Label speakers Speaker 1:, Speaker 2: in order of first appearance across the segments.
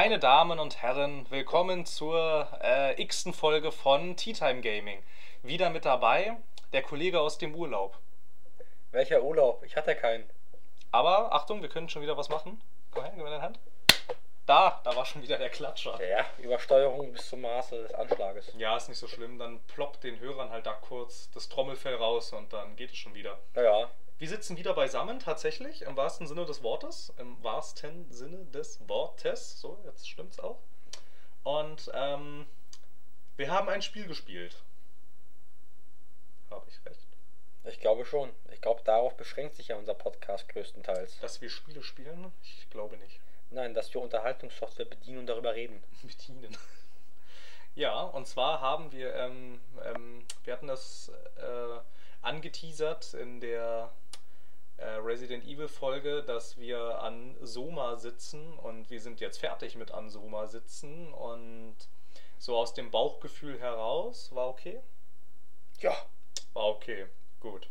Speaker 1: Meine Damen und Herren, willkommen zur äh, x-ten Folge von Tea Time Gaming. Wieder mit dabei der Kollege aus dem Urlaub.
Speaker 2: Welcher Urlaub? Ich hatte keinen.
Speaker 1: Aber Achtung, wir können schon wieder was machen. Komm her, gib mir deine Hand. Da, da war schon wieder der Klatscher.
Speaker 2: Ja, Übersteuerung bis zum Maße des Anschlages.
Speaker 1: Ja, ist nicht so schlimm. Dann ploppt den Hörern halt da kurz das Trommelfell raus und dann geht es schon wieder.
Speaker 2: Naja,
Speaker 1: Wir sitzen wieder beisammen, tatsächlich, im wahrsten Sinne des Wortes. Im wahrsten Sinne des Wortes. So, jetzt stimmt's auch. Und ähm, wir haben ein Spiel gespielt. Habe ich recht.
Speaker 2: ich glaube schon. Ich glaube, darauf beschränkt sich ja unser Podcast größtenteils.
Speaker 1: Dass wir Spiele spielen? Ich glaube nicht.
Speaker 2: Nein, dass wir Unterhaltungssoftware bedienen und darüber reden.
Speaker 1: Bedienen. Ja, und zwar haben wir, ähm, ähm, wir hatten das äh, angeteasert in der Resident Evil Folge, dass wir an Soma sitzen und wir sind jetzt fertig mit an Soma sitzen und so aus dem Bauchgefühl heraus war okay.
Speaker 2: Ja,
Speaker 1: War okay, gut.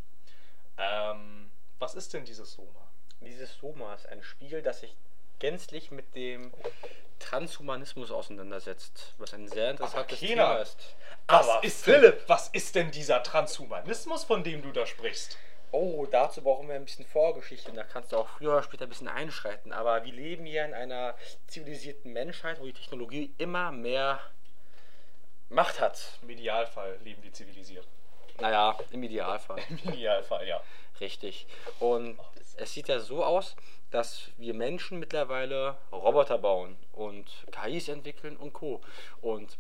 Speaker 1: Ähm, was ist denn dieses Soma?
Speaker 2: dieses Soma ist ein Spiel, das sich gänzlich mit dem Transhumanismus auseinandersetzt, was ein sehr interessantes Thema ist.
Speaker 1: Was
Speaker 2: Aber
Speaker 1: ist
Speaker 2: Philipp!
Speaker 1: Denn, was ist denn dieser Transhumanismus, von dem du da sprichst?
Speaker 2: Oh, dazu brauchen wir ein bisschen Vorgeschichte und da kannst du auch früher oder später ein bisschen einschreiten. Aber wir leben hier in einer zivilisierten Menschheit, wo die Technologie immer mehr Macht hat.
Speaker 1: Im Idealfall leben wir zivilisiert.
Speaker 2: Naja, im Idealfall.
Speaker 1: Im Idealfall, ja.
Speaker 2: Richtig. Und es sieht ja so aus, dass wir Menschen mittlerweile Roboter bauen und KIs entwickeln und Co. Und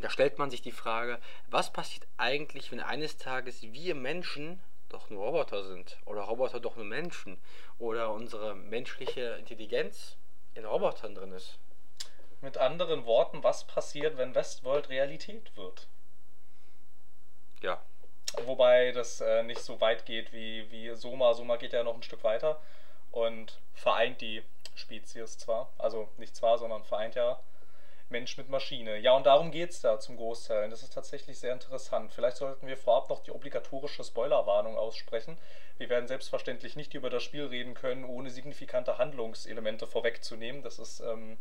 Speaker 2: da stellt man sich die Frage, was passiert eigentlich, wenn eines Tages wir Menschen doch nur Roboter sind oder Roboter doch nur Menschen oder unsere menschliche Intelligenz in Robotern drin ist.
Speaker 1: Mit anderen Worten, was passiert, wenn Westworld Realität wird?
Speaker 2: Ja,
Speaker 1: Wobei das äh, nicht so weit geht wie, wie Soma. Soma geht ja noch ein Stück weiter und vereint die Spezies zwar. Also nicht zwar, sondern vereint ja Mensch mit Maschine. Ja, und darum geht es da zum Großteil. Das ist tatsächlich sehr interessant. Vielleicht sollten wir vorab noch die obligatorische Spoilerwarnung aussprechen. Wir werden selbstverständlich nicht über das Spiel reden können, ohne signifikante Handlungselemente vorwegzunehmen. Das ist, ähm,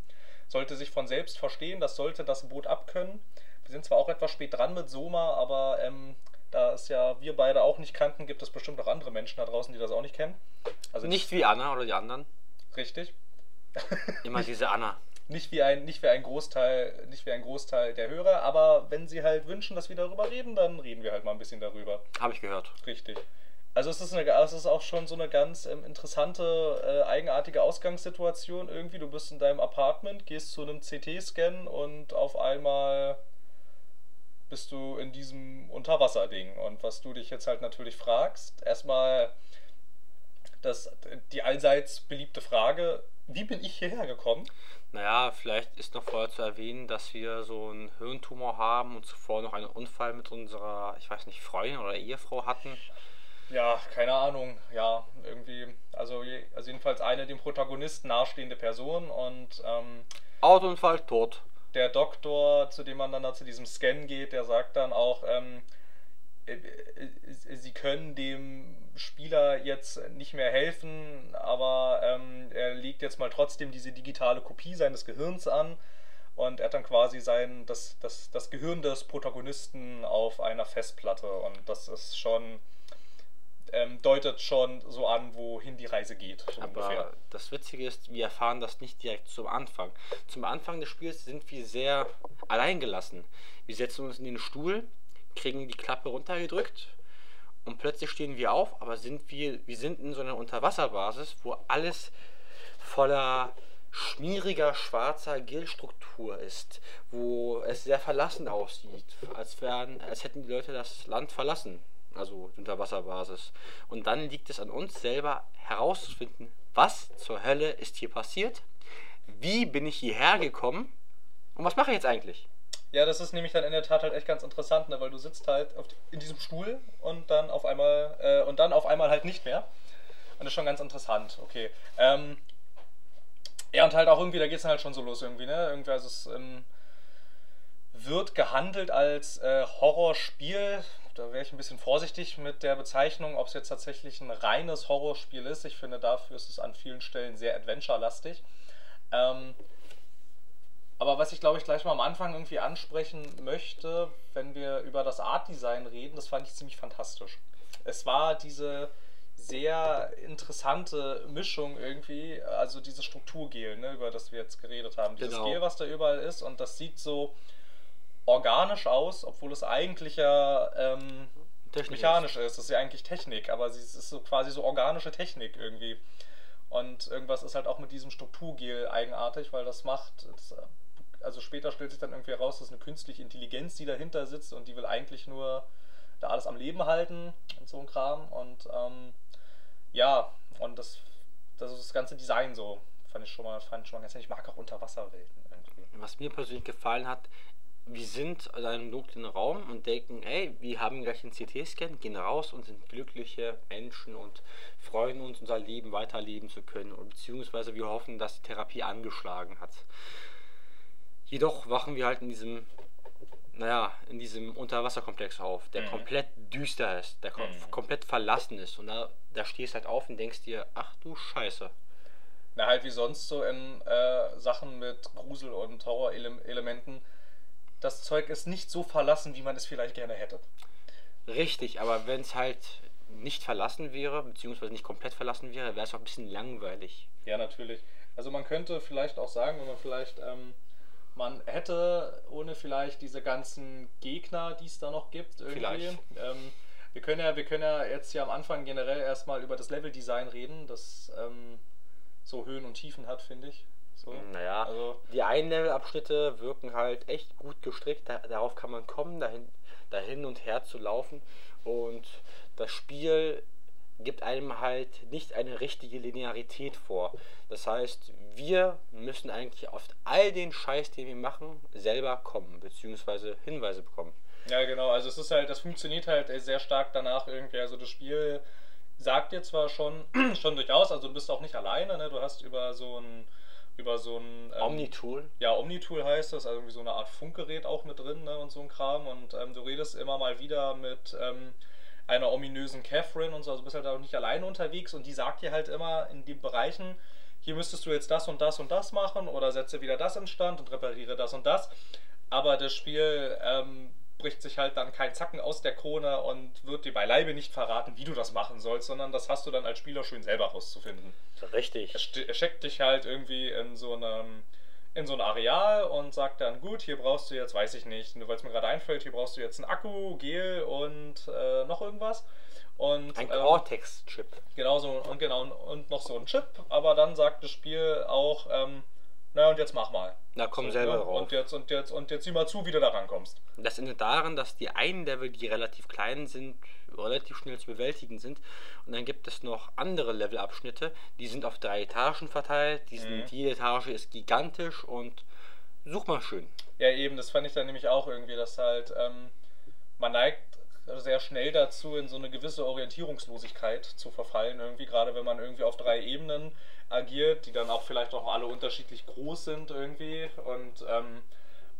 Speaker 1: sollte sich von selbst verstehen, das sollte das Boot abkönnen. Wir sind zwar auch etwas spät dran mit Soma, aber ähm, da es ja wir beide auch nicht kannten, gibt es bestimmt auch andere Menschen da draußen, die das auch nicht kennen. Also
Speaker 2: nicht wie Anna oder die anderen.
Speaker 1: richtig.
Speaker 2: Immer diese Anna.
Speaker 1: Nicht wie ein, nicht wie ein Großteil, nicht wie ein Großteil der Hörer, aber wenn sie halt wünschen, dass wir darüber reden, dann reden wir halt mal ein bisschen darüber.
Speaker 2: Habe ich gehört.
Speaker 1: Richtig. Also es ist, eine, es ist auch schon so eine ganz ähm, interessante, äh, eigenartige Ausgangssituation. Irgendwie, du bist in deinem Apartment, gehst zu einem CT-Scan und auf einmal bist du in diesem Unterwasserding. Und was du dich jetzt halt natürlich fragst, erstmal das, die allseits beliebte Frage, wie bin ich hierher gekommen?
Speaker 2: Naja, vielleicht ist noch vorher zu erwähnen, dass wir so einen Hirntumor haben und zuvor noch einen Unfall mit unserer, ich weiß nicht, Freundin oder Ehefrau hatten.
Speaker 1: Ja, keine Ahnung. Ja, irgendwie, also, also jedenfalls eine dem Protagonisten nahestehende Person und ähm,
Speaker 2: Autounfall, tot.
Speaker 1: der Doktor, zu dem man dann da zu diesem Scan geht, der sagt dann auch, ähm, äh, äh, sie können dem Spieler jetzt nicht mehr helfen, aber ähm, er legt jetzt mal trotzdem diese digitale Kopie seines Gehirns an und er hat dann quasi sein, das, das, das Gehirn des Protagonisten auf einer Festplatte und das ist schon, ähm, deutet schon so an, wohin die Reise geht. So ungefähr.
Speaker 2: Aber das Witzige ist, wir erfahren das nicht direkt zum Anfang. Zum Anfang des Spiels sind wir sehr alleingelassen. Wir setzen uns in den Stuhl, kriegen die Klappe runtergedrückt und plötzlich stehen wir auf, aber sind wir, wir sind in so einer Unterwasserbasis, wo alles voller schmieriger schwarzer Gilstruktur ist, wo es sehr verlassen aussieht, als, wären, als hätten die Leute das Land verlassen, also die Unterwasserbasis. Und dann liegt es an uns selber herauszufinden, was zur Hölle ist hier passiert, wie bin ich hierher gekommen und was mache ich jetzt eigentlich?
Speaker 1: Ja, das ist nämlich dann in der Tat halt echt ganz interessant, ne? weil du sitzt halt auf, in diesem Stuhl und dann auf einmal äh, und dann auf einmal halt nicht mehr. Und das ist schon ganz interessant, okay. Ähm, ja, und halt auch irgendwie, da geht es dann halt schon so los irgendwie, ne? Irgendwie, also es ähm, wird gehandelt als äh, Horrorspiel. Da wäre ich ein bisschen vorsichtig mit der Bezeichnung, ob es jetzt tatsächlich ein reines Horrorspiel ist. Ich finde, dafür ist es an vielen Stellen sehr Adventure-lastig. Ähm, Aber was ich glaube ich gleich mal am Anfang irgendwie ansprechen möchte, wenn wir über das Art Design reden, das fand ich ziemlich fantastisch. Es war diese sehr interessante Mischung irgendwie, also dieses Strukturgel, ne, über das wir jetzt geredet haben. Dieses
Speaker 2: Genau.
Speaker 1: Gel, was da überall ist und das sieht so organisch aus, obwohl es eigentlich ja ähm, mechanisch ist. Das ist ja eigentlich Technik, aber es ist so quasi so organische Technik irgendwie. Und irgendwas ist halt auch mit diesem Strukturgel eigenartig, weil das macht, das, also später stellt sich dann irgendwie heraus, das ist eine künstliche Intelligenz, die dahinter sitzt und die will eigentlich nur da alles am Leben halten und so ein Kram. Und ähm, ja, und das, das ist das ganze Design so. Fand ich schon mal, fand ich schon mal ganz nett. Ich mag auch Unterwasserwelten irgendwie.
Speaker 2: Was mir persönlich gefallen hat, wir sind in einem dunklen Raum und denken, ey, wir haben gleich einen CT-Scan, gehen raus und sind glückliche Menschen und freuen uns, unser Leben weiterleben zu können. Und beziehungsweise wir hoffen, dass die Therapie angeschlagen hat. Jedoch wachen wir halt in diesem, naja, in diesem Unterwasserkomplex auf, der
Speaker 1: Mhm.
Speaker 2: komplett düster ist, der kom
Speaker 1: Mhm.
Speaker 2: komplett verlassen ist. Und da, da stehst halt auf und denkst dir, ach du Scheiße.
Speaker 1: Na, halt wie sonst so in äh, Sachen mit Grusel- und Horrorelementen. Das Zeug ist nicht so verlassen, wie man es vielleicht gerne hätte.
Speaker 2: Richtig, aber wenn es halt nicht verlassen wäre, beziehungsweise nicht komplett verlassen wäre, wäre es auch ein bisschen langweilig.
Speaker 1: Ja, natürlich. Also man könnte vielleicht auch sagen, wenn man vielleicht, ähm, man hätte ohne vielleicht diese ganzen Gegner, die es da noch gibt, irgendwie.
Speaker 2: Vielleicht.
Speaker 1: Ähm, wir können ja, wir können ja jetzt hier am Anfang generell erstmal über das Leveldesign reden, das ähm, so Höhen und Tiefen hat, finde ich. So.
Speaker 2: Naja,
Speaker 1: Also,
Speaker 2: die Einlevelabschnitte wirken halt echt gut gestrickt. Da, darauf kann man kommen, dahin, dahin und her zu laufen. Und das Spiel gibt einem halt nicht eine richtige Linearität vor. Das heißt, wir müssen eigentlich auf all den Scheiß, den wir machen, selber kommen, beziehungsweise Hinweise bekommen.
Speaker 1: Ja, genau. Also es ist halt, das funktioniert halt sehr stark danach irgendwie. Also das Spiel sagt dir zwar schon, schon durchaus, also du bist auch nicht alleine, ne? Du hast über so ein über so ein ähm,
Speaker 2: Omnitool.
Speaker 1: ja, Omnitool heißt das, also irgendwie so eine Art Funkgerät auch mit drin ne, und so ein Kram. Und ähm, du redest immer mal wieder mit ähm, einer ominösen Catherine und so, also bist halt auch nicht alleine unterwegs und die sagt dir halt immer in den Bereichen, hier müsstest du jetzt das und das und das machen oder setze wieder das in Stand und repariere das und das. Aber das Spiel ähm, bricht sich halt dann kein Zacken aus der Krone und wird dir beileibe nicht verraten, wie du das machen sollst, sondern das hast du dann als Spieler schön selber rauszufinden.
Speaker 2: Richtig.
Speaker 1: Er, schickt dich halt irgendwie in so einem in so ein Areal und sagt dann, gut, hier brauchst du jetzt, weiß ich nicht, nur weil es mir gerade einfällt, hier brauchst du jetzt einen Akku, Gel und äh, noch irgendwas. Und,
Speaker 2: Ein
Speaker 1: ähm,
Speaker 2: Cortex-Chip.
Speaker 1: Genau so und genau und noch so ein Chip, aber dann sagt das Spiel auch, ähm, na und jetzt mach mal.
Speaker 2: Na komm
Speaker 1: So,
Speaker 2: selber
Speaker 1: ne?
Speaker 2: drauf.
Speaker 1: Und jetzt und jetzt und jetzt sieh mal zu, wie du da rankommst.
Speaker 2: Das endet darin, dass die einen Level, die relativ klein sind, relativ schnell zu bewältigen sind. Und dann gibt es noch andere Levelabschnitte, die sind auf drei Etagen verteilt. Die sind,
Speaker 1: Mhm.
Speaker 2: Jede Etage ist gigantisch und such mal schön.
Speaker 1: Ja, eben, das fand ich dann nämlich auch irgendwie, dass halt ähm, man neigt sehr schnell dazu, in so eine gewisse Orientierungslosigkeit zu verfallen, irgendwie, gerade wenn man irgendwie auf drei Ebenen agiert, die dann auch vielleicht auch alle unterschiedlich groß sind irgendwie und ähm,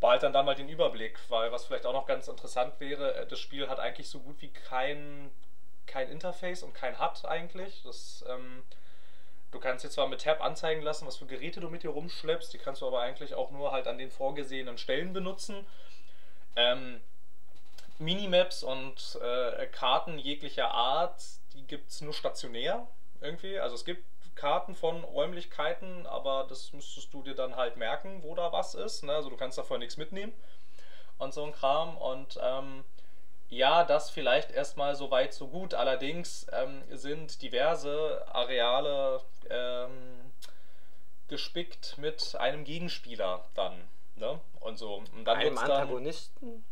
Speaker 1: behalt dann da mal den Überblick, weil was vielleicht auch noch ganz interessant wäre, äh, das Spiel hat eigentlich so gut wie kein, kein Interface und kein HUD eigentlich. Das, ähm, Du kannst dir zwar mit Tab anzeigen lassen, was für Geräte du mit dir rumschleppst, die kannst du aber eigentlich auch nur halt an den vorgesehenen Stellen benutzen. Ähm, Minimaps und äh, Karten jeglicher Art, die gibt es nur stationär irgendwie. Also es gibt Karten von Räumlichkeiten, aber das müsstest du dir dann halt merken, wo da was ist. Ne? Also du kannst davon nichts mitnehmen und so ein Kram. Und ähm, ja, das vielleicht erstmal so weit, so gut. Allerdings ähm, sind diverse Areale ähm, gespickt mit einem Gegenspieler dann. Ne? Und so. Und dann
Speaker 2: Einem
Speaker 1: wird's dann,
Speaker 2: Antagonisten?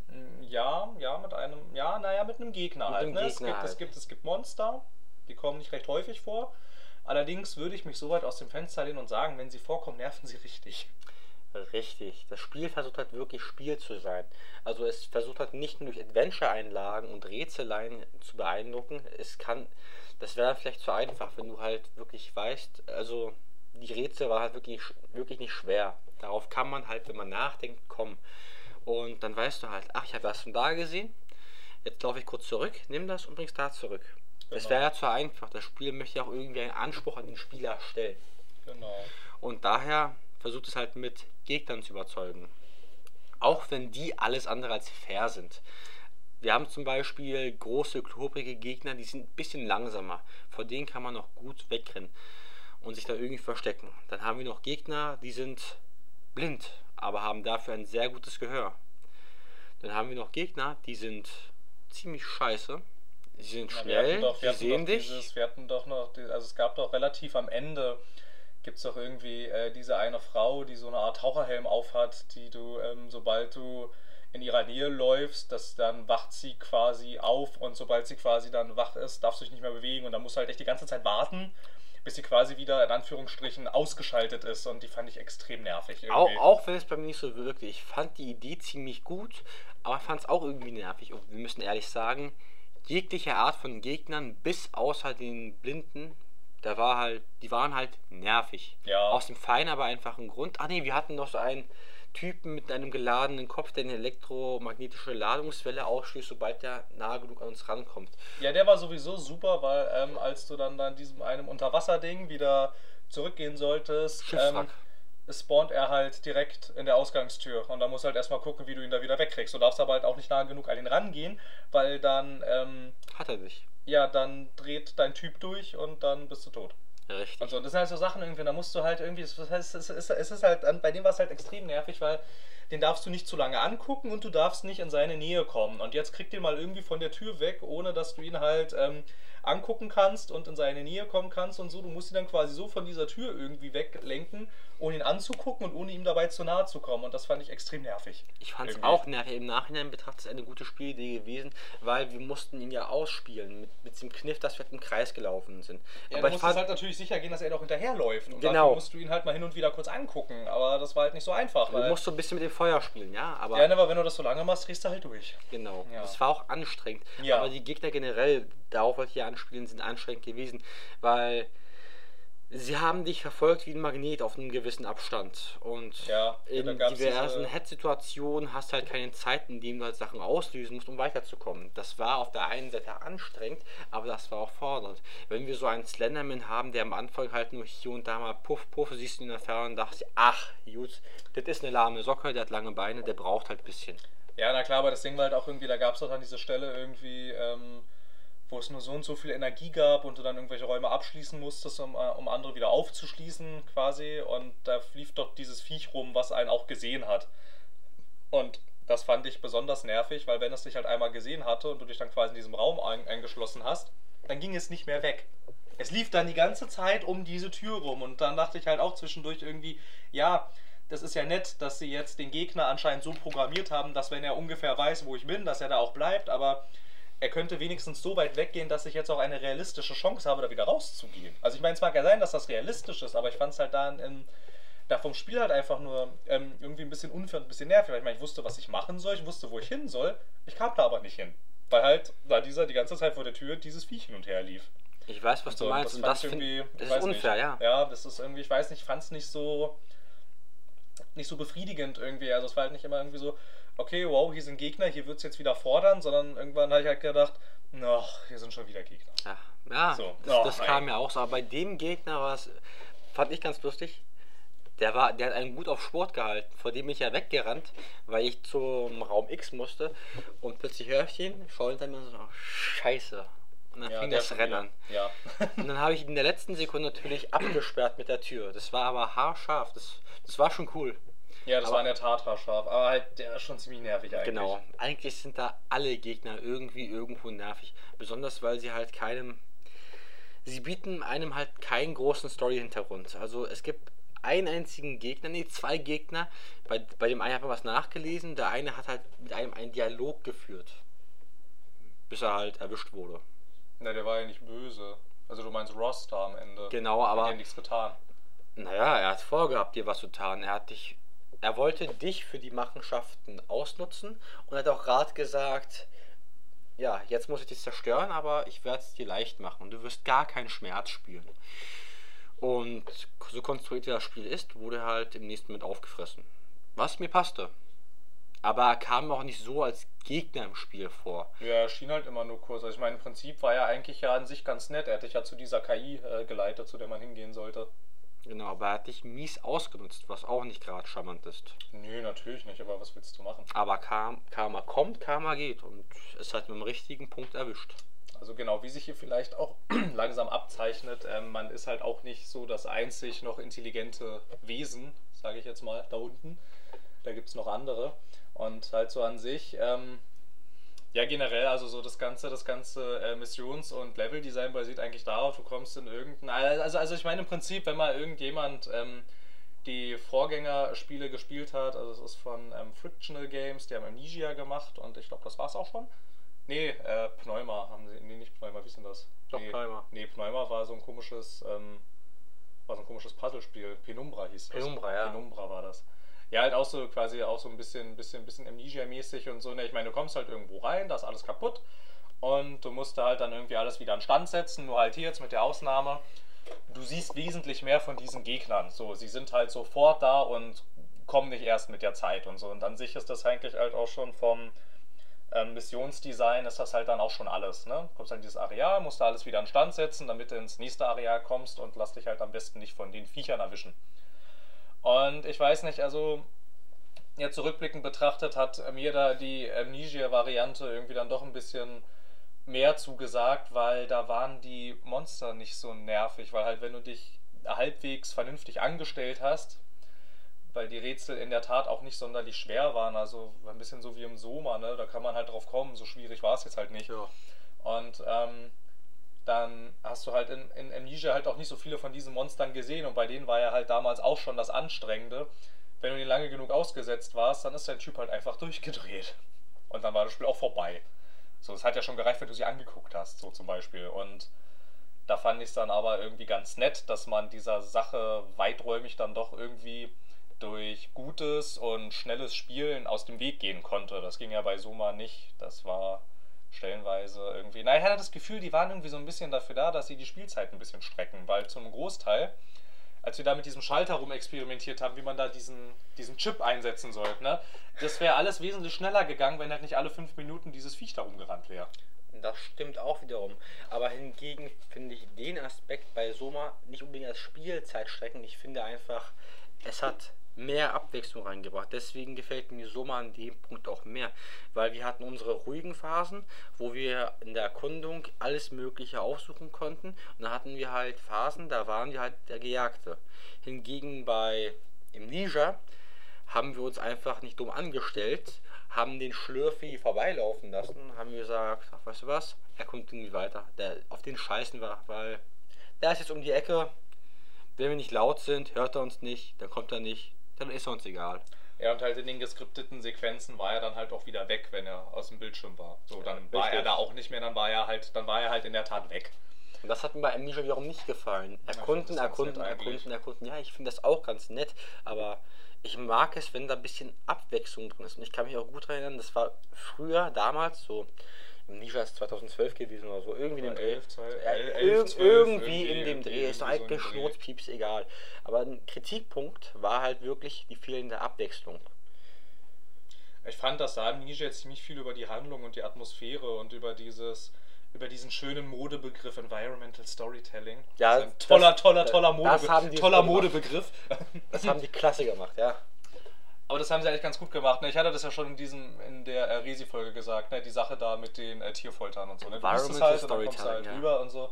Speaker 1: ja, ja, mit einem, ja, naja, mit einem Gegner
Speaker 2: Mit
Speaker 1: halt.
Speaker 2: einem
Speaker 1: Ne? es,
Speaker 2: Gegner
Speaker 1: gibt, es,
Speaker 2: halt.
Speaker 1: gibt, es gibt Monster, die kommen nicht recht häufig vor. Allerdings würde ich mich so weit aus dem Fenster lehnen und sagen, wenn sie vorkommen, nerven sie richtig.
Speaker 2: Richtig. Das Spiel versucht halt wirklich Spiel zu sein. Also es versucht halt nicht nur durch Adventure-Einlagen und Rätseleien zu beeindrucken. Es kann, das wäre vielleicht zu einfach, wenn du halt wirklich weißt, also die Rätsel war halt wirklich, wirklich nicht schwer. Darauf kann man halt, wenn man nachdenkt, kommen. Und dann weißt du halt, ach, ich habe das von da gesehen. Jetzt laufe ich kurz zurück, nimm das und bring's da zurück. Das
Speaker 1: Genau.
Speaker 2: wäre ja zu einfach. Das Spiel möchte ja auch irgendwie einen Anspruch an den Spieler stellen.
Speaker 1: Genau.
Speaker 2: Und daher versucht es halt mit Gegnern zu überzeugen. Auch wenn die alles andere als fair sind. Wir haben zum Beispiel große, klobrige Gegner, die sind ein bisschen langsamer. Vor denen kann man noch gut wegrennen und sich da irgendwie verstecken. Dann haben wir noch Gegner, die sind blind, aber haben dafür ein sehr gutes Gehör. Dann haben wir noch Gegner, die sind ziemlich scheiße. Sie sind
Speaker 1: Ja,
Speaker 2: schnell,
Speaker 1: doch, hatten
Speaker 2: sehen
Speaker 1: doch
Speaker 2: dich.
Speaker 1: Dieses, wir hatten doch noch, also es gab doch relativ am Ende, gibt es doch irgendwie äh, diese eine Frau, die so eine Art Taucherhelm aufhat, die du, ähm, sobald du in ihrer Nähe läufst, das, dann wacht sie quasi auf und sobald sie quasi dann wach ist, darfst du dich nicht mehr bewegen und dann musst du halt echt die ganze Zeit warten, bis sie quasi wieder in Anführungsstrichen ausgeschaltet ist und die fand ich extrem nervig.
Speaker 2: Auch,
Speaker 1: irgendwie.
Speaker 2: auch wenn es bei mir nicht so wirkte. Ich fand die Idee ziemlich gut, aber fand es auch irgendwie nervig. Und wir müssen ehrlich sagen, jegliche Art von Gegnern, bis außer den Blinden, da war halt, die waren halt nervig.
Speaker 1: Ja.
Speaker 2: Aus dem feinen, aber einfachen Grund. Ah ne, wir hatten noch so einen Typen mit einem geladenen Kopf, der eine elektromagnetische Ladungswelle ausstößt, sobald der nahe genug an uns rankommt.
Speaker 1: Ja, der war sowieso super, weil ähm, als du dann dann diesem einem Unterwasserding wieder zurückgehen solltest, ähm, spawnt er halt direkt in der Ausgangstür und da musst du halt erstmal gucken, wie du ihn da wieder wegkriegst. Du darfst aber halt auch nicht nahe genug an ihn rangehen, weil dann, ähm,
Speaker 2: Hat er nicht.
Speaker 1: ja, dann dreht dein Typ durch und dann bist du tot.
Speaker 2: Richtig.
Speaker 1: Und so, das sind halt so Sachen irgendwie, da musst du halt irgendwie, es ist, es ist halt, bei dem war es halt extrem nervig, weil den darfst du nicht zu lange angucken und du darfst nicht in seine Nähe kommen. Und jetzt kriegt den mal irgendwie von der Tür weg, ohne dass du ihn halt ähm, angucken kannst und in seine Nähe kommen kannst und so. Du musst ihn dann quasi so von dieser Tür irgendwie weglenken, ohne ihn anzugucken und ohne ihm dabei zu nahe zu kommen. Und das fand ich extrem nervig.
Speaker 2: Ich fand es auch nachher im Nachhinein betrachtet eine gute Spielidee gewesen, weil wir mussten ihn ja ausspielen mit, mit dem Kniff, dass wir im Kreis gelaufen sind.
Speaker 1: Ja,
Speaker 2: Aber
Speaker 1: du
Speaker 2: ich
Speaker 1: musst halt natürlich sicher gehen, dass er doch hinterherläuft. Und
Speaker 2: Genau.
Speaker 1: dafür musst du ihn halt mal hin und wieder kurz angucken. Aber das war halt nicht so einfach.
Speaker 2: du musst so ein bisschen mit dem Feuer spielen, ja, aber
Speaker 1: ja, ne, aber wenn du das so lange machst, drehst du halt durch.
Speaker 2: genau.
Speaker 1: Ja.
Speaker 2: Das war auch anstrengend.
Speaker 1: Ja.
Speaker 2: Aber die Gegner generell, darauf wollte ich ja anspielen, sind anstrengend gewesen, weil sie haben dich verfolgt wie ein Magnet auf einem gewissen Abstand. Und
Speaker 1: Ja,
Speaker 2: in diversen Head-Situationen hast du halt keine Zeit, in denen du halt Sachen auslösen musst, um weiterzukommen. Das war auf der einen Seite anstrengend, aber das war auch fordernd. Wenn wir so einen Slenderman haben, der am Anfang halt nur hier und da mal puff, puff, siehst du ihn in der Ferne und dachtest, dir, ach, gut, das ist eine lahme Socke, der hat lange Beine, der braucht halt ein bisschen.
Speaker 1: Ja, na klar, aber das Ding war halt auch irgendwie, da gab es doch dann diese Stelle irgendwie, ähm, wo es nur so und so viel Energie gab und du dann irgendwelche Räume abschließen musstest, um, äh, um andere wieder aufzuschließen quasi. Und da lief doch dieses Viech rum, was einen auch gesehen hat. Und das fand ich besonders nervig, weil wenn es dich halt einmal gesehen hatte und du dich dann quasi in diesem Raum ein eingeschlossen hast, dann ging es nicht mehr weg. Es lief dann die ganze Zeit um diese Tür rum und dann dachte ich halt auch zwischendurch irgendwie, ja, das ist ja nett, dass sie jetzt den Gegner anscheinend so programmiert haben, dass wenn er ungefähr weiß, wo ich bin, dass er da auch bleibt, aber er könnte wenigstens so weit weggehen, dass ich jetzt auch eine realistische Chance habe, da wieder rauszugehen. Also ich meine, es mag ja sein, dass das realistisch ist, aber ich fand es halt da, in, da vom Spiel halt einfach nur ähm, irgendwie ein bisschen unfair und ein bisschen nervig, weil ich meine, ich wusste, was ich machen soll, ich wusste, wo ich hin soll, ich kam da aber nicht hin. Weil halt da dieser die ganze Zeit vor der Tür dieses Viech hin und her lief.
Speaker 2: Ich weiß, was du
Speaker 1: So,
Speaker 2: meinst, und das,
Speaker 1: ich
Speaker 2: find,
Speaker 1: irgendwie-
Speaker 2: das ist unfair,
Speaker 1: nicht.
Speaker 2: ja.
Speaker 1: Ja, das ist irgendwie, ich weiß nicht, ich fand es nicht so nicht so befriedigend irgendwie. Also es war halt nicht immer irgendwie so, okay, wow, hier sind Gegner, hier wird es jetzt wieder fordern, sondern irgendwann habe ich halt gedacht, ach, hier sind schon wieder Gegner.
Speaker 2: Ja, ja
Speaker 1: So.
Speaker 2: das,
Speaker 1: Oh,
Speaker 2: das kam mir auch so. Aber bei dem Gegner war es, fand ich ganz lustig. Der, war, der hat einen gut auf Sport gehalten. Vor dem bin ich ja weggerannt, weil ich zum Raum X musste. Und plötzlich höre ich ihn, schaue hinter mir und so, oh, scheiße. Und dann fing
Speaker 1: der
Speaker 2: das Rennen.
Speaker 1: Ja.
Speaker 2: Und dann habe ich ihn in der letzten Sekunde natürlich abgesperrt mit der Tür. Das war aber haarscharf. Das, das war schon cool.
Speaker 1: Ja, das
Speaker 2: Aber-
Speaker 1: war in der Tat scharf, aber halt, der ist schon ziemlich nervig eigentlich.
Speaker 2: Genau. Eigentlich sind da alle Gegner irgendwie irgendwo nervig. Besonders weil sie halt keinem. Sie bieten einem halt keinen großen Story-Hintergrund. Also es gibt einen einzigen Gegner, nee, zwei Gegner. Bei, bei dem einen hat man was nachgelesen. Der eine hat halt mit einem einen Dialog geführt. Bis er halt erwischt wurde.
Speaker 1: Na, der war ja nicht böse. Also du meinst Ross da am Ende.
Speaker 2: Genau,
Speaker 1: Hat
Speaker 2: aber.
Speaker 1: ja nichts getan.
Speaker 2: Naja, er hat vorgehabt, dir was zu tun. Er hat dich. Er wollte dich für die Machenschaften ausnutzen und hat auch Rat gesagt, ja, jetzt muss ich dich zerstören, aber ich werde es dir leicht machen. Du wirst gar keinen Schmerz spüren. Und so konstruiert das Spiel ist, wurde halt im nächsten Moment aufgefressen. Was mir passte. Aber er kam auch nicht so als Gegner im Spiel vor.
Speaker 1: Ja, er schien halt immer nur kurz. Also ich meine, im Prinzip war er eigentlich ja an sich ganz nett. Er hat dich ja zu dieser KI äh, geleitet, zu der man hingehen sollte.
Speaker 2: Genau, aber er hat dich mies ausgenutzt, was auch nicht gerade charmant ist.
Speaker 1: Nö, natürlich nicht, aber was willst du machen?
Speaker 2: Aber Karma, Karma kommt, Karma geht und es hat mit dem richtigen Punkt erwischt.
Speaker 1: Also genau, wie sich hier vielleicht auch langsam abzeichnet, ähm, man ist halt auch nicht so das einzig noch intelligente Wesen, sage ich jetzt mal, da unten. Da gibt es noch andere. Und halt so an sich, ähm, ja generell, also so das ganze, das ganze äh, Missions- und Leveldesign basiert eigentlich darauf, du kommst in irgendein. Also, also ich meine im Prinzip, wenn mal irgendjemand ähm, die Vorgängerspiele gespielt hat, also es ist von ähm, Frictional Games, die haben Amnesia gemacht und ich glaube, das war's auch schon. Nee, äh, Pneuma haben sie. Nee, nicht Pneuma, wie ist denn das?
Speaker 2: Doch,
Speaker 1: nee,
Speaker 2: Pneuma.
Speaker 1: Nee, Pneuma war so ein komisches, ähm, war so ein komisches Puzzlespiel. Penumbra hieß das.
Speaker 2: Penumbra, ja.
Speaker 1: Penumbra war das. Ja, halt auch so quasi auch so ein bisschen, bisschen, bisschen Amnesia-mäßig und so. Ne, ich meine, du kommst halt irgendwo rein, da ist alles kaputt und du musst da halt dann irgendwie alles wieder an Stand setzen. Nur halt hier jetzt mit der Ausnahme, du siehst wesentlich mehr von diesen Gegnern. So, sie sind halt sofort da und kommen nicht erst mit der Zeit und so. Und an sich ist das eigentlich halt auch schon vom ähm, Missionsdesign ist das halt dann auch schon alles. Ne? Du kommst halt in dieses Areal, musst da alles wieder an Stand setzen, damit du ins nächste Areal kommst und lass dich halt am besten nicht von den Viechern erwischen. Und ich weiß nicht, also jetzt zurückblickend betrachtet hat mir da die Amnesia-Variante irgendwie dann doch ein bisschen mehr zugesagt, weil da waren die Monster nicht so nervig, weil halt wenn du dich halbwegs vernünftig angestellt hast, weil die Rätsel in der Tat auch nicht sonderlich schwer waren, also ein bisschen so wie im Soma, ne? da kann man halt drauf kommen, so schwierig war es jetzt halt nicht.
Speaker 2: Ja.
Speaker 1: Und ähm, dann hast du halt in, in Amnesia halt auch nicht so viele von diesen Monstern gesehen und bei denen war ja halt damals auch schon das Anstrengende. Wenn du die lange genug ausgesetzt warst, dann ist dein Typ halt einfach durchgedreht. Und dann war das Spiel auch vorbei. So, es hat ja schon gereicht, wenn du sie angeguckt hast, so zum Beispiel. Und da fand ich es dann aber irgendwie ganz nett, dass man dieser Sache weiträumig dann doch irgendwie durch gutes und schnelles Spielen aus dem Weg gehen konnte. Das ging ja bei Soma nicht. Das war stellenweise irgendwie. Na, ich hatte das Gefühl, die waren irgendwie so ein bisschen dafür da, dass sie die Spielzeit ein bisschen strecken, weil zum Großteil, als wir da mit diesem Schalter rum experimentiert haben, wie man da diesen, diesen Chip einsetzen sollte, ne, das wäre alles wesentlich schneller gegangen, wenn halt nicht alle fünf Minuten dieses Viech da rumgerannt wäre.
Speaker 2: Das stimmt auch wiederum. Aber hingegen finde ich den Aspekt bei Soma nicht unbedingt als Spielzeitstrecken. Ich finde einfach, es hat mehr Abwechslung reingebracht. Deswegen gefällt mir Soma an dem Punkt auch mehr, weil wir hatten unsere ruhigen Phasen, wo wir in der Erkundung alles Mögliche aufsuchen konnten und dann hatten wir halt Phasen, da waren wir halt der Gejagte. Hingegen bei im Niger haben wir uns einfach nicht dumm angestellt, haben den Schlürfi vorbeilaufen lassen, haben gesagt, ach, weißt du was, er kommt irgendwie weiter, der, auf den scheißen wir, weil der ist jetzt um die Ecke, wenn wir nicht laut sind, hört er uns nicht, dann kommt er nicht, dann ist er uns egal.
Speaker 1: Ja, und halt in den geskripteten Sequenzen war er dann halt auch wieder weg, wenn er aus dem Bildschirm war. So, dann war
Speaker 2: Richtig.
Speaker 1: er da auch nicht mehr, dann war er halt, dann war er halt in der Tat weg.
Speaker 2: Und das hat mir bei Amnesia wiederum nicht gefallen. Erkunden, erkunden, erkunden, erkunden. Ja, ich finde das auch ganz nett, aber ich mag es, wenn da ein bisschen Abwechslung drin ist. Und ich kann mich auch gut erinnern, das war früher, damals, so, Ist 2012 gewesen oder so, irgendwie in dem
Speaker 1: Oder
Speaker 2: Dreh.
Speaker 1: 11, 12,
Speaker 2: Ja,
Speaker 1: 11,
Speaker 2: irg-
Speaker 1: 12,
Speaker 2: irgendwie in dem Dreh, ist doch
Speaker 1: so
Speaker 2: eigentlich
Speaker 1: dem Dreh.
Speaker 2: Schnurzpieps, egal. Aber ein Kritikpunkt war halt wirklich die fehlende Abwechslung.
Speaker 1: Ich fand, dass da Amnesia jetzt ziemlich viel über die Handlung und die Atmosphäre und über dieses über diesen schönen Modebegriff Environmental Storytelling.
Speaker 2: Ja,
Speaker 1: das ist ein toller,
Speaker 2: das-
Speaker 1: toller, toller,
Speaker 2: das die
Speaker 1: toller
Speaker 2: so.
Speaker 1: Modebegriff.
Speaker 2: Das haben die klasse gemacht, ja.
Speaker 1: Aber das haben sie eigentlich ganz gut gemacht. Ne? Ich hatte das ja schon in diesem in der äh, Resi-Folge gesagt, ne? die Sache da mit den äh, Tierfoltern und so. Ne? Du halt und dann kommst du halt
Speaker 2: ja.
Speaker 1: rüber und so.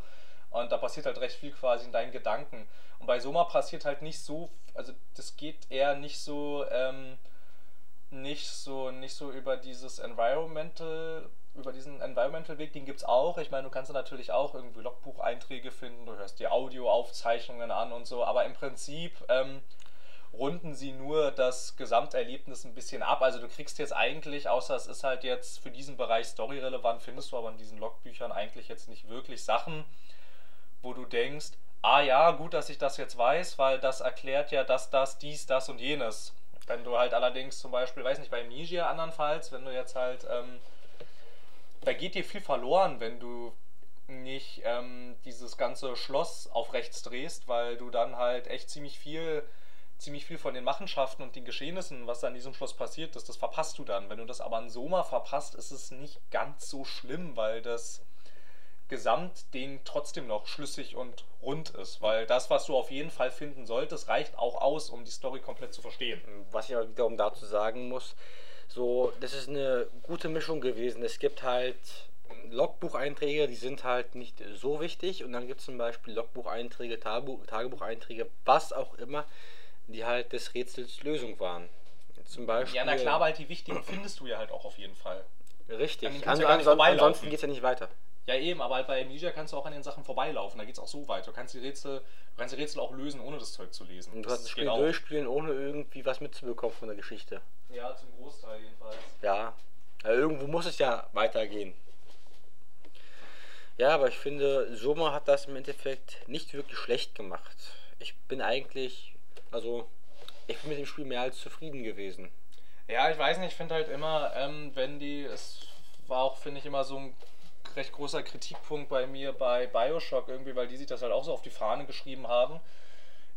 Speaker 1: Und da passiert halt recht viel quasi in deinen Gedanken. Und bei Soma passiert halt nicht so, also das geht eher nicht so, ähm, nicht so, nicht so über dieses Environmental, über diesen Environmental-Weg, den gibt's auch. Ich meine, du kannst da natürlich auch irgendwie Logbucheinträge finden, du hörst dir Audioaufzeichnungen an und so, aber im Prinzip ähm, runden sie nur das Gesamterlebnis ein bisschen ab. Also du kriegst jetzt eigentlich, außer es ist halt jetzt für diesen Bereich storyrelevant, findest du aber in diesen Logbüchern eigentlich jetzt nicht wirklich Sachen, wo du denkst, ah ja, gut, dass ich das jetzt weiß, weil das erklärt ja das, das, dies, das und jenes. Wenn du halt allerdings zum Beispiel, weiß nicht, bei Amnesia andernfalls, wenn du jetzt halt, ähm, da geht dir viel verloren, wenn du nicht ähm, dieses ganze Schloss auf rechts drehst, weil du dann halt echt ziemlich viel, ziemlich viel von den Machenschaften und den Geschehnissen, was da in diesem Schloss passiert ist, das verpasst du dann. Wenn du das aber in Soma verpasst, ist es nicht ganz so schlimm, weil das Gesamtding trotzdem noch schlüssig und rund ist. Weil das, was du auf jeden Fall finden solltest, reicht auch aus, um die Story komplett zu verstehen.
Speaker 2: Was ich aber wiederum dazu sagen muss, so, das ist eine gute Mischung gewesen. Es gibt halt Logbucheinträge, die sind halt nicht so wichtig und dann gibt es zum Beispiel Logbucheinträge, Tagebuch, Tagebucheinträge, was auch immer, die halt des Rätsels Lösung waren. Zum Beispiel.
Speaker 1: Ja, na klar, weil die wichtigen findest du ja halt auch auf jeden Fall.
Speaker 2: Richtig.
Speaker 1: An ja gar nicht
Speaker 2: anson
Speaker 1: vorbeilaufen.
Speaker 2: ansonsten geht es ja nicht weiter.
Speaker 1: Ja, eben, aber halt bei Amnesia kannst du auch an den Sachen vorbeilaufen. Da geht's auch so weit. Du kannst die Rätsel, du kannst die Rätsel auch lösen, ohne das Zeug zu lesen.
Speaker 2: Und du kannst das
Speaker 1: geht
Speaker 2: Spiel durchspielen, ohne irgendwie was mitzubekommen von der Geschichte.
Speaker 1: Ja, zum Großteil jedenfalls.
Speaker 2: Ja. ja irgendwo muss es ja weitergehen. Ja, aber ich finde, Soma hat das im Endeffekt nicht wirklich schlecht gemacht. Ich bin eigentlich, also, ich bin mit dem Spiel mehr als zufrieden gewesen.
Speaker 1: Ja, ich weiß nicht, ich finde halt immer, ähm, wenn die, es war auch, finde ich, immer so ein recht großer Kritikpunkt bei mir bei Bioshock irgendwie, weil die sich das halt auch so auf die Fahne geschrieben haben.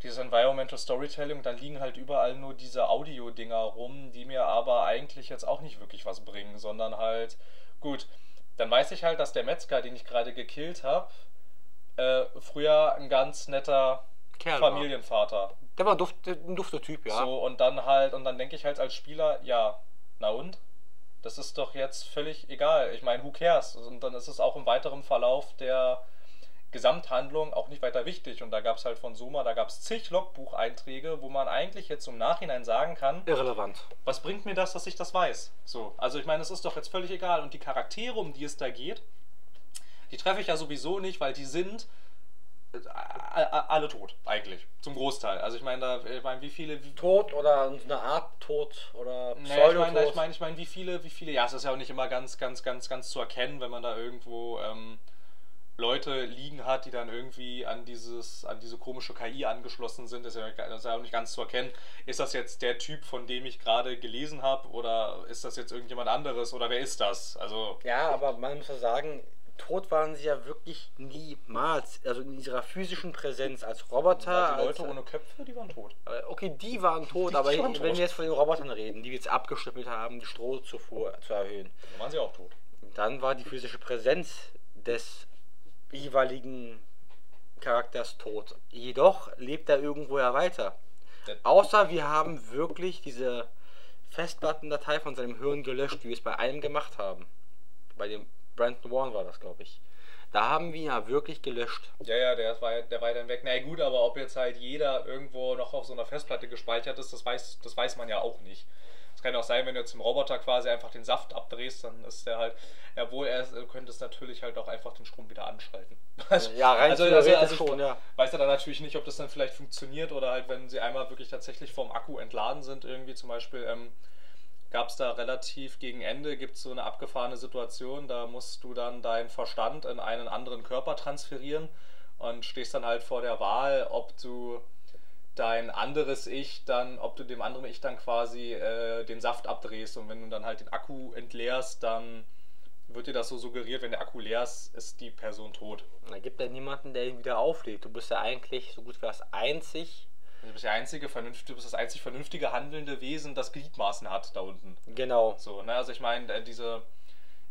Speaker 1: Dieses Environmental Storytelling, dann liegen halt überall nur diese Audio-Dinger rum, die mir aber eigentlich jetzt auch nicht wirklich was bringen, sondern halt, gut, dann weiß ich halt, dass der Metzger, den ich gerade gekillt habe, äh, früher ein ganz netter
Speaker 2: Kerl.
Speaker 1: Familienvater
Speaker 2: Der war ein, duft, ein dufter Typ, ja.
Speaker 1: so, und dann halt, und dann denke ich halt als Spieler, ja, na und? Das ist doch jetzt völlig egal. Ich meine, who cares? Und dann ist es auch im weiteren Verlauf der Gesamthandlung auch nicht weiter wichtig. Und da gab es halt von Soma, da gab es zig Logbucheinträge, wo man eigentlich jetzt im Nachhinein sagen kann,
Speaker 2: Irrelevant.
Speaker 1: was bringt mir das, dass ich das weiß? So, also ich meine, es ist doch jetzt völlig egal. Und die Charaktere, um die es da geht, die treffe ich ja sowieso nicht, weil die sind alle tot, eigentlich. Zum Großteil. Also ich meine, da, ich meine, wie viele. Wie,
Speaker 2: Tod oder eine Art Tod oder
Speaker 1: naja, ich meine, ich meine, ich meine, wie viele, wie viele, ja, es ist ja auch nicht immer ganz, ganz, ganz, ganz zu erkennen, wenn man da irgendwo ähm, Leute liegen hat, die dann irgendwie an dieses, an diese komische KI angeschlossen sind, ist ja, das ist ja auch nicht ganz zu erkennen. Ist das jetzt der Typ, von dem ich gerade gelesen habe, oder ist das jetzt irgendjemand anderes, oder wer ist das? Also,
Speaker 2: Ja, aber man muss ja sagen, tot waren sie ja wirklich niemals. Also in ihrer physischen Präsenz als Roboter.
Speaker 1: die
Speaker 2: als,
Speaker 1: Leute ohne Köpfe, die waren tot.
Speaker 2: Äh, Okay, die waren tot,
Speaker 1: Die
Speaker 2: aber
Speaker 1: waren
Speaker 2: wenn
Speaker 1: tot.
Speaker 2: wir jetzt von den Robotern reden, die wir jetzt abgeschnippelt haben, die Strohzufuhr zu erhöhen,
Speaker 1: Dann waren sie auch tot.
Speaker 2: dann war die physische Präsenz des jeweiligen Charakters tot. Jedoch lebt er irgendwo ja weiter. Außer wir haben wirklich diese Festplattendatei von seinem Hirn gelöscht, wie wir es bei einem gemacht haben. Bei dem Brandon Warren war das, glaube ich. Da haben wir ja wirklich gelöscht.
Speaker 1: Ja, ja, der war, der war dann weg. Na gut, aber ob jetzt halt jeder irgendwo noch auf so einer Festplatte gespeichert ist, das weiß, das weiß man ja auch nicht. Es kann ja auch sein, wenn du jetzt im Roboter quasi einfach den Saft abdrehst, dann ist der halt, obwohl er du könntest natürlich halt auch einfach den Strom wieder anschalten.
Speaker 2: Ja, rein
Speaker 1: also,
Speaker 2: theoretisch
Speaker 1: also,
Speaker 2: schon, ja.
Speaker 1: Weiß ja dann natürlich nicht, ob das dann vielleicht funktioniert oder halt, wenn sie einmal wirklich tatsächlich vom Akku entladen sind, irgendwie zum Beispiel, ähm, gab es da relativ gegen Ende, gibt es so eine abgefahrene Situation, da musst du dann deinen Verstand in einen anderen Körper transferieren und stehst dann halt vor der Wahl, ob du dein anderes Ich dann, ob du dem anderen Ich dann quasi äh, den Saft abdrehst und wenn du dann halt den Akku entleerst, dann wird dir das so suggeriert, wenn der Akku leer ist, ist die Person tot.
Speaker 2: Da gibt ja niemanden, der ihn wieder auflädt. Du bist ja eigentlich so gut wie das einzig.
Speaker 1: Du bist der einzige vernünftige, bist das einzig vernünftige handelnde Wesen, das Gliedmaßen hat da unten.
Speaker 2: Genau.
Speaker 1: So, ne, also ich meine, äh, diese,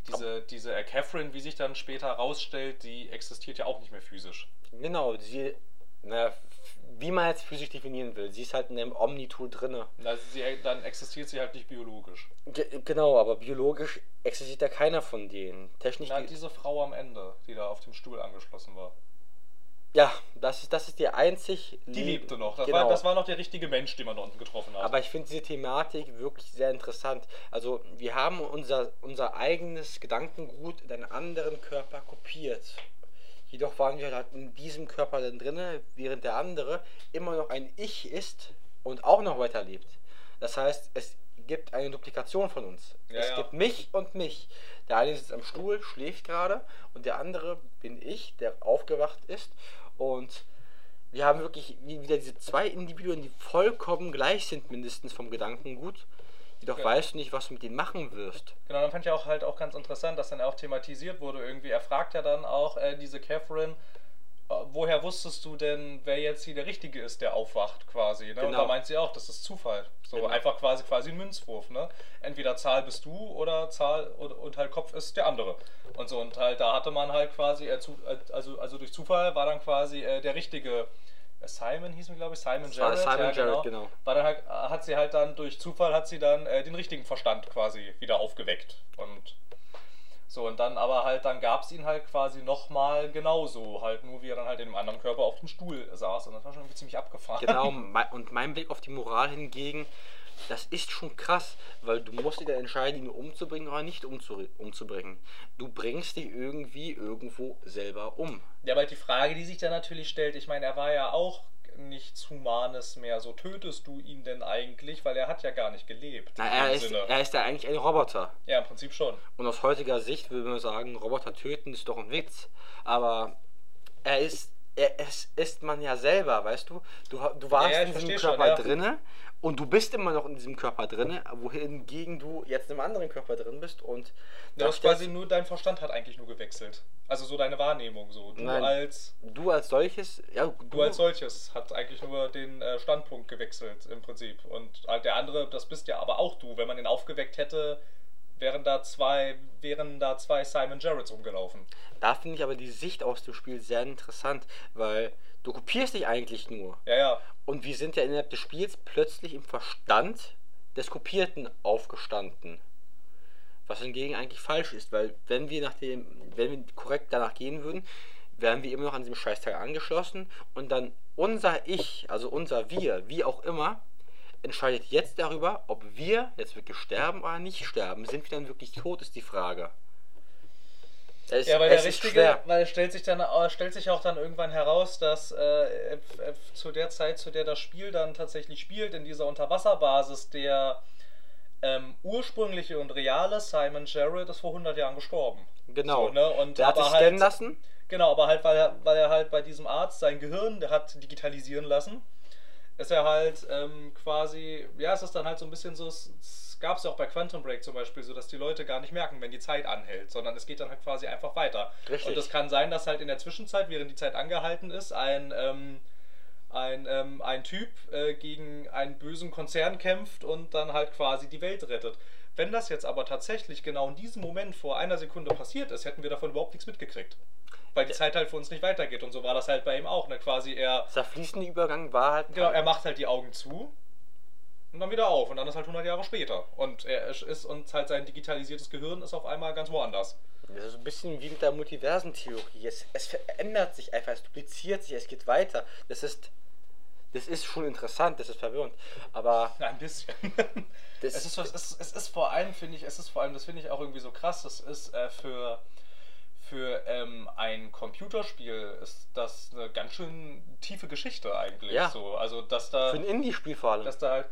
Speaker 1: diese, diese äh, Catherine, wie sich dann später herausstellt, die existiert ja auch nicht mehr physisch.
Speaker 2: Genau, sie, na, wie man jetzt physisch definieren will. Sie ist halt in dem Omni-Tool drinne.
Speaker 1: Also sie, dann existiert sie halt nicht biologisch.
Speaker 2: Ge genau, aber biologisch existiert ja keiner von denen. Technisch.
Speaker 1: Na, diese Frau am Ende, die da auf dem Stuhl angeschlossen war.
Speaker 2: Ja, das ist, das ist die einzig.
Speaker 1: Die
Speaker 2: le-
Speaker 1: lebte noch. Das,
Speaker 2: genau.
Speaker 1: war, das war noch der richtige Mensch, den man da unten getroffen hat.
Speaker 2: Aber ich finde diese Thematik wirklich sehr interessant. Also, wir haben unser, unser eigenes Gedankengut in einen anderen Körper kopiert. Jedoch waren wir halt in diesem Körper dann drinne, während der andere immer noch ein Ich ist und auch noch weiterlebt. Das heißt, es gibt eine Duplikation von uns.
Speaker 1: Ja,
Speaker 2: es
Speaker 1: ja.
Speaker 2: gibt mich und mich. Der eine sitzt am Stuhl, schläft gerade und der andere bin ich, der aufgewacht ist und wir haben wirklich wie- wieder diese zwei Individuen, die vollkommen gleich sind, mindestens vom Gedankengut. Jedoch
Speaker 1: Ja.
Speaker 2: weißt du nicht, was du mit denen machen wirst.
Speaker 1: Genau, dann fand ich auch halt auch ganz interessant, dass dann auch thematisiert wurde irgendwie. Er fragt ja dann auch äh, diese Catherine, woher wusstest du denn, wer jetzt hier der Richtige ist, der aufwacht quasi? Ne? Und
Speaker 2: Genau.
Speaker 1: da meint sie auch, das ist Zufall. So
Speaker 2: Genau.
Speaker 1: einfach quasi quasi ein Münzwurf. Ne? Entweder Zahl bist du oder Zahl und, und halt Kopf ist der andere. Und so und halt da hatte man halt quasi, äh, äh, also, also durch Zufall war dann quasi äh, der richtige. Simon hieß mir glaube ich, Simon Jarrett.
Speaker 2: Simon
Speaker 1: ja,
Speaker 2: Jarrett, genau.
Speaker 1: War dann halt, hat sie halt dann durch Zufall hat sie dann äh, den richtigen Verstand quasi wieder aufgeweckt. Und so, und dann aber halt, dann gab es ihn halt quasi nochmal genauso, halt nur wie er dann halt in einem anderen Körper auf dem Stuhl saß. Und das war schon irgendwie ziemlich abgefahren.
Speaker 2: Genau, und mein Blick auf die Moral hingegen, das ist schon krass, weil du musst dich dann entscheiden, ihn umzubringen oder nicht umzu umzubringen. Du bringst dich irgendwie irgendwo selber um.
Speaker 1: Ja, aber die Frage, die sich da natürlich stellt, ich meine, er war ja auch nichts Humanes mehr. So tötest du ihn denn eigentlich, weil er hat ja gar nicht gelebt.
Speaker 2: Na, er ist,
Speaker 1: Sinne.
Speaker 2: er ist ja eigentlich ein Roboter.
Speaker 1: Ja, im Prinzip schon.
Speaker 2: Und aus heutiger Sicht würde man sagen, Roboter töten ist doch ein Witz. Aber er ist, er ist, ist man ja selber, weißt du? Du, du warst
Speaker 1: Ja, ja,
Speaker 2: in diesem
Speaker 1: versteh schon,
Speaker 2: Körper
Speaker 1: ja.
Speaker 2: drinne und du bist immer noch in diesem Körper drinne, wohingegen du jetzt im anderen Körper drin bist und
Speaker 1: Ja, das quasi nur, dein Verstand hat eigentlich nur gewechselt. Also so deine Wahrnehmung so. Du
Speaker 2: Nein.
Speaker 1: als
Speaker 2: du als solches, ja, du,
Speaker 1: Du als solches hat eigentlich nur den äh, Standpunkt gewechselt im Prinzip. Und halt der andere, das bist ja aber auch du. Wenn man ihn aufgeweckt hätte, wären da zwei, wären da zwei Simon Jarretts rumgelaufen.
Speaker 2: Da finde ich aber die Sicht aus dem Spiel sehr interessant, weil du kopierst dich eigentlich nur.
Speaker 1: Ja, ja.
Speaker 2: Und wir sind ja innerhalb des Spiels plötzlich im Verstand des Kopierten aufgestanden. Was hingegen eigentlich falsch ist, weil wenn wir nach dem, wenn wir korrekt danach gehen würden, wären wir immer noch an diesem Scheißteil angeschlossen und dann unser Ich, also unser Wir, wie auch immer, entscheidet jetzt darüber, ob wir jetzt wirklich sterben oder nicht sterben. Sind wir dann wirklich tot, ist die Frage. Es,
Speaker 1: Ja, weil der richtige,
Speaker 2: schwer.
Speaker 1: weil es stellt sich dann stellt sich auch dann irgendwann heraus, dass äh, zu der Zeit, zu der das Spiel dann tatsächlich spielt, in dieser Unterwasserbasis, der ähm, ursprüngliche und reale Simon Jarrett ist vor 100 Jahren gestorben.
Speaker 2: Genau.
Speaker 1: So, ne? Und
Speaker 2: Der hat sich
Speaker 1: halt-
Speaker 2: lassen.
Speaker 1: Genau, aber halt, weil er, weil er halt bei diesem Arzt sein Gehirn, der hat digitalisieren lassen, ist er halt ähm, quasi, ja, es ist dann halt so ein bisschen so, gab es ja auch bei Quantum Break zum Beispiel, so dass die Leute gar nicht merken, wenn die Zeit anhält, sondern es geht dann halt quasi einfach weiter.
Speaker 2: Richtig.
Speaker 1: Und es kann sein, dass halt in der Zwischenzeit, während die Zeit angehalten ist, ein, ähm, ein, ähm, ein Typ äh, gegen einen bösen Konzern kämpft und dann halt quasi die Welt rettet. Wenn das jetzt aber tatsächlich genau in diesem Moment vor einer Sekunde passiert ist, hätten wir davon überhaupt nichts mitgekriegt. Weil die Zeit halt für uns nicht weitergeht. Und so war das halt bei ihm auch. Ne? Quasi er,
Speaker 2: Dieser fließende Übergang war halt.
Speaker 1: genau, er macht halt die Augen zu und dann wieder auf. Und dann ist halt 100 Jahre später. Und er ist und halt sein digitalisiertes Gehirn ist auf einmal ganz woanders.
Speaker 2: Das ist ein bisschen wie mit der Multiversentheorie. Es, es verändert sich einfach, es dupliziert sich, es geht weiter. Das ist, das ist schon interessant, das ist verwirrend. Aber
Speaker 1: Ein bisschen. Es, ist, es, ist, es ist vor allem, finde ich, es ist vor allem, das finde ich auch irgendwie so krass, das ist äh, für, für ähm, ein Computerspiel ist das eine ganz schön tiefe Geschichte eigentlich.
Speaker 2: Ja.
Speaker 1: So. Also dass da,
Speaker 2: für ein Indie-Spiel vor allem.
Speaker 1: dass da halt,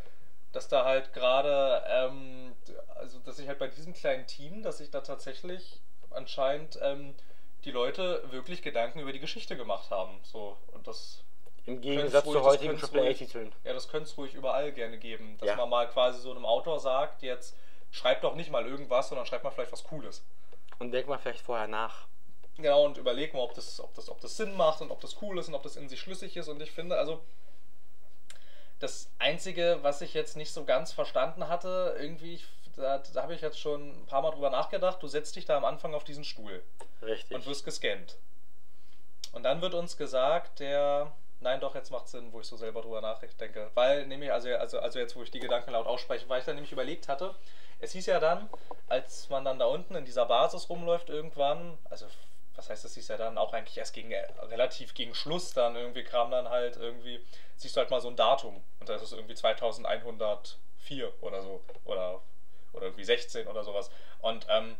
Speaker 1: dass da halt gerade, ähm, also dass ich halt bei diesem kleinen Team, dass sich da tatsächlich anscheinend ähm, die Leute wirklich Gedanken über die Geschichte gemacht haben. So und das
Speaker 2: Im Gegensatz
Speaker 1: ruhig-
Speaker 2: zu heutigen AAA-Titeln.
Speaker 1: ja, das könnte es ruhig überall gerne geben. Dass
Speaker 2: Ja.
Speaker 1: man mal quasi so einem Autor sagt, jetzt schreibt doch nicht mal irgendwas, sondern schreibt mal vielleicht was Cooles.
Speaker 2: Und denk mal vielleicht vorher nach.
Speaker 1: Genau, und überleg mal, ob das, ob, das, ob das Sinn macht und ob das cool ist und ob das in sich schlüssig ist. Und ich finde, also, das Einzige, was ich jetzt nicht so ganz verstanden hatte, irgendwie, da, da habe ich jetzt schon ein paar Mal drüber nachgedacht, du setzt dich da am Anfang auf diesen Stuhl
Speaker 2: Richtig.
Speaker 1: und wirst gescannt. Und dann wird uns gesagt, der. Nein, doch, jetzt macht Sinn, wo ich so selber drüber nachdenke. Weil, nämlich, also, also, also jetzt, wo ich die Gedanken laut ausspreche, weil ich dann nämlich überlegt hatte, es hieß ja dann, als man dann da unten in dieser Basis rumläuft, irgendwann, also was heißt das hieß ja dann auch eigentlich erst gegen äh, relativ gegen Schluss dann irgendwie kam dann halt irgendwie, siehst du halt mal so ein Datum und das ist irgendwie 2104 oder so oder, oder irgendwie 16 oder sowas. Und ähm,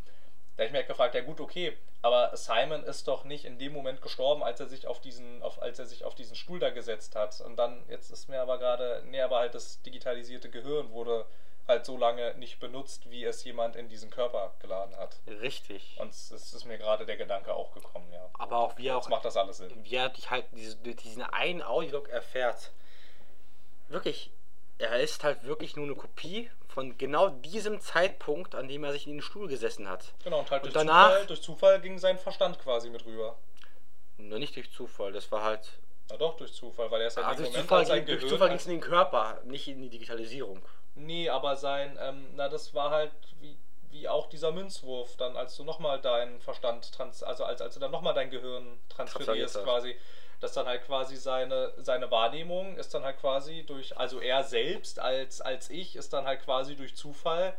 Speaker 1: da habe ich mir halt gefragt, ja gut, okay, aber Simon ist doch nicht in dem Moment gestorben, als er sich auf diesen, auf, als er sich auf diesen Stuhl da gesetzt hat. Und dann, jetzt ist mir aber gerade, nee, aber halt das digitalisierte Gehirn wurde halt so lange nicht benutzt, wie es jemand in diesen Körper geladen hat.
Speaker 2: Richtig.
Speaker 1: Und es ist mir gerade der Gedanke auch gekommen, ja.
Speaker 2: Aber auch wie er auch
Speaker 1: macht das alles Sinn.
Speaker 2: wie er dich halt diese, diesen einen Audiolog erfährt. Wirklich, er ist halt wirklich nur eine Kopie von genau diesem Zeitpunkt, an dem er sich in den Stuhl gesessen hat.
Speaker 1: Genau, und halt
Speaker 2: Und
Speaker 1: durch,
Speaker 2: danach-
Speaker 1: Zufall, durch Zufall ging sein Verstand quasi mit rüber.
Speaker 2: Nur nicht durch Zufall, das war halt.
Speaker 1: Na doch, durch Zufall, weil er ist ja
Speaker 2: Ah, durch
Speaker 1: Moment
Speaker 2: Zufall, ging- durch. Zufall ging es in den Körper, nicht in die Digitalisierung.
Speaker 1: Nee, aber sein, ähm, na das war halt wie, wie auch dieser Münzwurf, dann als du nochmal deinen Verstand, trans also als, als du dann nochmal dein Gehirn transferierst quasi, dass dann halt quasi seine, seine Wahrnehmung ist dann halt quasi durch, also er selbst als, als ich ist dann halt quasi durch Zufall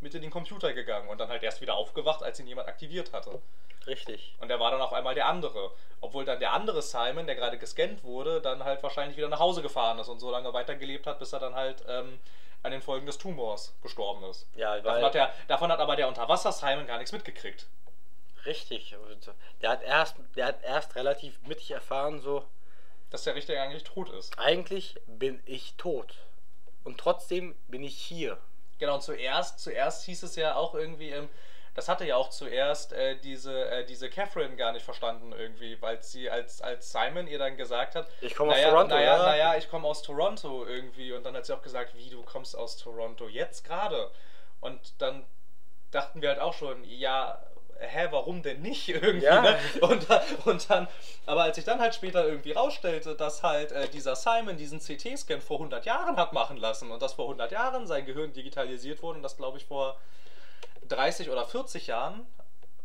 Speaker 1: mit in den Computer gegangen und dann halt erst wieder aufgewacht, als ihn jemand aktiviert hatte.
Speaker 2: Richtig.
Speaker 1: Und er war dann auf einmal der andere. Obwohl dann der andere Simon, der gerade gescannt wurde, dann halt wahrscheinlich wieder nach Hause gefahren ist und so lange weitergelebt hat, bis er dann halt ähm, an den Folgen des Tumors gestorben ist.
Speaker 2: Ja, weil-
Speaker 1: davon, hat der, davon hat aber der Unterwasser-Simon gar nichts mitgekriegt.
Speaker 2: Richtig. Der hat erst, der hat erst relativ mittig erfahren, so,
Speaker 1: Dass der Richter eigentlich tot ist.
Speaker 2: eigentlich bin ich tot. Und trotzdem bin ich hier.
Speaker 1: Genau, und zuerst, zuerst hieß es ja auch irgendwie, ähm, das hatte ja auch zuerst äh, diese, äh, diese Catherine gar nicht verstanden irgendwie, weil sie als, als Simon ihr dann gesagt hat,
Speaker 2: Ich komme aus
Speaker 1: naja,
Speaker 2: Toronto,
Speaker 1: naja,
Speaker 2: ja.
Speaker 1: naja, ich komme aus Toronto irgendwie. Und dann hat sie auch gesagt, wie, du kommst aus Toronto, jetzt gerade. Und dann dachten wir halt auch schon, ja, hä, warum denn nicht irgendwie?
Speaker 2: Ja.
Speaker 1: Ne? Und, dann- und dann, aber als sich dann halt später irgendwie rausstellte, dass halt äh, dieser Simon diesen CT-Scan vor 100 Jahren hat machen lassen und dass vor 100 Jahren sein Gehirn digitalisiert wurde und das glaube ich vor 30 oder 40 Jahren,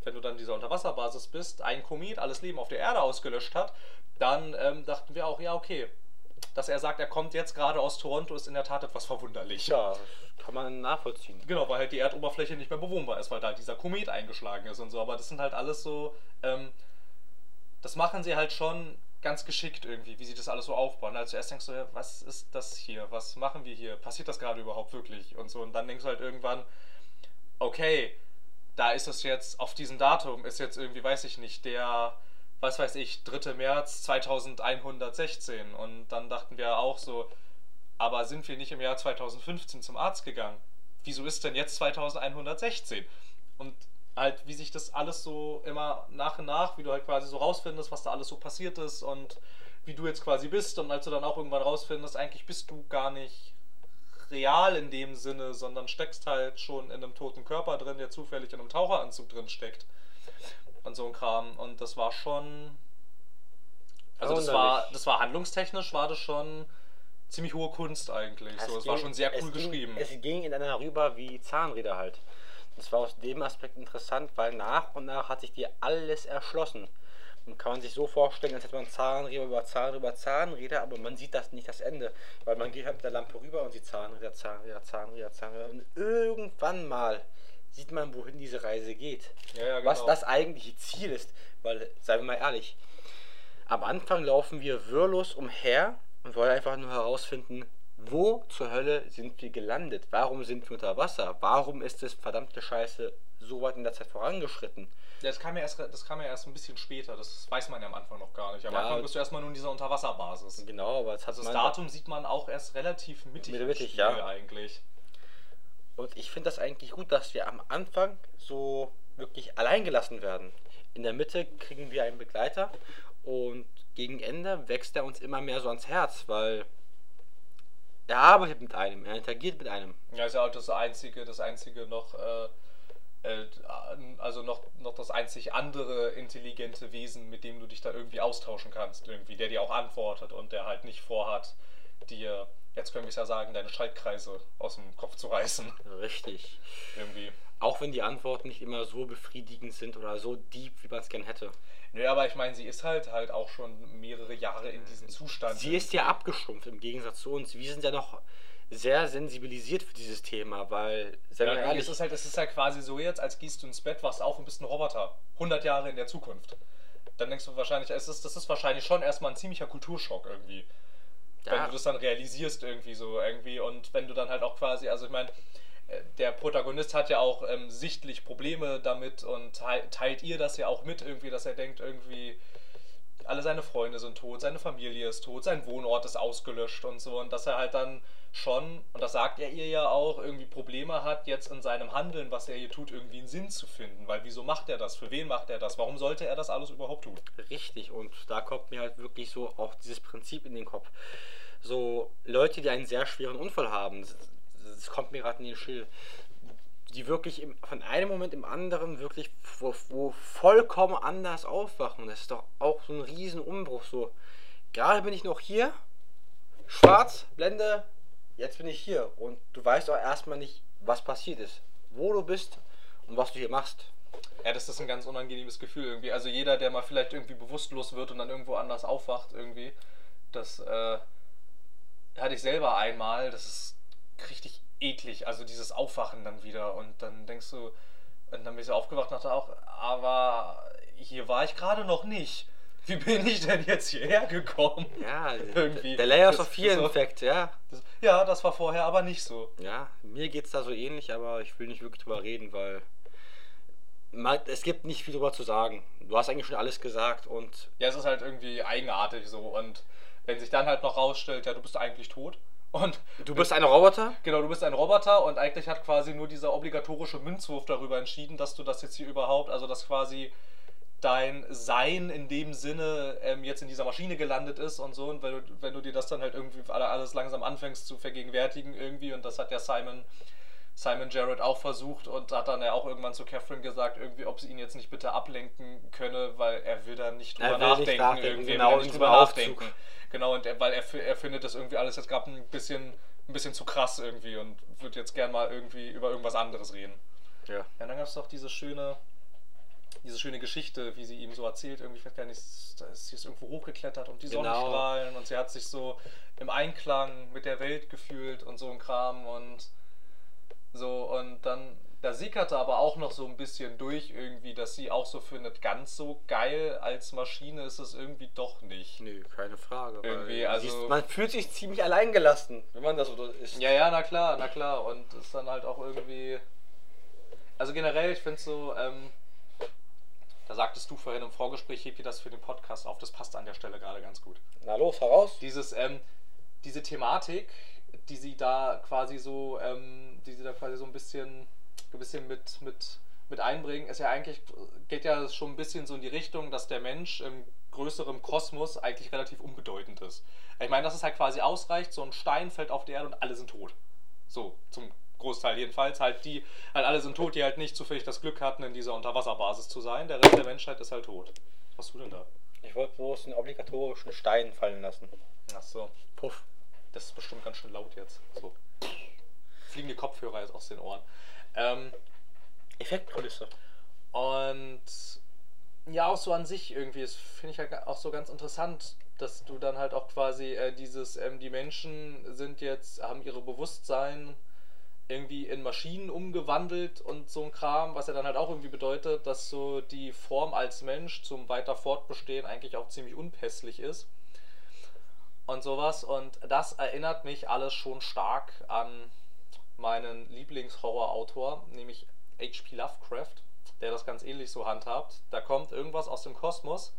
Speaker 1: wenn du dann dieser Unterwasserbasis bist, ein Komet alles Leben auf der Erde ausgelöscht hat, dann ähm, dachten wir auch, ja, okay. Dass er sagt, er kommt jetzt gerade aus Toronto, ist in der Tat etwas verwunderlich.
Speaker 2: Ja, kann man nachvollziehen.
Speaker 1: Genau, weil halt die Erdoberfläche nicht mehr bewohnbar ist, weil da dieser Komet eingeschlagen ist und so. Aber das sind halt alles so, ähm, das machen sie halt schon ganz geschickt irgendwie, wie sie das alles so aufbauen. Also zuerst denkst du, ja, was ist das hier? Was machen wir hier? Passiert das gerade überhaupt wirklich? Und so. Und dann denkst du halt irgendwann, okay, da ist es jetzt, auf diesem Datum ist jetzt irgendwie, weiß ich nicht, der, was weiß ich, 3. März 2116. Und dann dachten wir auch so, aber sind wir nicht im Jahr 2015 zum Arzt gegangen? Wieso ist denn jetzt 2116? Und halt, wie sich das alles so immer nach und nach, wie du halt quasi so rausfindest, was da alles so passiert ist und wie du jetzt quasi bist. Und als du dann auch irgendwann rausfindest, eigentlich bist du gar nicht real in dem Sinne, sondern steckst halt schon in einem toten Körper drin, der zufällig in einem Taucheranzug drin steckt. Und so ein Kram. Und das war schon. Also das war, das war handlungstechnisch war das schon ziemlich hohe Kunst eigentlich. so, es war
Speaker 2: ging-
Speaker 1: schon sehr
Speaker 2: es
Speaker 1: cool
Speaker 2: ging,
Speaker 1: geschrieben.
Speaker 2: Es ging in einer rüber wie Zahnräder halt. Das war aus dem Aspekt interessant, weil nach und nach hat sich dir alles erschlossen. Und kann man sich so vorstellen, als hätte man Zahnräder über Zahnräder über Zahnräder, aber man sieht das nicht das Ende. Weil man geht halt mit der Lampe rüber und sieht Zahnräder, Zahnräder, Zahnräder, Zahnräder. Und irgendwann mal sieht man, wohin diese Reise geht.
Speaker 1: Ja, ja,
Speaker 2: Was
Speaker 1: genau.
Speaker 2: das eigentliche Ziel ist. Weil, seien wir mal ehrlich, am Anfang laufen wir wirrlos umher und wollen einfach nur herausfinden, wo zur Hölle sind wir gelandet? Warum sind wir unter Wasser? Warum ist es verdammte Scheiße so weit in der Zeit vorangeschritten?
Speaker 1: Ja, das kam ja erst, das kam ja erst ein bisschen später, das weiß man ja am Anfang noch gar nicht. Am
Speaker 2: Ja.
Speaker 1: Anfang bist du erstmal nur in dieser Unterwasserbasis.
Speaker 2: Genau, aber hat
Speaker 1: Also das Datum sieht man auch erst relativ mittig, im
Speaker 2: Mittig,
Speaker 1: Spiel
Speaker 2: ja.
Speaker 1: eigentlich.
Speaker 2: Und ich finde das eigentlich gut, dass wir am Anfang so wirklich allein gelassen werden. In der Mitte kriegen wir einen Begleiter und gegen Ende wächst er uns immer mehr so ans Herz, weil er arbeitet mit einem, er interagiert mit einem.
Speaker 1: Ja, ist ja auch das einzige, das einzige noch, äh, äh, also noch, noch das einzig andere intelligente Wesen, mit dem du dich da irgendwie austauschen kannst, irgendwie, der dir auch antwortet und der halt nicht vorhat, dir, jetzt können wir es ja sagen, deine Schaltkreise aus dem Kopf zu reißen.
Speaker 2: Richtig.
Speaker 1: Irgendwie.
Speaker 2: Auch wenn die Antworten nicht immer so befriedigend sind oder so deep, wie man es gern hätte.
Speaker 1: Nö, aber ich meine, sie ist halt halt auch schon mehrere Jahre in diesem Zustand.
Speaker 2: Sie ist ja abgestumpft im Gegensatz zu uns. Wir sind ja noch sehr sensibilisiert für dieses Thema, weil,
Speaker 1: Ja,
Speaker 2: wir
Speaker 1: es
Speaker 2: ehrlich,
Speaker 1: ist halt, es ist halt quasi so jetzt, als gehst du ins Bett, wachst auf und bist ein Roboter. 100 Jahre in der Zukunft. Dann denkst du wahrscheinlich, es ist, das ist wahrscheinlich schon erstmal ein ziemlicher Kulturschock irgendwie. Wenn
Speaker 2: Ja.
Speaker 1: du das dann realisierst irgendwie so irgendwie und wenn du dann halt auch quasi, also ich meine, äh, der Protagonist hat ja auch ähm, sichtlich Probleme damit und tei- teilt ihr das ja auch mit irgendwie, dass er denkt irgendwie, alle seine Freunde sind tot, seine Familie ist tot, sein Wohnort ist ausgelöscht und so und dass er halt dann schon, und das sagt er ihr ja auch, irgendwie Probleme hat, jetzt in seinem Handeln, was er hier tut, irgendwie einen Sinn zu finden. Weil wieso macht er das? Für wen macht er das? Warum sollte er das alles überhaupt tun?
Speaker 2: Richtig, und da kommt mir halt wirklich so auch dieses Prinzip in den Kopf. So Leute, die einen sehr schweren Unfall haben, das, kommt mir gerade in den Schild. Die wirklich im, von einem Moment im anderen wirklich wo, wo vollkommen anders aufwachen. Das ist doch auch so ein riesen Umbruch. So, gerade bin ich noch hier, schwarz, Blende, jetzt bin ich hier. Und du weißt auch erstmal nicht, was passiert ist, wo du bist und was du hier machst.
Speaker 1: Ja, das ist ein ganz unangenehmes Gefühl irgendwie. Also jeder, der mal vielleicht irgendwie bewusstlos wird und dann irgendwo anders aufwacht irgendwie, das äh, hatte ich selber einmal. Das ist richtig eklig. Also dieses Aufwachen dann wieder und dann denkst du, und dann bist du aufgewacht und dachte auch, aber hier war ich gerade noch nicht. Wie bin ich denn jetzt hierher gekommen?
Speaker 2: Ja,
Speaker 1: Irgendwie.
Speaker 2: der Layers of Fear
Speaker 1: so-
Speaker 2: Effekt, ja.
Speaker 1: Das, ja, das war vorher aber nicht so.
Speaker 2: Ja, mir geht's da so ähnlich, aber ich will nicht wirklich drüber reden, weil es gibt nicht viel drüber zu sagen. Du hast eigentlich schon alles gesagt und
Speaker 1: Ja, es ist halt irgendwie eigenartig so und wenn sich dann halt noch rausstellt, ja, du bist eigentlich tot und
Speaker 2: du bist ein Roboter?
Speaker 1: Genau, du bist ein Roboter und eigentlich hat quasi nur dieser obligatorische Münzwurf darüber entschieden, dass du das jetzt hier überhaupt, also dass quasi dein Sein in dem Sinne ähm, jetzt in dieser Maschine gelandet ist und so. Und wenn du, wenn du dir das dann halt irgendwie alle- alles langsam anfängst zu vergegenwärtigen irgendwie, und das hat ja Simon, Simon Jarrett auch versucht und hat dann ja auch irgendwann zu Catherine gesagt, irgendwie, ob sie ihn jetzt nicht bitte ablenken könne, weil er will da nicht drüber
Speaker 2: Er will nicht
Speaker 1: nachdenken,
Speaker 2: nachdenken,
Speaker 1: irgendwie, er
Speaker 2: genau,
Speaker 1: nicht drüber nachdenken. Genau, und er, weil er, er findet das irgendwie alles jetzt gerade ein bisschen, ein bisschen zu krass irgendwie und würde jetzt gern mal irgendwie über irgendwas anderes reden.
Speaker 2: Ja.
Speaker 1: Ja, und dann gab es doch diese schöne, diese schöne Geschichte, wie sie ihm so erzählt, irgendwie, ich weiß gar nicht, sie ist irgendwo hochgeklettert und die
Speaker 2: Genau.
Speaker 1: Sonnenstrahlen und sie hat sich so im Einklang mit der Welt gefühlt und so ein Kram und so und dann, da sickerte aber auch noch so ein bisschen durch irgendwie, dass sie auch so findet, ganz so geil als Maschine ist es irgendwie doch nicht.
Speaker 2: Nö, keine Frage.
Speaker 1: Irgendwie, also-
Speaker 2: siehst, man fühlt sich ziemlich alleingelassen, wenn man das so ist.
Speaker 1: Ja, ja, na klar, na klar. Und ist dann halt auch irgendwie. Also generell, ich finde so, ähm, da sagtest du vorhin im Vorgespräch, heb dir das für den Podcast auf, das passt an der Stelle gerade ganz gut.
Speaker 2: Na los, heraus.
Speaker 1: Dieses, ähm, diese Thematik, die sie da quasi so, ähm, die sie da quasi so ein bisschen, ein bisschen mit, mit, mit einbringen, ist ja eigentlich, geht ja schon ein bisschen so in die Richtung, dass der Mensch im größeren Kosmos eigentlich relativ unbedeutend ist. Ich meine, dass es halt quasi ausreicht, so ein Stein fällt auf die Erde und alle sind tot. So, zum Großteil jedenfalls. Halt die, halt alle sind tot, die halt nicht zufällig das Glück hatten, in dieser Unterwasserbasis zu sein. Der Rest der Menschheit ist halt tot. Was hast du denn da?
Speaker 2: Ich wollte bloß einen obligatorischen Stein fallen lassen.
Speaker 1: Ach so.
Speaker 2: Puff.
Speaker 1: Das ist bestimmt ganz schön laut jetzt. So. Fliegen die Kopfhörer jetzt aus den Ohren. Ähm,
Speaker 2: Effektkulisse.
Speaker 1: und ja, auch so an sich irgendwie, das finde ich halt auch so ganz interessant, dass du dann halt auch quasi äh, dieses, ähm, die Menschen sind jetzt, haben ihre Bewusstsein irgendwie in Maschinen umgewandelt und so ein Kram, was ja dann halt auch irgendwie bedeutet, dass so die Form als Mensch zum weiter Fortbestehen eigentlich auch ziemlich unpässlich ist und sowas. Und das erinnert mich alles schon stark an meinen Lieblingshorrorautor, nämlich H.P. Lovecraft, der das ganz ähnlich so handhabt. Da kommt irgendwas aus dem Kosmos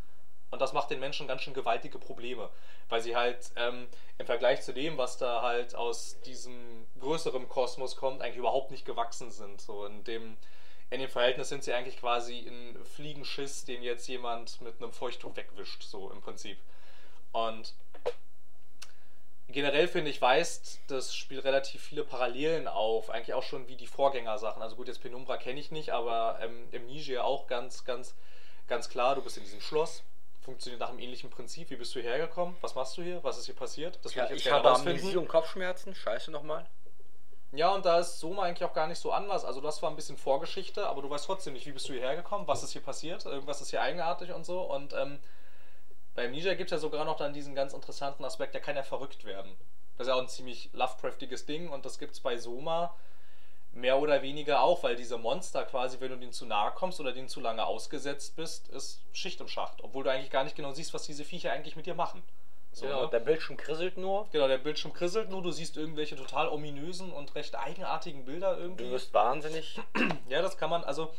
Speaker 1: und das macht den Menschen ganz schön gewaltige Probleme, weil sie halt ähm, im Vergleich zu dem, was da halt aus diesem größeren Kosmos kommt, eigentlich überhaupt nicht gewachsen sind. So in dem, in dem Verhältnis sind sie eigentlich quasi ein Fliegenschiss, den jetzt jemand mit einem Feuchttuch wegwischt, so im Prinzip. Und generell finde ich, weist das Spiel relativ viele Parallelen auf, eigentlich auch schon wie die Vorgängersachen. Also gut, jetzt Penumbra kenne ich nicht, aber ähm, Amnesia auch ganz, ganz, ganz klar. Du bist in diesem Schloss, funktioniert nach einem ähnlichen Prinzip. Wie bist du hergekommen? Was machst du hier? Was ist hier passiert? Das will
Speaker 2: Ja,
Speaker 1: ich jetzt
Speaker 2: ich habe. Amnesie und Kopfschmerzen. Scheiße nochmal.
Speaker 1: Ja, und da ist Soma eigentlich auch gar nicht so anders. Also das war ein bisschen Vorgeschichte, aber du weißt trotzdem nicht, wie bist du hierher gekommen, was ist hier passiert, irgendwas ist hier eigenartig und so. Und ähm, bei Amnesia gibt es ja sogar noch dann diesen ganz interessanten Aspekt, der kann ja verrückt werden. Das ist ja auch ein ziemlich Lovecraftiges Ding und das gibt es bei Soma mehr oder weniger auch, weil diese Monster quasi, wenn du denen zu nahe kommst oder denen zu lange ausgesetzt bist, ist Schicht im Schacht. Obwohl du eigentlich gar nicht genau siehst, was diese Viecher eigentlich mit dir machen. So,
Speaker 2: Genau,
Speaker 1: ne?
Speaker 2: der Bildschirm krisselt nur.
Speaker 1: Genau, der Bildschirm krisselt nur, du siehst irgendwelche total ominösen und recht eigenartigen Bilder
Speaker 2: Du
Speaker 1: irgendwie.
Speaker 2: wirst wahnsinnig.
Speaker 1: Ja, das kann man, also,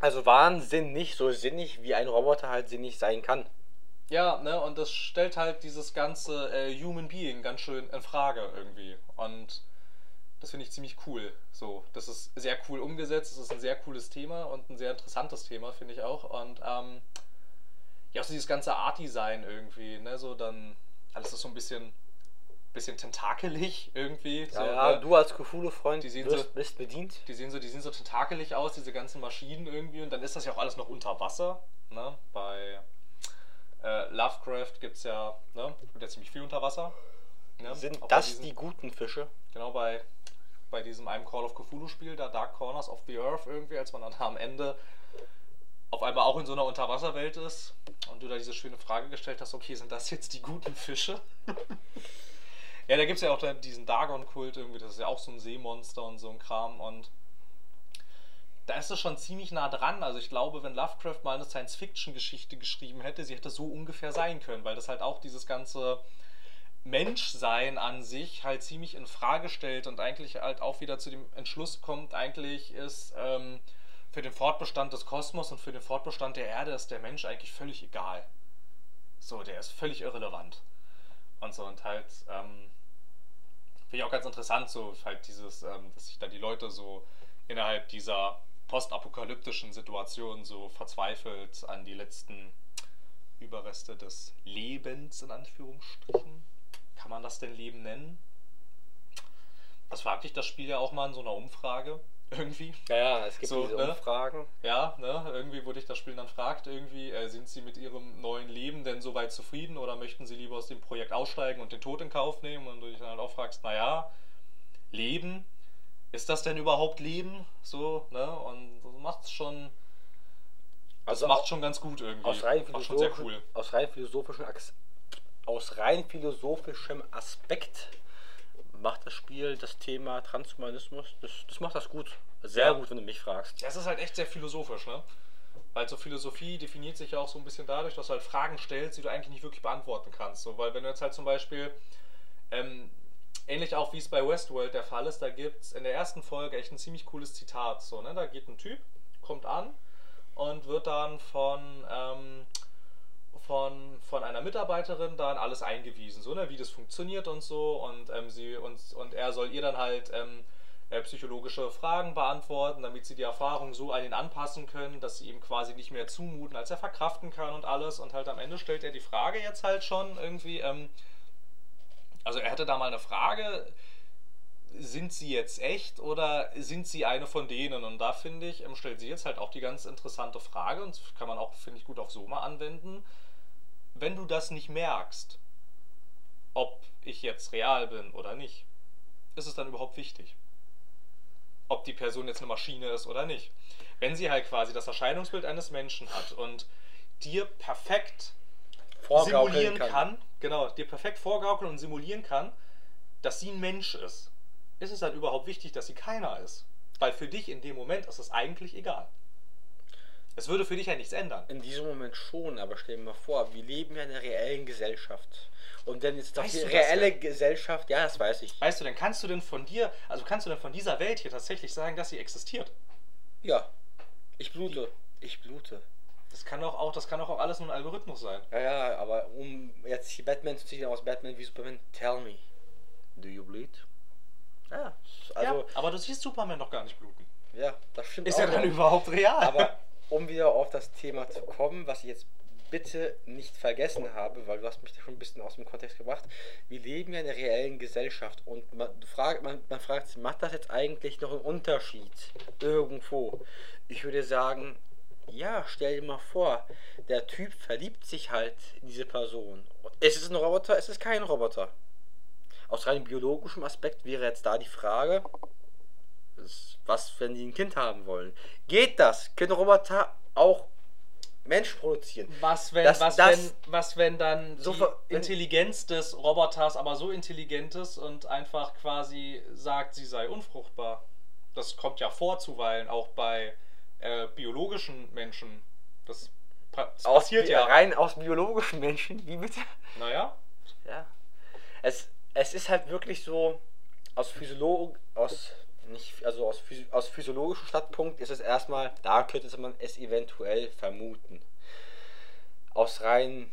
Speaker 2: Also Wahnsinn nicht so sinnig, wie ein Roboter halt sinnig sein kann.
Speaker 1: Ja, ne, und das stellt halt dieses ganze äh, Human Being ganz schön in Frage irgendwie. Und das finde ich ziemlich cool. So, das ist sehr cool umgesetzt, es ist ein sehr cooles Thema und ein sehr interessantes Thema, finde ich auch. Und ähm, ja, auch so dieses ganze Art-Design irgendwie, ne, so dann, alles ist so ein bisschen bisschen tentakelig irgendwie.
Speaker 2: Ja,
Speaker 1: so,
Speaker 2: ja,
Speaker 1: ne?
Speaker 2: du als Cthulhu-Freund
Speaker 1: Die sehen
Speaker 2: wirst-
Speaker 1: so-
Speaker 2: bist bedient.
Speaker 1: Die sehen so, die sehen so tentakelig aus, diese ganzen Maschinen irgendwie. Und dann ist das ja auch alles noch unter Wasser. Ne? Bei äh, Lovecraft gibt es ja, ne? Gibt ja ziemlich viel unter Wasser. Ne?
Speaker 2: Sind
Speaker 1: Auch
Speaker 2: das
Speaker 1: diesen-
Speaker 2: die guten Fische?
Speaker 1: Genau bei, bei diesem einem Call of Cthulhu-Spiel, da Dark Corners of the Earth irgendwie, als man dann am Ende auf einmal auch in so einer Unterwasserwelt ist und du da diese schöne Frage gestellt hast, okay, sind das jetzt die guten Fische? ja, da gibt es ja auch dann diesen Dagon-Kult irgendwie, das ist ja auch so ein Seemonster und so ein Kram und da ist es schon ziemlich nah dran. Also ich glaube, wenn Lovecraft mal eine Science-Fiction-Geschichte geschrieben hätte, sie hätte so ungefähr sein können, weil das halt auch dieses ganze Menschsein an sich halt ziemlich in Frage stellt und eigentlich halt auch wieder zu dem Entschluss kommt, eigentlich ist ähm, für den Fortbestand des Kosmos und für den Fortbestand der Erde ist der Mensch eigentlich völlig egal. So, der ist völlig irrelevant. Und so, und halt, ähm, finde ich auch ganz interessant, so halt dieses, ähm, dass sich da die Leute so innerhalb dieser postapokalyptischen Situation so verzweifelt an die letzten Überreste des Lebens in Anführungsstrichen. Kann man das denn Leben nennen? Das fragt dich das Spiel ja auch mal in so einer Umfrage. Irgendwie.
Speaker 2: Ja, ja, es gibt
Speaker 1: So,
Speaker 2: diese
Speaker 1: ne?
Speaker 2: Umfragen.
Speaker 1: Ja, ne? Irgendwie, wo dich das Spiel dann fragt, irgendwie, äh, sind sie mit ihrem neuen Leben denn soweit zufrieden oder möchten sie lieber aus dem Projekt aussteigen und den Tod in Kauf nehmen? Und du dich dann halt auch fragst, naja, Leben, ist das denn überhaupt Leben? So, ne? Und das macht's schon. Das
Speaker 2: Also
Speaker 1: macht schon ganz gut irgendwie.
Speaker 2: Aus rein,
Speaker 1: macht schon sehr cool.
Speaker 2: aus rein philosophischen Ax- aus rein philosophischem Aspekt macht das Spiel das Thema Transhumanismus, das, das macht das gut. Sehr
Speaker 1: Ja.
Speaker 2: gut, wenn du mich fragst.
Speaker 1: Ja, es ist halt echt sehr philosophisch, ne? Weil so Philosophie definiert sich ja auch so ein bisschen dadurch, dass du halt Fragen stellst, die du eigentlich nicht wirklich beantworten kannst. So, weil wenn du jetzt halt zum Beispiel, ähm, ähnlich auch wie es bei Westworld der Fall ist, da gibt es in der ersten Folge echt ein ziemlich cooles Zitat. So, ne? Da geht ein Typ, kommt an und wird dann von, ähm, von, von einer Mitarbeiterin dann alles eingewiesen, so, ne, wie das funktioniert und so. Und, ähm, sie, und, und er soll ihr dann halt ähm, äh, psychologische Fragen beantworten, damit sie die Erfahrung so an ihn anpassen können, dass sie ihm quasi nicht mehr zumuten, als er verkraften kann und alles. Und halt am Ende stellt er die Frage jetzt halt schon irgendwie, ähm, also er hätte da mal eine Frage, sind sie jetzt echt oder sind sie eine von denen? Und da finde ich, ähm, stellt sie jetzt halt auch die ganz interessante Frage und das kann man auch, finde ich, gut auf Soma anwenden. Wenn du das nicht merkst, ob ich jetzt real bin oder nicht, ist es dann überhaupt wichtig? Ob die Person jetzt eine Maschine ist oder nicht. Wenn sie halt quasi das Erscheinungsbild eines Menschen hat und dir perfekt simulieren kann. Genau, dir perfekt vorgaukeln und simulieren kann, dass sie ein Mensch ist, ist es dann überhaupt wichtig, dass sie keiner ist? Weil für dich in dem Moment ist es eigentlich egal. Es würde für dich ja nichts ändern.
Speaker 2: In diesem Moment schon, aber stell dir mal vor, wir leben ja in einer reellen Gesellschaft. Und wenn jetzt doch
Speaker 1: Weißt
Speaker 2: die reelle
Speaker 1: denn?
Speaker 2: Gesellschaft, ja, das weiß ich.
Speaker 1: Weißt du denn, kannst du denn von dir, also kannst du denn von dieser Welt hier tatsächlich sagen, dass sie existiert?
Speaker 2: Ja, ich blute. Ich blute.
Speaker 1: Das kann doch auch, das kann auch alles nur ein Algorithmus sein.
Speaker 2: Ja, ja, aber um jetzt hier Batman zu ziehen aus Batman wie Superman, tell me, do you bleed? Ja, also,
Speaker 1: ja, aber du siehst Superman doch gar nicht bluten.
Speaker 2: ja, das stimmt
Speaker 1: Ist
Speaker 2: auch
Speaker 1: er dann
Speaker 2: noch.
Speaker 1: überhaupt real?
Speaker 2: Aber um wieder auf das Thema zu kommen, was ich jetzt bitte nicht vergessen habe, weil du hast mich da schon ein bisschen aus dem Kontext gebracht. Wir leben ja in einer reellen Gesellschaft und man fragt, man, man fragt sich, macht das jetzt eigentlich noch einen Unterschied irgendwo? Ich würde sagen, ja, stell dir mal vor, der Typ verliebt sich halt in diese Person. Ist es ein Roboter? Ist es kein Roboter? Aus rein biologischem Aspekt wäre jetzt da die Frage, was, wenn die ein Kind haben wollen? Geht das? Können Roboter auch Menschen produzieren?
Speaker 1: Was wenn,
Speaker 2: Das-
Speaker 1: was,
Speaker 2: das-
Speaker 1: wenn, was wenn dann
Speaker 2: So
Speaker 1: die Intelligenz des Roboters aber so intelligent ist und einfach quasi sagt, sie sei unfruchtbar? Das kommt ja vor zuweilen auch bei äh, biologischen Menschen. Das, pa- das
Speaker 2: Aus,
Speaker 1: passiert
Speaker 2: bi-
Speaker 1: ja.
Speaker 2: rein aus biologischen Menschen? Wie bitte?
Speaker 1: Naja,
Speaker 2: Ja. Es, es ist halt wirklich so, aus Physiolog aus nicht, also aus, Physi aus physiologischem Standpunkt ist es erstmal, da könnte man es eventuell vermuten. Aus rein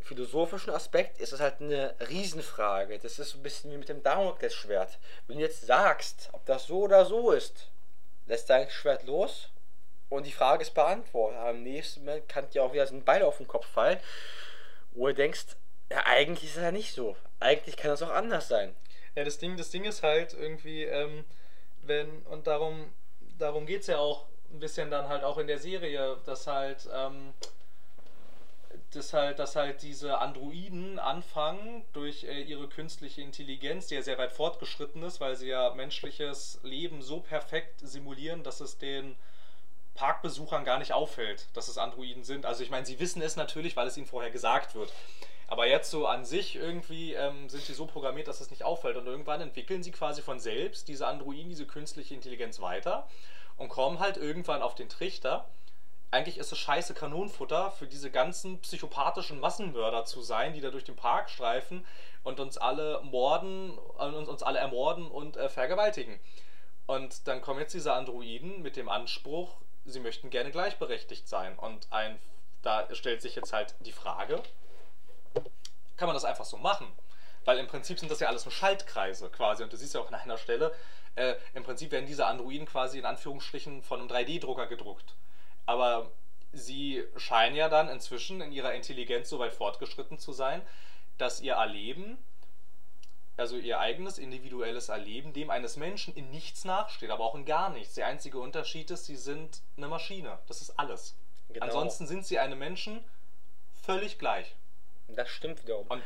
Speaker 2: philosophischen Aspekt ist es halt eine Riesenfrage. Das ist so ein bisschen wie mit dem Damoklesschwert. Wenn du jetzt sagst, ob das so oder so ist, lässt dein Schwert los und die Frage ist beantwortet. Am nächsten Moment kann dir auch wieder so ein Beil auf den Kopf fallen, wo du denkst, ja, eigentlich ist es ja nicht so. eigentlich kann das auch anders sein.
Speaker 1: Ja, das Ding, das Ding ist halt irgendwie, ähm, wenn, und darum, darum geht es ja auch ein bisschen dann halt auch in der Serie, dass halt, ähm, dass halt, dass halt diese Androiden anfangen durch äh, ihre künstliche Intelligenz, die ja sehr weit fortgeschritten ist, weil sie ja menschliches Leben so perfekt simulieren, dass es den Parkbesuchern gar nicht auffällt, dass es Androiden sind. Also ich meine, sie wissen es natürlich, weil es ihnen vorher gesagt wird. Aber jetzt so an sich irgendwie ähm, sind sie so programmiert, dass es nicht auffällt. Und irgendwann entwickeln sie quasi von selbst diese Androiden, diese künstliche Intelligenz weiter und kommen halt irgendwann auf den Trichter. Eigentlich ist es scheiße Kanonenfutter für diese ganzen psychopathischen Massenmörder zu sein, die da durch den Park streifen und uns alle morden, äh, uns, uns alle ermorden und äh, vergewaltigen. Und dann kommen jetzt diese Androiden mit dem Anspruch, sie möchten gerne gleichberechtigt sein. Und ein, da stellt sich jetzt halt die Frage, kann man das einfach so machen? Weil im Prinzip sind das ja alles nur Schaltkreise quasi. Und du siehst ja auch an einer Stelle, äh, im Prinzip werden diese Androiden quasi in Anführungsstrichen von einem 3D-Drucker gedruckt. Aber sie scheinen ja dann inzwischen in ihrer Intelligenz so weit fortgeschritten zu sein, dass ihr Erleben, also ihr eigenes individuelles Erleben, dem eines Menschen in nichts nachsteht, aber auch in gar nichts. Der einzige Unterschied ist, sie sind eine Maschine. Das ist alles.
Speaker 2: Genau.
Speaker 1: Ansonsten sind sie einem Menschen völlig gleich.
Speaker 2: Das stimmt wiederum.
Speaker 1: Und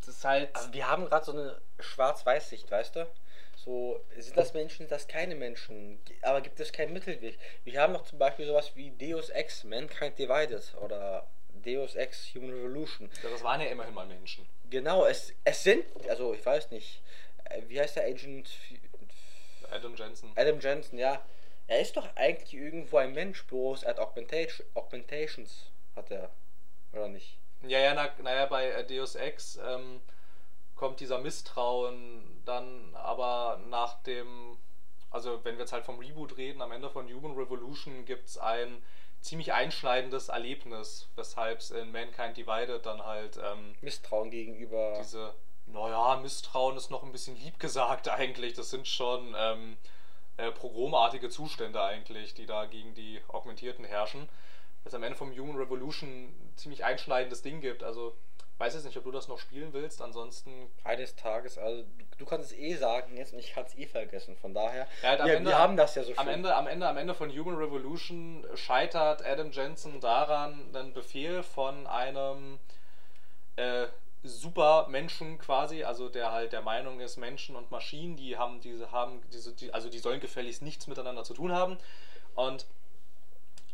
Speaker 1: das ist halt.
Speaker 2: Also wir haben gerade so eine Schwarz-Weiß-Sicht, weißt du? So, sind das Menschen, sind das keine Menschen? Aber gibt es keinen Mittelweg? Wir haben noch zum Beispiel sowas wie Deus Ex, Mankind Divided oder Deus Ex Human Revolution.
Speaker 1: Ja, das waren ja immerhin mal Menschen.
Speaker 2: Genau, es, es sind, also ich weiß nicht, äh, wie heißt der Agent
Speaker 1: Adam Jensen.
Speaker 2: Adam Jensen, ja. Er ist doch eigentlich irgendwo ein Mensch, bloß er hat Augmentation, Augmentations, hat er, oder nicht?
Speaker 1: Ja, ja, na, naja, bei äh, Deus Ex ähm, kommt dieser Misstrauen dann aber nach dem, also wenn wir jetzt halt vom Reboot reden, am Ende von Human Revolution gibt es ein ziemlich einschneidendes Erlebnis, weshalb es in Mankind Divided dann halt ähm,
Speaker 2: Misstrauen gegenüber.
Speaker 1: diese, naja, Misstrauen ist noch ein bisschen lieb gesagt eigentlich, das sind schon ähm, äh, pogromartige Zustände eigentlich, die da gegen die Augmentierten herrschen. Es am Ende vom Human Revolution ein ziemlich einschneidendes Ding gibt, also weiß jetzt nicht, ob du das noch spielen willst, ansonsten
Speaker 2: Eines Tages, also du, kannst es eh sagen jetzt und ich kann es eh vergessen. Von daher,
Speaker 1: Ja, halt
Speaker 2: wir,
Speaker 1: Ende-
Speaker 2: wir haben das ja so
Speaker 1: Am
Speaker 2: schön.
Speaker 1: Ende, am Ende, am Ende von Human Revolution scheitert Adam Jensen daran, einen Befehl von einem äh, Supermenschen quasi, also der halt der Meinung ist, Menschen und Maschinen, die haben diese, haben diese, die, also die sollen gefälligst nichts miteinander zu tun haben. Und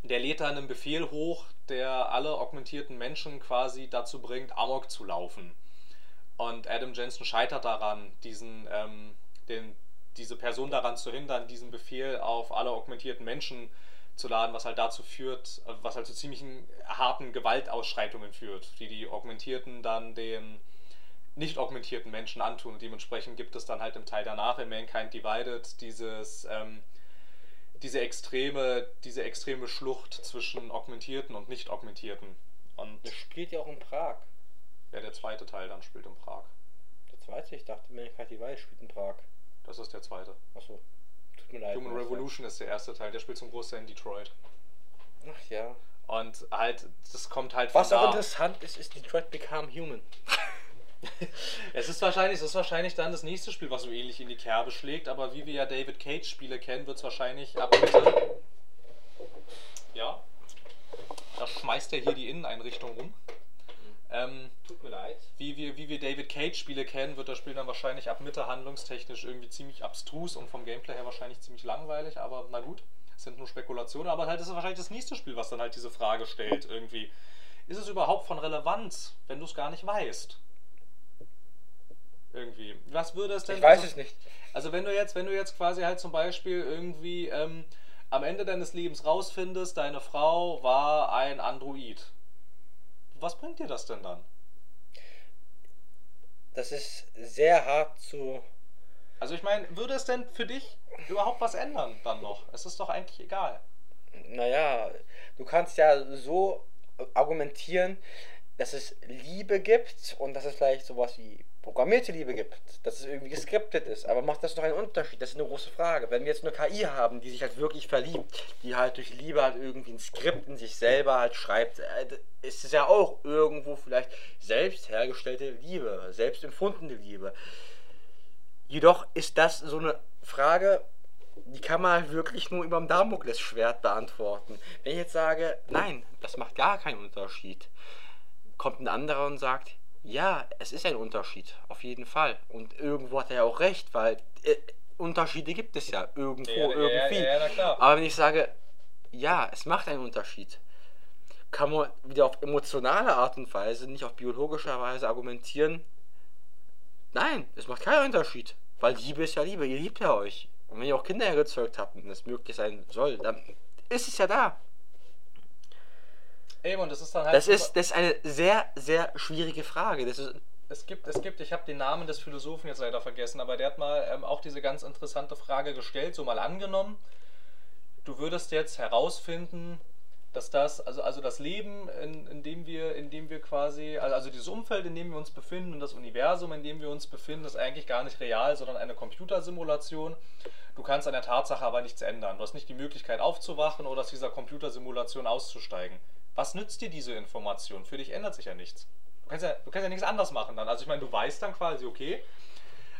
Speaker 1: der lädt dann einen Befehl hoch, der alle augmentierten Menschen quasi dazu bringt, Amok zu laufen. Und Adam Jensen scheitert daran, diesen, ähm, den, diese Person daran zu hindern, diesen Befehl auf alle augmentierten Menschen zu laden, was halt dazu führt, was halt zu ziemlichen harten Gewaltausschreitungen führt, die die Augmentierten dann den nicht augmentierten Menschen antun. Und dementsprechend gibt es dann halt im Teil danach in Mankind Divided dieses, ähm, diese extreme, diese extreme Schlucht zwischen augmentierten und nicht augmentierten. Und
Speaker 2: Das spielt ja auch in Prag.
Speaker 1: ja, der zweite Teil dann spielt in Prag.
Speaker 2: Der zweite, ich dachte, Mankind Divided spielt in Prag.
Speaker 1: Das ist der zweite.
Speaker 2: Achso, tut mir leid.
Speaker 1: Human Revolution ist der erste Teil, der spielt zum Großteil in Detroit.
Speaker 2: Ach ja.
Speaker 1: Und halt, das kommt halt von
Speaker 2: Was auch
Speaker 1: da.
Speaker 2: interessant ist, ist Detroit Become Human.
Speaker 1: Es ist wahrscheinlich, es ist wahrscheinlich dann das nächste Spiel, was so ähnlich in die Kerbe schlägt, aber wie wir ja David Cage Spiele kennen, wird es wahrscheinlich ab Mitte. Ja. Da schmeißt er hier die Inneneinrichtung rum. Ähm,
Speaker 2: Tut mir leid.
Speaker 1: wie wir, wie wir David Cage Spiele kennen, wird das Spiel dann wahrscheinlich ab Mitte handlungstechnisch irgendwie ziemlich abstrus und vom Gameplay her wahrscheinlich ziemlich langweilig, aber na gut, es sind nur Spekulationen, aber halt ist es wahrscheinlich das nächste Spiel, was dann halt diese Frage stellt irgendwie. Ist es überhaupt von Relevanz, wenn du es gar nicht weißt? Irgendwie. Was würde es denn
Speaker 2: Ich weiß
Speaker 1: also,
Speaker 2: es nicht.
Speaker 1: Also wenn du jetzt, wenn du jetzt quasi halt zum Beispiel irgendwie ähm, am Ende deines Lebens rausfindest, deine Frau war ein Android. Was bringt dir das denn dann?
Speaker 2: Das ist sehr hart zu.
Speaker 1: Also ich meine, würde es denn für dich überhaupt was ändern dann noch? Es ist doch eigentlich egal.
Speaker 2: Naja, du kannst ja so argumentieren, dass es Liebe gibt und dass es vielleicht sowas wie programmierte Liebe gibt, dass es irgendwie geskriptet ist, aber macht das noch einen Unterschied? Das ist eine große Frage. Wenn wir jetzt eine KI haben, die sich halt wirklich verliebt, die halt durch Liebe halt irgendwie ein Skript in sich selber halt schreibt, äh, ist es ja auch irgendwo vielleicht selbst hergestellte Liebe, selbst empfundene Liebe. Jedoch ist das so eine Frage, die kann man halt wirklich nur über dem Damoklesschwert beantworten. Wenn ich jetzt sage, nein, das macht gar keinen Unterschied, kommt ein anderer und sagt, ja, es ist ein Unterschied, auf jeden Fall. Und irgendwo hat er ja auch recht, weil äh, Unterschiede gibt es ja irgendwo, ja, irgendwie. Ja, Aber wenn ich sage, ja, es macht einen Unterschied, kann man wieder auf emotionale Art und Weise, nicht auf biologischer Weise argumentieren, nein, es macht keinen Unterschied. Weil Liebe ist ja Liebe, ihr liebt ja euch. Und wenn ihr auch Kinder gezeugt habt und das möglich sein soll, dann ist es ja da.
Speaker 1: Eben, und das ist dann halt.
Speaker 2: Das ist, das ist eine sehr, sehr schwierige Frage. Das ist,
Speaker 1: es gibt, es gibt, ich habe den Namen des Philosophen jetzt leider vergessen, aber der hat mal ähm, auch diese ganz interessante Frage gestellt, so mal angenommen, du würdest jetzt herausfinden, dass das, also, also das Leben, in, in, dem wir, in dem wir quasi, also, dieses Umfeld, in dem wir uns befinden und das Universum, in dem wir uns befinden, ist eigentlich gar nicht real, sondern eine Computersimulation. Du kannst an der Tatsache aber nichts ändern. Du hast nicht die Möglichkeit aufzuwachen oder aus dieser Computersimulation auszusteigen. Was nützt dir diese Information? Für dich ändert sich ja nichts. Du kannst ja, du kannst ja nichts anders machen dann. Also ich meine, du weißt dann quasi, okay,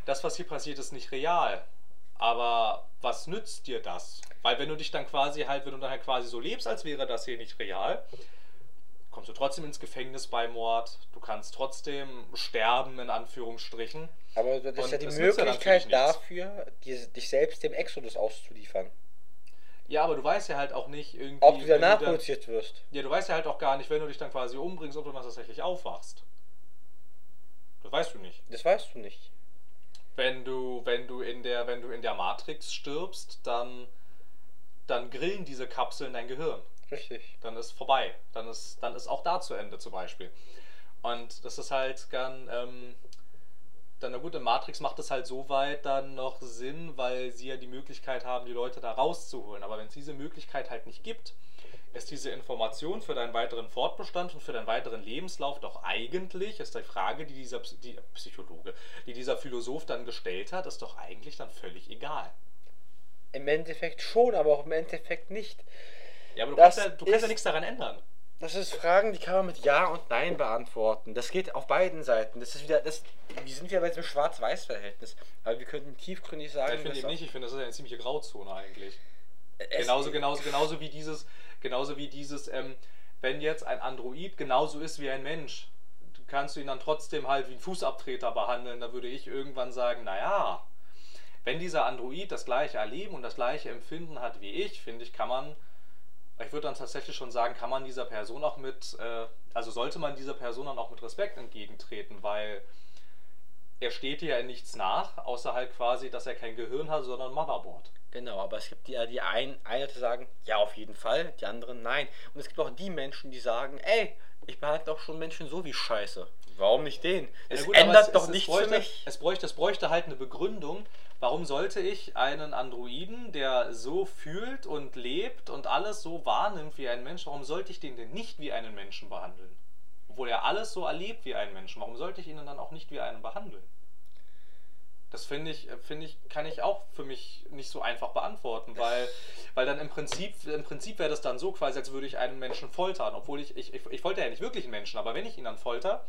Speaker 1: das, was hier passiert, ist nicht real. Aber was nützt dir das? Weil wenn du dich dann quasi halt, wenn du dann halt quasi so lebst, als wäre das hier nicht real, kommst du trotzdem ins Gefängnis bei Mord, du kannst trotzdem sterben, in Anführungsstrichen.
Speaker 2: Aber das ist ja die Möglichkeit dafür, dich selbst dem Exodus auszuliefern.
Speaker 1: Ja, aber du weißt ja halt auch nicht irgendwie.
Speaker 2: Ob du danach produziert wirst.
Speaker 1: Ja, du weißt ja halt auch gar nicht, wenn du dich dann quasi umbringst, ob du dann tatsächlich aufwachst. Das weißt du nicht.
Speaker 2: Das weißt du nicht.
Speaker 1: Wenn du, wenn du in der, wenn du in der Matrix stirbst, dann, dann grillen diese Kapseln dein Gehirn.
Speaker 2: Richtig.
Speaker 1: Dann ist vorbei. Dann ist, dann ist auch da zu Ende zum Beispiel. Und das ist halt dann, ähm, dann, na gut, in Matrix macht es halt so weit dann noch Sinn, weil sie ja die Möglichkeit haben, die Leute da rauszuholen. Aber wenn es diese Möglichkeit halt nicht gibt, ist diese Information für deinen weiteren Fortbestand und für deinen weiteren Lebenslauf doch eigentlich, ist die Frage, die dieser die Psychologe, die dieser Philosoph dann gestellt hat, ist doch eigentlich dann völlig egal.
Speaker 2: Im Endeffekt schon, aber auch im Endeffekt nicht.
Speaker 1: Ja, aber du, kannst ja, du kannst ja nichts daran ändern.
Speaker 2: Das ist Fragen, die kann man mit Ja und Nein beantworten. Das geht auf beiden Seiten. Das ist wieder, das, wir sind ja bei diesem Schwarz-Weiß-Verhältnis. Aber wir könnten tiefgründig sagen.
Speaker 1: ich finde eben nicht, ich finde, das ist eine ziemliche Grauzone eigentlich. genauso, genauso, genauso wie dieses, genauso wie dieses, ähm, wenn jetzt ein Android genauso ist wie ein Mensch, kannst du ihn dann trotzdem halt wie ein Fußabtreter behandeln. Da würde ich irgendwann sagen, naja, wenn dieser Android das gleiche Erleben und das gleiche Empfinden hat wie ich, finde ich, kann man ich würde dann tatsächlich schon sagen, kann man dieser Person auch mit, äh, also sollte man dieser Person dann auch mit Respekt entgegentreten, weil er steht dir ja in nichts nach, außer halt quasi, dass er kein Gehirn hat, sondern ein Motherboard.
Speaker 2: Genau, aber es gibt die, die einen, eine, die sagen, ja, auf jeden Fall, die anderen nein. Und es gibt auch die Menschen, die sagen, ey, ich behalte doch schon Menschen so wie Scheiße. Warum nicht den?
Speaker 1: Es ja, gut, ändert es, doch es, nichts bräuchte, für mich. Es bräuchte, es bräuchte halt eine Begründung, Warum sollte ich einen Androiden, der so fühlt und lebt und alles so wahrnimmt wie ein Mensch, warum sollte ich den denn nicht wie einen Menschen behandeln? Obwohl er alles so erlebt wie ein Mensch, warum sollte ich ihn dann auch nicht wie einen behandeln? Das finde ich, finde ich, kann ich auch für mich nicht so einfach beantworten, weil, weil dann im Prinzip, im Prinzip wäre das dann so quasi, als würde ich einen Menschen foltern, obwohl ich, ich, ich, ich folter ja nicht wirklich einen Menschen, aber wenn ich ihn dann folter,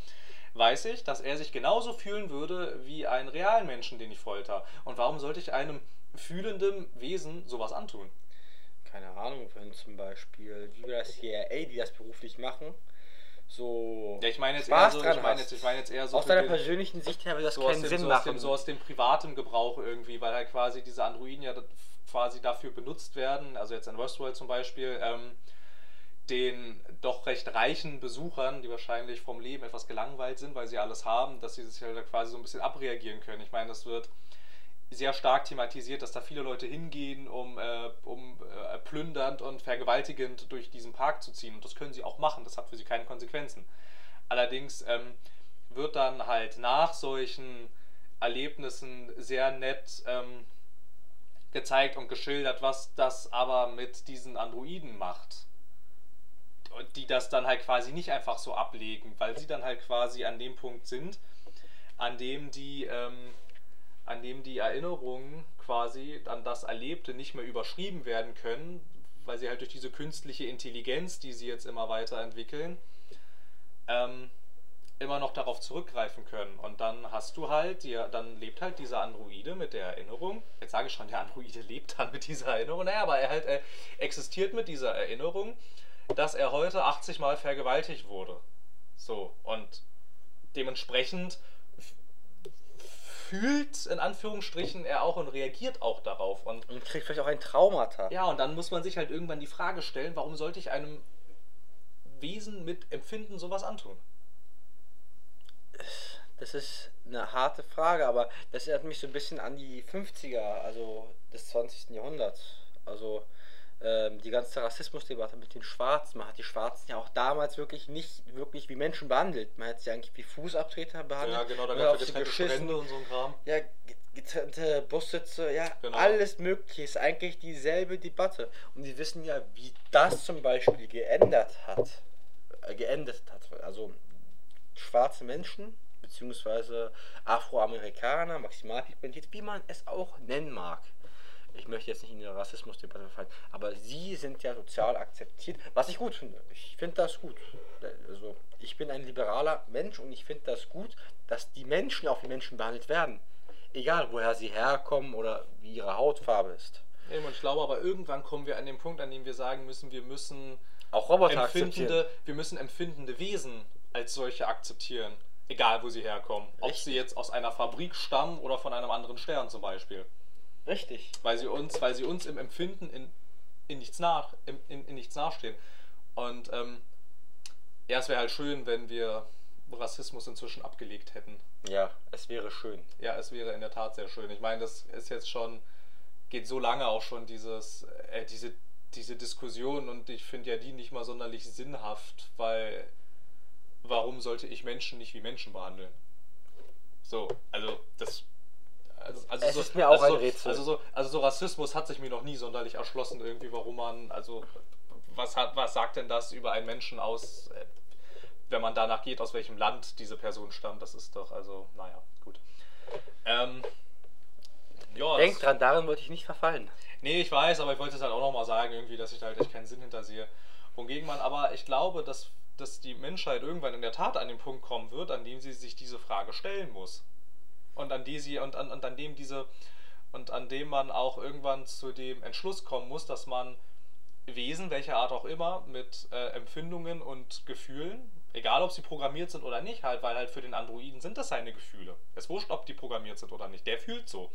Speaker 1: weiß ich, dass er sich genauso fühlen würde wie einen realen Menschen, den ich folter. Und warum sollte ich einem fühlenden Wesen sowas antun?
Speaker 2: Keine Ahnung, wenn zum Beispiel, wie wir das CIA, die das beruflich machen, so
Speaker 1: ja, ich meine jetzt Spaß eher so, ich meine jetzt, ich meine jetzt eher so
Speaker 2: aus deiner den, persönlichen Sicht her würde das so keinen
Speaker 1: dem,
Speaker 2: Sinn
Speaker 1: so
Speaker 2: machen.
Speaker 1: Aus dem, so aus dem privaten Gebrauch irgendwie, weil halt quasi diese Androiden ja quasi dafür benutzt werden, also jetzt in Westworld zum Beispiel, ähm, den doch recht reichen Besuchern, die wahrscheinlich vom Leben etwas gelangweilt sind, weil sie alles haben, dass sie sich halt quasi so ein bisschen abreagieren können. Ich meine, das wird sehr stark thematisiert, dass da viele Leute hingehen, um, äh, um äh, plündernd und vergewaltigend durch diesen Park zu ziehen. Und das können sie auch machen, das hat für sie keine Konsequenzen. Allerdings ähm, wird dann halt nach solchen Erlebnissen sehr nett ähm, gezeigt und geschildert, was das aber mit diesen Androiden macht die das dann halt quasi nicht einfach so ablegen, weil sie dann halt quasi an dem Punkt sind, an dem die, ähm, an dem die Erinnerungen quasi an das Erlebte nicht mehr überschrieben werden können, weil sie halt durch diese künstliche Intelligenz, die sie jetzt immer weiterentwickeln, ähm, immer noch darauf zurückgreifen können. Und dann hast du halt, die, dann lebt halt dieser Androide mit der Erinnerung. Jetzt sage ich schon, der Androide lebt dann mit dieser Erinnerung. Naja, aber er halt er existiert mit dieser Erinnerung, dass er heute 80 Mal vergewaltigt wurde. So, und dementsprechend fühlt in Anführungsstrichen er auch und reagiert auch darauf. Und,
Speaker 2: und kriegt vielleicht auch ein Traumata.
Speaker 1: Ja, und dann muss man sich halt irgendwann die Frage stellen, warum sollte ich einem Wesen mit Empfinden sowas antun?
Speaker 2: Das ist eine harte Frage, aber das erinnert mich so ein bisschen an die 50er, also des 20. Jahrhunderts. Also ähm, die ganze Rassismusdebatte mit den Schwarzen. Man hat die Schwarzen ja auch damals wirklich nicht wirklich wie Menschen behandelt. Man hat sie eigentlich wie Fußabtreter behandelt.
Speaker 1: Ja, genau, da gab es getrennte Strände und so ein Kram.
Speaker 2: Ja, getrennte Bussitze, ja, genau. alles mögliche ist eigentlich dieselbe Debatte. Und die wissen ja, wie das zum Beispiel geändert hat. Äh, geendet hat. Also schwarze Menschen, beziehungsweise Afroamerikaner, Maximalpigmentiert, wie man es auch nennen mag. Ich möchte jetzt nicht in die Rassismusdebatte fallen, aber sie sind ja sozial akzeptiert, was ich gut finde. Ich finde das gut. Also, ich bin ein liberaler Mensch und ich finde das gut, dass die Menschen auch wie Menschen behandelt werden. Egal, woher sie herkommen oder wie ihre Hautfarbe ist.
Speaker 1: Eben, und ich glaube aber irgendwann kommen wir an den Punkt, an dem wir sagen müssen, wir müssen
Speaker 2: auch Roboter
Speaker 1: empfindende, wir müssen empfindende Wesen als solche akzeptieren. Egal, wo sie herkommen. Ob sie jetzt aus einer Fabrik stammen oder von einem anderen Stern zum Beispiel.
Speaker 2: Richtig.
Speaker 1: Weil sie uns, weil sie uns im Empfinden in, in, nichts, nach, in, in, in nichts nachstehen. Und ähm, ja, es wäre halt schön, wenn wir Rassismus inzwischen abgelegt hätten.
Speaker 2: Ja, es wäre schön.
Speaker 1: Ja, es wäre in der Tat sehr schön. Ich meine, das ist jetzt schon, geht so lange auch schon dieses, äh, diese, diese Diskussion und ich finde ja die nicht mal sonderlich sinnhaft, weil warum sollte ich Menschen nicht wie Menschen behandeln? So, also das.
Speaker 2: Also, also es so, ist mir auch
Speaker 1: also
Speaker 2: ein Rätsel.
Speaker 1: Also so, also so Rassismus hat sich mir noch nie sonderlich erschlossen, irgendwie, warum man, also was hat, was sagt denn das über einen Menschen aus, äh, wenn man danach geht, aus welchem Land diese Person stammt? Das ist doch, also, naja, gut. Ähm,
Speaker 2: ja, Denk dran, darin wollte ich nicht verfallen.
Speaker 1: Nee, ich weiß, aber ich wollte es halt auch nochmal sagen, irgendwie, dass ich da halt echt keinen Sinn hintersehe. Wogegen man, aber ich glaube, dass dass die Menschheit irgendwann in der Tat an den Punkt kommen wird, an dem sie sich diese Frage stellen muss. Und an die sie und an, und an dem diese und an dem man auch irgendwann zu dem Entschluss kommen muss, dass man Wesen, welcher Art auch immer, mit äh, Empfindungen und Gefühlen, egal ob sie programmiert sind oder nicht, halt, weil halt für den Androiden sind das seine Gefühle. Es wurscht, ob die programmiert sind oder nicht, der fühlt so.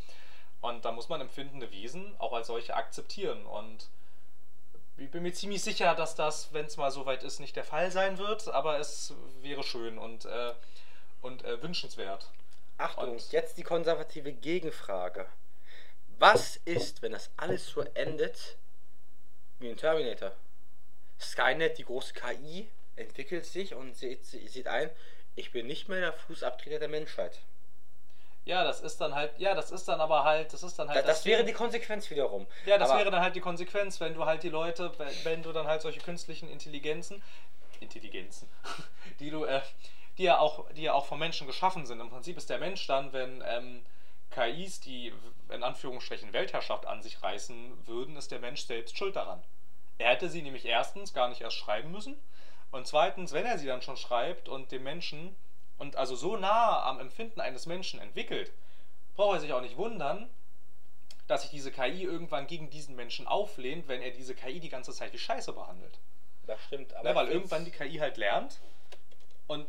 Speaker 1: Und da muss man empfindende Wesen auch als solche akzeptieren und ich bin mir ziemlich sicher, dass das, wenn es mal soweit ist, nicht der Fall sein wird, aber es wäre schön und, äh, und äh, wünschenswert.
Speaker 2: Achtung, und jetzt die konservative Gegenfrage. Was ist, wenn das alles so endet wie ein Terminator? Skynet, die große KI, entwickelt sich und sieht, sieht ein, ich bin nicht mehr der Fußabtreter der Menschheit.
Speaker 1: Ja, das ist dann halt, ja, das ist dann aber halt, das ist dann halt.
Speaker 2: das, das wäre die Konsequenz wiederum.
Speaker 1: Ja, das aber wäre dann halt die Konsequenz, wenn du halt die Leute, wenn du dann halt solche künstlichen Intelligenzen, Intelligenzen, die du, äh, die ja auch, die ja auch vom Menschen geschaffen sind. Im Prinzip ist der Mensch dann, wenn ähm, KIs, die in Anführungsstrichen Weltherrschaft an sich reißen würden, ist der Mensch selbst schuld daran. Er hätte sie nämlich erstens gar nicht erst schreiben müssen und zweitens, wenn er sie dann schon schreibt und dem Menschen und also so nah am Empfinden eines Menschen entwickelt, braucht er sich auch nicht wundern, dass sich diese KI irgendwann gegen diesen Menschen auflehnt, wenn er diese KI die ganze Zeit wie Scheiße behandelt.
Speaker 2: Das stimmt,
Speaker 1: aber. Ja, weil irgendwann die KI halt lernt und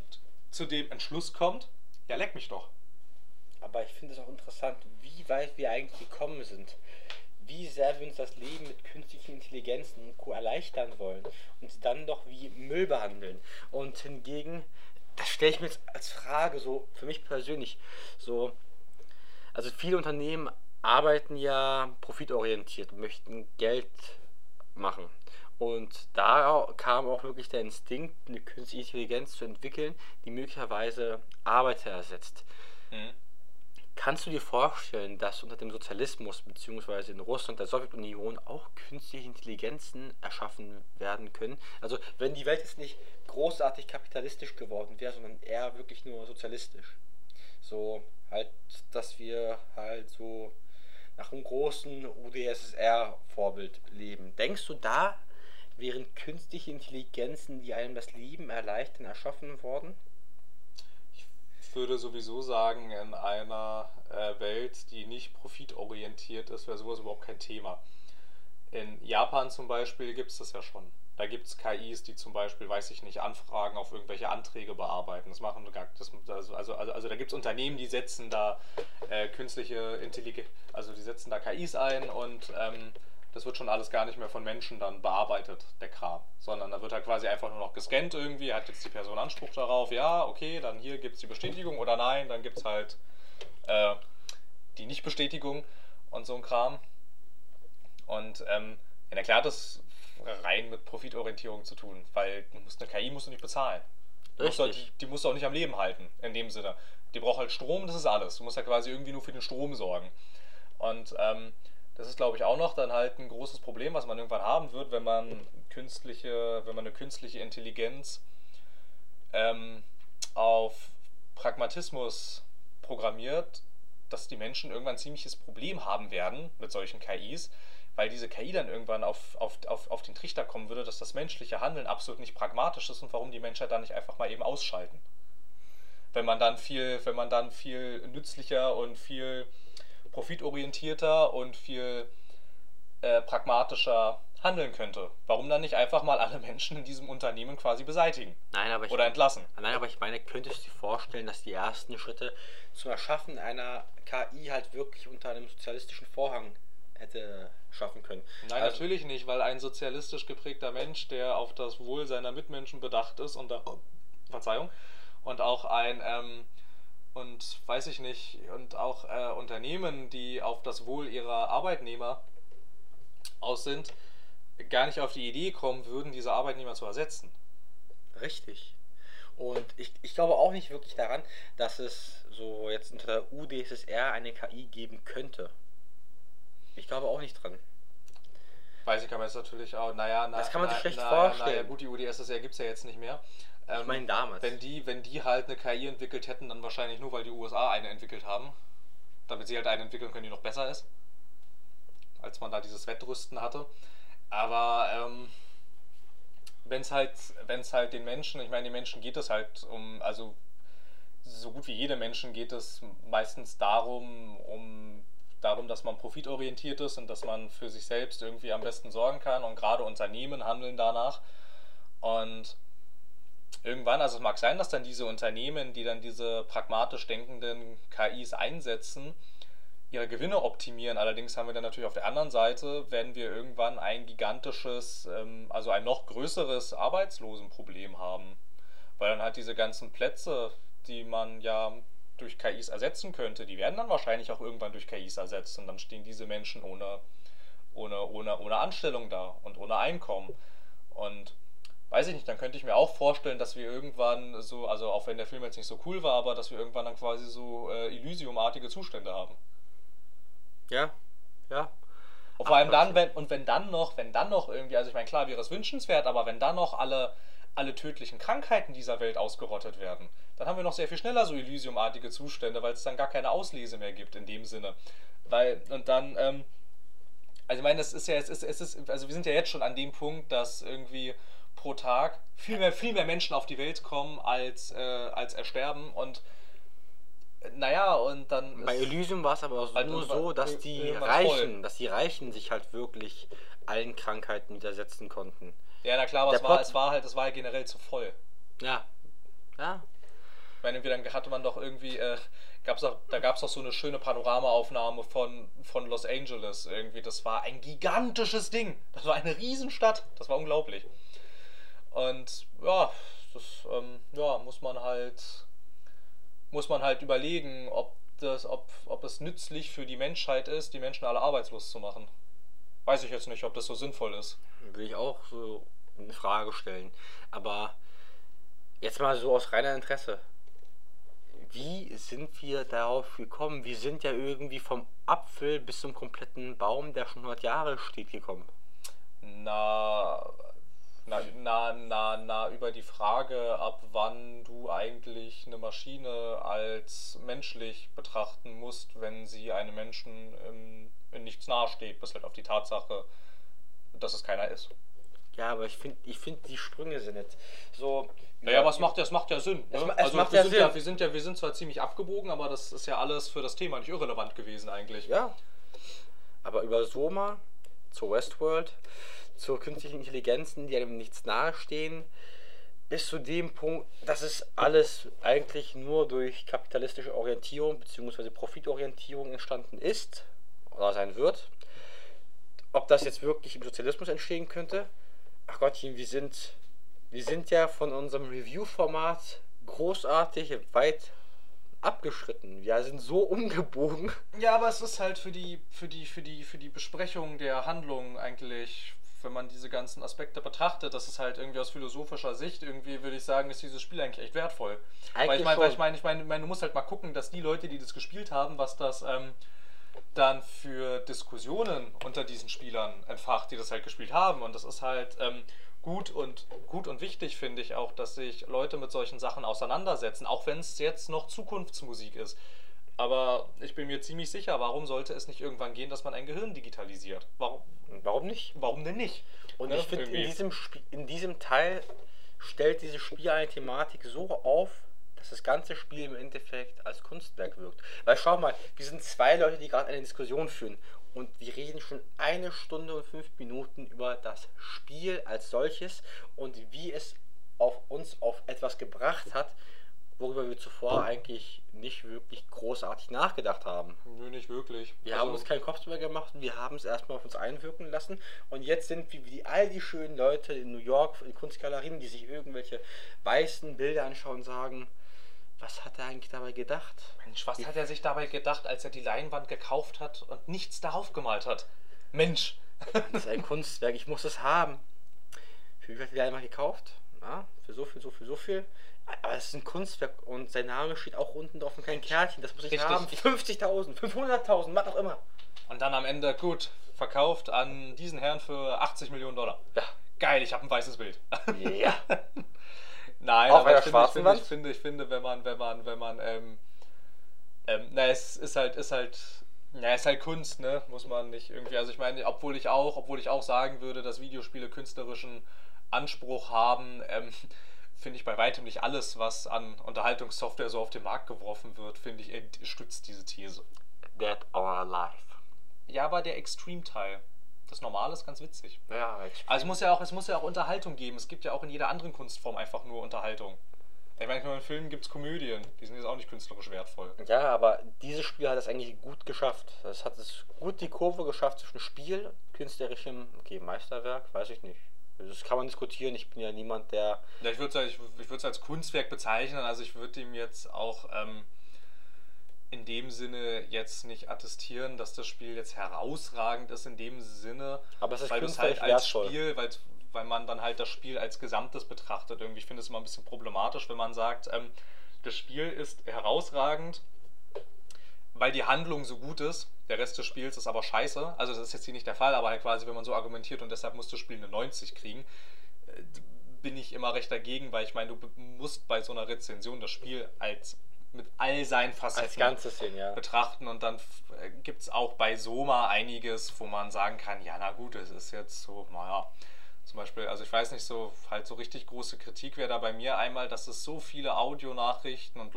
Speaker 1: zu dem Entschluss kommt, ja, leck mich doch.
Speaker 2: Aber ich finde es auch interessant, wie weit wir eigentlich gekommen sind. Wie sehr wir uns das Leben mit künstlichen Intelligenzen und Co. erleichtern wollen und dann doch wie Müll behandeln. Und hingegen das stelle ich mir jetzt als Frage so für mich persönlich so. Also viele Unternehmen arbeiten ja profitorientiert, möchten Geld machen. Und da kam auch wirklich der Instinkt, eine künstliche Intelligenz zu entwickeln, die möglicherweise Arbeiter ersetzt. Mhm. Kannst du dir vorstellen, dass unter dem Sozialismus bzw. in Russland, der Sowjetunion auch künstliche Intelligenzen erschaffen werden können? Also wenn die Welt jetzt nicht großartig kapitalistisch geworden wäre, sondern eher wirklich nur sozialistisch. So halt, dass wir halt so nach einem großen UdSSR-Vorbild leben. Denkst du, da wären künstliche Intelligenzen, die einem das Leben erleichtern, erschaffen worden?
Speaker 1: Ich würde sowieso sagen, in einer äh, Welt, die nicht profitorientiert ist, wäre sowas überhaupt kein Thema. In Japan zum Beispiel gibt es das ja schon. Da gibt es KIs, die zum Beispiel, weiß ich nicht, Anfragen auf irgendwelche Anträge bearbeiten. Das machen das, also, also, also, da gibt es Unternehmen, die setzen da äh, künstliche Intelligenz, also die setzen da KIs ein und ähm, das wird schon alles gar nicht mehr von Menschen dann bearbeitet, der Kram. Sondern da wird halt quasi einfach nur noch gescannt irgendwie, hat jetzt die Person Anspruch darauf, ja, okay, dann hier gibt es die Bestätigung oder nein, dann gibt es halt äh, die Nichtbestätigung und so ein Kram. Und ähm, ja, na klar hat das rein mit Profitorientierung zu tun, weil du musst, eine KI musst du nicht bezahlen. Du musst halt, die, die musst du auch nicht am Leben halten, in dem Sinne. Die braucht halt Strom, das ist alles. Du musst halt quasi irgendwie nur für den Strom sorgen. Und ähm, das ist, glaube ich, auch noch dann halt ein großes Problem, was man irgendwann haben wird, wenn man künstliche, wenn man eine künstliche Intelligenz ähm, auf Pragmatismus programmiert, dass die Menschen irgendwann ein ziemliches Problem haben werden mit solchen KIs, weil diese KI dann irgendwann auf, auf, auf, auf den Trichter kommen würde, dass das menschliche Handeln absolut nicht pragmatisch ist und warum die Menschheit dann nicht einfach mal eben ausschalten. Wenn man dann viel, wenn man dann viel nützlicher und viel profitorientierter und viel äh, pragmatischer handeln könnte. Warum dann nicht einfach mal alle Menschen in diesem Unternehmen quasi beseitigen?
Speaker 2: Nein, aber ich,
Speaker 1: oder entlassen?
Speaker 2: Nein, aber ich meine, könntest du dir vorstellen, dass die ersten Schritte zum Erschaffen einer KI halt wirklich unter einem sozialistischen Vorhang hätte schaffen können?
Speaker 1: Nein, also, natürlich nicht, weil ein sozialistisch geprägter Mensch, der auf das Wohl seiner Mitmenschen bedacht ist und da, Verzeihung, und auch ein ähm, und weiß ich nicht, und auch äh, Unternehmen, die auf das Wohl ihrer Arbeitnehmer aus sind, gar nicht auf die Idee kommen würden, diese Arbeitnehmer zu ersetzen.
Speaker 2: Richtig. Und ich, ich glaube auch nicht wirklich daran, dass es so jetzt unter der UdSSR eine KI geben könnte. Ich glaube auch nicht dran.
Speaker 1: Weiß ich, kann man jetzt natürlich auch, naja, na,
Speaker 2: das kann man sich
Speaker 1: na,
Speaker 2: schlecht
Speaker 1: na,
Speaker 2: vorstellen.
Speaker 1: Naja, gut, die UdSSR gibt es ja jetzt nicht mehr.
Speaker 2: Ähm, ich meine damals.
Speaker 1: Wenn die, wenn die halt eine KI entwickelt hätten, dann wahrscheinlich nur, weil die USA eine entwickelt haben. Damit sie halt eine entwickeln können, die noch besser ist. Als man da dieses Wettrüsten hatte. Aber ähm, wenn es halt, wenn's halt den Menschen, ich meine, den Menschen geht es halt um, also so gut wie jedem Menschen geht es meistens darum, um darum, dass man profitorientiert ist und dass man für sich selbst irgendwie am besten sorgen kann und gerade Unternehmen handeln danach. Und irgendwann, also es mag sein, dass dann diese Unternehmen, die dann diese pragmatisch denkenden KIs einsetzen, ihre Gewinne optimieren. Allerdings haben wir dann natürlich auf der anderen Seite, werden wir irgendwann ein gigantisches, ähm, also ein noch größeres Arbeitslosenproblem haben. Weil dann halt diese ganzen Plätze, die man ja durch KIs ersetzen könnte, die werden dann wahrscheinlich auch irgendwann durch KIs ersetzt und dann stehen diese Menschen ohne, ohne, ohne, ohne Anstellung da und ohne Einkommen. Und weiß ich nicht, dann könnte ich mir auch vorstellen, dass wir irgendwann so, also auch wenn der Film jetzt nicht so cool war, aber dass wir irgendwann dann quasi so äh, Elysium-artige Zustände haben.
Speaker 2: Ja, ja.
Speaker 1: Und vor allem dann, wenn, und wenn dann noch, wenn dann noch irgendwie, also ich meine, klar wäre es wünschenswert, aber wenn dann noch alle, alle tödlichen Krankheiten dieser Welt ausgerottet werden, dann haben wir noch sehr viel schneller so Elysium-artige Zustände, weil es dann gar keine Auslese mehr gibt in dem Sinne. Weil, und dann, ähm, also ich meine, es ist ja, es ist, es ist, also wir sind ja jetzt schon an dem Punkt, dass irgendwie pro Tag viel mehr, viel mehr Menschen auf die Welt kommen, als, äh, als ersterben. Und naja, und dann.
Speaker 2: Bei Elysium war es aber auch nur so, dass die Reichen, dass die Reichen sich halt wirklich allen Krankheiten widersetzen konnten.
Speaker 1: Ja, na klar, aber es war, es war halt, es war halt generell zu voll.
Speaker 2: Ja. Ja.
Speaker 1: Ich meine, dann hatte man doch irgendwie, äh, gab's auch, da gab es doch so eine schöne Panoramaaufnahme von, von Los Angeles irgendwie. Das war ein gigantisches Ding. Das war eine Riesenstadt. Das war unglaublich. Und ja, das ähm, ja, muss man halt muss man halt überlegen, ob das, ob, ob es nützlich für die Menschheit ist, die Menschen alle arbeitslos zu machen. Weiß ich jetzt nicht, ob das so sinnvoll ist.
Speaker 2: Will ich auch so eine Frage stellen. Aber jetzt mal so aus reiner Interesse. Wie sind wir darauf gekommen? Wir sind ja irgendwie vom Apfel bis zum kompletten Baum, der schon 100 Jahre steht, gekommen.
Speaker 1: Na, na, na, na, Na, über die Frage, ab wann du eigentlich eine Maschine als menschlich betrachten musst, wenn sie einem Menschen in, in nichts nahesteht, bis halt auf die Tatsache, dass es keiner ist.
Speaker 2: Ja, aber ich finde, ich find, die Sprünge sind nicht so.
Speaker 1: Naja, aber es macht, das macht ja Sinn.
Speaker 2: Es
Speaker 1: Ne?
Speaker 2: ma- es
Speaker 1: also
Speaker 2: macht
Speaker 1: wir,
Speaker 2: ja
Speaker 1: sind
Speaker 2: Sinn.
Speaker 1: Ja, wir sind ja, wir sind zwar ziemlich abgebogen, aber das ist ja alles für das Thema nicht irrelevant gewesen eigentlich.
Speaker 2: Ja. Aber über Soma zur Westworld, zur künstlichen Intelligenzen, die einem nichts nahestehen, bis zu dem Punkt, dass es alles eigentlich nur durch kapitalistische Orientierung bzw. Profitorientierung entstanden ist oder sein wird. Ob das jetzt wirklich im Sozialismus entstehen könnte? Ach Gottchen, wir sind, wir sind ja von unserem Review-Format großartig weit abgeschritten. Wir sind so umgebogen.
Speaker 1: Ja, aber es ist halt für die, für die, für die, für die Besprechung der Handlung eigentlich, wenn man diese ganzen Aspekte betrachtet, das ist halt irgendwie aus philosophischer Sicht, irgendwie würde ich sagen, ist dieses Spiel eigentlich echt wertvoll. weil
Speaker 2: Eigentlich
Speaker 1: ich meine, weil ich meine, ich meine, ich meine, du musst halt mal gucken, dass die Leute, die das gespielt haben, was das ähm, dann für Diskussionen unter diesen Spielern entfacht, die das halt gespielt haben. Und das ist halt ähm, gut und gut und wichtig, finde ich auch, dass sich Leute mit solchen Sachen auseinandersetzen, auch wenn es jetzt noch Zukunftsmusik ist. Aber ich bin mir ziemlich sicher, warum sollte es nicht irgendwann gehen, dass man ein Gehirn digitalisiert? Warum,
Speaker 2: Warum nicht?
Speaker 1: warum denn nicht?
Speaker 2: Und
Speaker 1: Ne,
Speaker 2: ich finde, in diesem, Spiel- in diesem Teil stellt dieses Spiel eine Thematik so auf, dass das ganze Spiel im Endeffekt als Kunstwerk wirkt. Weil schau mal, wir sind zwei Leute, die gerade eine Diskussion führen. Und wir reden schon eine Stunde und fünf Minuten über das Spiel als solches und wie es auf uns auf etwas gebracht hat, worüber wir zuvor eigentlich nicht wirklich großartig nachgedacht haben.
Speaker 1: Nö, nicht wirklich.
Speaker 2: Wir
Speaker 1: Also-
Speaker 2: haben uns keinen Kopf drüber gemacht wir haben es erstmal auf uns einwirken lassen. Und jetzt sind wir wie all die schönen Leute in New York, in Kunstgalerien, die sich irgendwelche weißen Bilder anschauen und sagen, was hat er eigentlich dabei gedacht?
Speaker 1: Mensch, was hat er sich dabei gedacht, als er die Leinwand gekauft hat und nichts darauf gemalt hat? Mensch!
Speaker 2: Das ist ein Kunstwerk, ich muss es haben. Für wie viel hat die einmal gekauft? Ja, für so viel, so viel, so viel. Aber es ist ein Kunstwerk und sein Name steht auch unten drauf und kein Kärtchen. Das muss ich
Speaker 1: Richtig.
Speaker 2: haben. 50.000, 500.000, was auch immer.
Speaker 1: Und dann am Ende, gut, verkauft an diesen Herrn für 80 Millionen Dollar.
Speaker 2: Ja.
Speaker 1: Geil, ich habe ein weißes Bild.
Speaker 2: Ja.
Speaker 1: Nein,
Speaker 2: Auf
Speaker 1: aber ich finde, ich finde, ich finde, ich finde, wenn man, wenn man, wenn man, ähm, ähm, na, es ist halt, ist halt, na, ist halt Kunst, ne? Muss man nicht irgendwie, also ich meine, obwohl ich auch, obwohl ich auch sagen würde, dass Videospiele künstlerischen Anspruch haben, ähm, finde ich bei weitem nicht alles, was an Unterhaltungssoftware so auf den Markt geworfen wird, finde ich, ent- stützt diese These.
Speaker 2: Dead or Alive.
Speaker 1: Ja, aber der Extreme-Teil. Das Normale ist ganz witzig.
Speaker 2: Ja,
Speaker 1: Also es muss ja auch, es muss ja auch Unterhaltung geben. Es gibt ja auch in jeder anderen Kunstform einfach nur Unterhaltung. Ich meine, in Filmen gibt es Komödien, die sind jetzt auch nicht künstlerisch wertvoll.
Speaker 2: Ja, aber dieses Spiel hat es eigentlich gut geschafft. Es hat es gut die Kurve geschafft zwischen Spiel, künstlerischem, okay, Meisterwerk, weiß ich nicht. Das kann man diskutieren. Ich bin ja niemand, der.
Speaker 1: Ja, ich würde es ich, ich würd's als Kunstwerk bezeichnen, also ich würde ihm jetzt auch ähm, in dem Sinne jetzt nicht attestieren, dass das Spiel jetzt herausragend ist in dem Sinne,
Speaker 2: Aber es ist
Speaker 1: weil halt als
Speaker 2: wertvoll.
Speaker 1: Spiel, weil, weil man dann halt das Spiel als Gesamtes betrachtet. Irgendwie, ich finde es immer ein bisschen problematisch, wenn man sagt, ähm, das Spiel ist herausragend, weil die Handlung so gut ist, der Rest des Spiels ist aber scheiße. Also das ist jetzt hier nicht der Fall, aber halt quasi, wenn man so argumentiert und deshalb muss das Spiel eine 90 kriegen, äh, bin ich immer recht dagegen, weil ich meine, du musst bei so einer Rezension das Spiel als mit all seinen Facetten
Speaker 2: Als Ganzes sehen, ja.
Speaker 1: betrachten und dann gibt es auch bei Soma einiges, wo man sagen kann, ja na gut, es ist jetzt so, naja, zum Beispiel, also ich weiß nicht, so halt so richtig große Kritik wäre da bei mir einmal, dass es so viele Audionachrichten und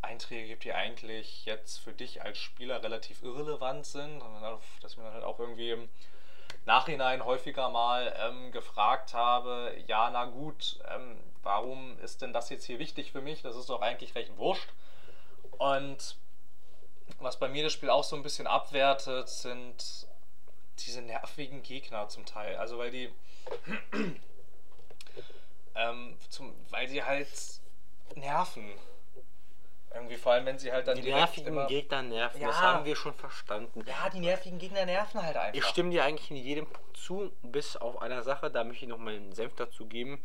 Speaker 1: Logbuch-Einträge gibt, die eigentlich jetzt für dich als Spieler relativ irrelevant sind, dann, dass ich mir dann halt auch irgendwie im Nachhinein häufiger mal ähm, gefragt habe, ja na gut, ähm, warum ist denn das jetzt hier wichtig für mich? Das ist doch eigentlich recht wurscht. Und was bei mir das Spiel auch so ein bisschen abwertet, sind diese nervigen Gegner zum Teil. Also weil die ähm, zum, weil die halt nerven. Irgendwie vor allem, wenn sie halt dann
Speaker 2: Die nervigen Gegner nerven, das
Speaker 1: Ja.
Speaker 2: haben wir schon verstanden.
Speaker 1: Ja, die nervigen Gegner nerven halt einfach.
Speaker 2: Ich stimme dir eigentlich in jedem Punkt zu, bis auf einer Sache, da möchte ich noch meinen Senf dazu geben.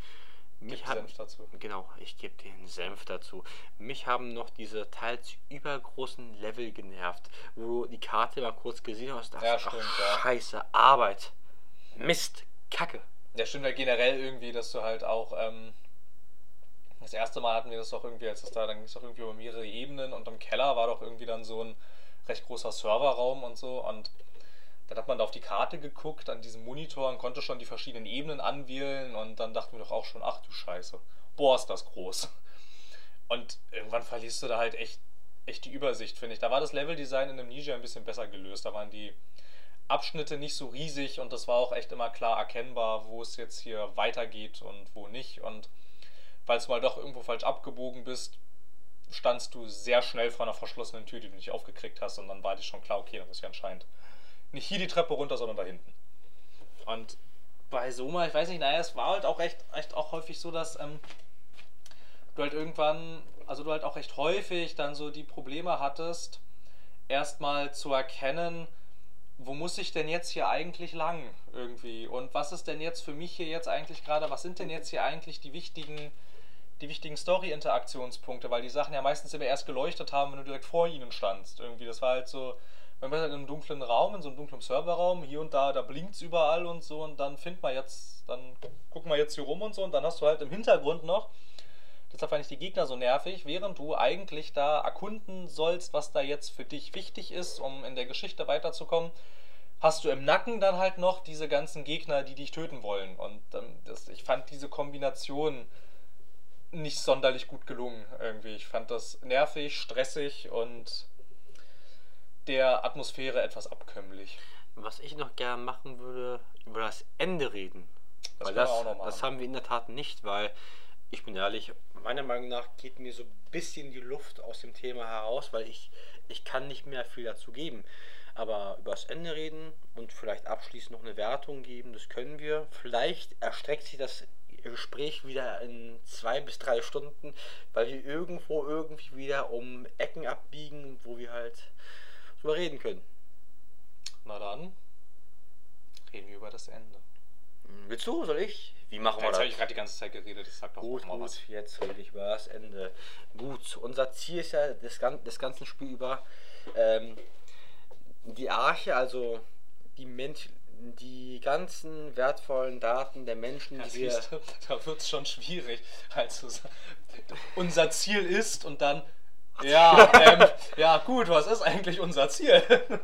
Speaker 2: Mich
Speaker 1: Gib
Speaker 2: hat,
Speaker 1: Senf dazu.
Speaker 2: Genau, ich gebe den Senf dazu. Mich haben noch diese teils übergroßen Level genervt, wo du die Karte mal kurz gesehen hast.
Speaker 1: Ja, stimmt,
Speaker 2: ach,
Speaker 1: ja.
Speaker 2: Scheiße, Arbeit. Mist, Kacke.
Speaker 1: Ja, stimmt halt generell irgendwie, dass du halt auch. Ähm, das erste Mal hatten wir das doch irgendwie, als es da, dann ging es doch irgendwie über mehrere Ebenen und im Keller war doch irgendwie dann so ein recht großer Serverraum und so und dann hat man da auf die Karte geguckt, an diesem Monitor und konnte schon die verschiedenen Ebenen anwählen und dann dachten wir doch auch schon, ach du Scheiße, boah, ist das groß. Und irgendwann verlierst du da halt echt, echt die Übersicht, finde ich. Da war das Leveldesign in Amnesia ein bisschen besser gelöst. Da waren die Abschnitte nicht so riesig und das war auch echt immer klar erkennbar, wo es jetzt hier weitergeht und wo nicht. Und falls du mal doch irgendwo falsch abgebogen bist, standst du sehr schnell vor einer verschlossenen Tür, die du nicht aufgekriegt hast und dann war dir schon klar, okay, dann ist ja anscheinend nicht hier die Treppe runter, sondern da hinten. Und bei Soma, ich weiß nicht, naja, es war halt auch echt, echt auch häufig so, dass ähm, du halt irgendwann, also du halt auch recht häufig dann so die Probleme hattest, erstmal zu erkennen, wo muss ich denn jetzt hier eigentlich lang irgendwie? Und was ist denn jetzt für mich hier jetzt eigentlich gerade, was sind denn jetzt hier eigentlich die wichtigen, die wichtigen Story-Interaktionspunkte? Weil die Sachen ja meistens immer erst geleuchtet haben, wenn du direkt vor ihnen standst. Irgendwie, das war halt so, man war halt in einem dunklen Raum, in so einem dunklen Serverraum, hier und da, da blinkt es überall und so und dann findet man jetzt, dann gucken wir jetzt hier rum und so und dann hast du halt im Hintergrund noch Deshalb fand ich die Gegner so nervig, während du eigentlich da erkunden sollst, was da jetzt für dich wichtig ist, um in der Geschichte weiterzukommen, hast du im Nacken dann halt noch diese ganzen Gegner, die dich töten wollen. Und ähm, das, ich fand diese Kombination nicht sonderlich gut gelungen irgendwie. Ich fand das nervig, stressig und der Atmosphäre etwas abkömmlich.
Speaker 2: Was ich noch gerne machen würde, über das Ende reden. Das, weil das, das haben wir in der Tat nicht, weil ich bin ehrlich, meiner Meinung nach geht mir so ein bisschen die Luft aus dem Thema heraus, weil ich, ich kann nicht mehr viel dazu geben. Aber über das Ende reden und vielleicht abschließend noch eine Wertung geben, das können wir. Vielleicht erstreckt sich das Gespräch wieder in zwei bis drei Stunden, weil wir irgendwo irgendwie wieder um Ecken abbiegen, wo wir halt drüber reden können.
Speaker 1: Na dann, reden wir über das Ende.
Speaker 2: Willst du, soll ich? Wie machen
Speaker 1: wir das? Jetzt habe ich gerade die ganze Zeit geredet, das sagt doch
Speaker 2: gut, mal gut, was. Jetzt rede ich über das Ende. Gut, unser Ziel ist ja das, das ganze Spiel über ähm, die Arche, also die Mensch, die ganzen wertvollen Daten der Menschen,
Speaker 1: die wir. Du, da wird es schon schwierig. Also, unser Ziel ist und dann. Ja, ähm, ja, gut, was ist eigentlich unser Ziel?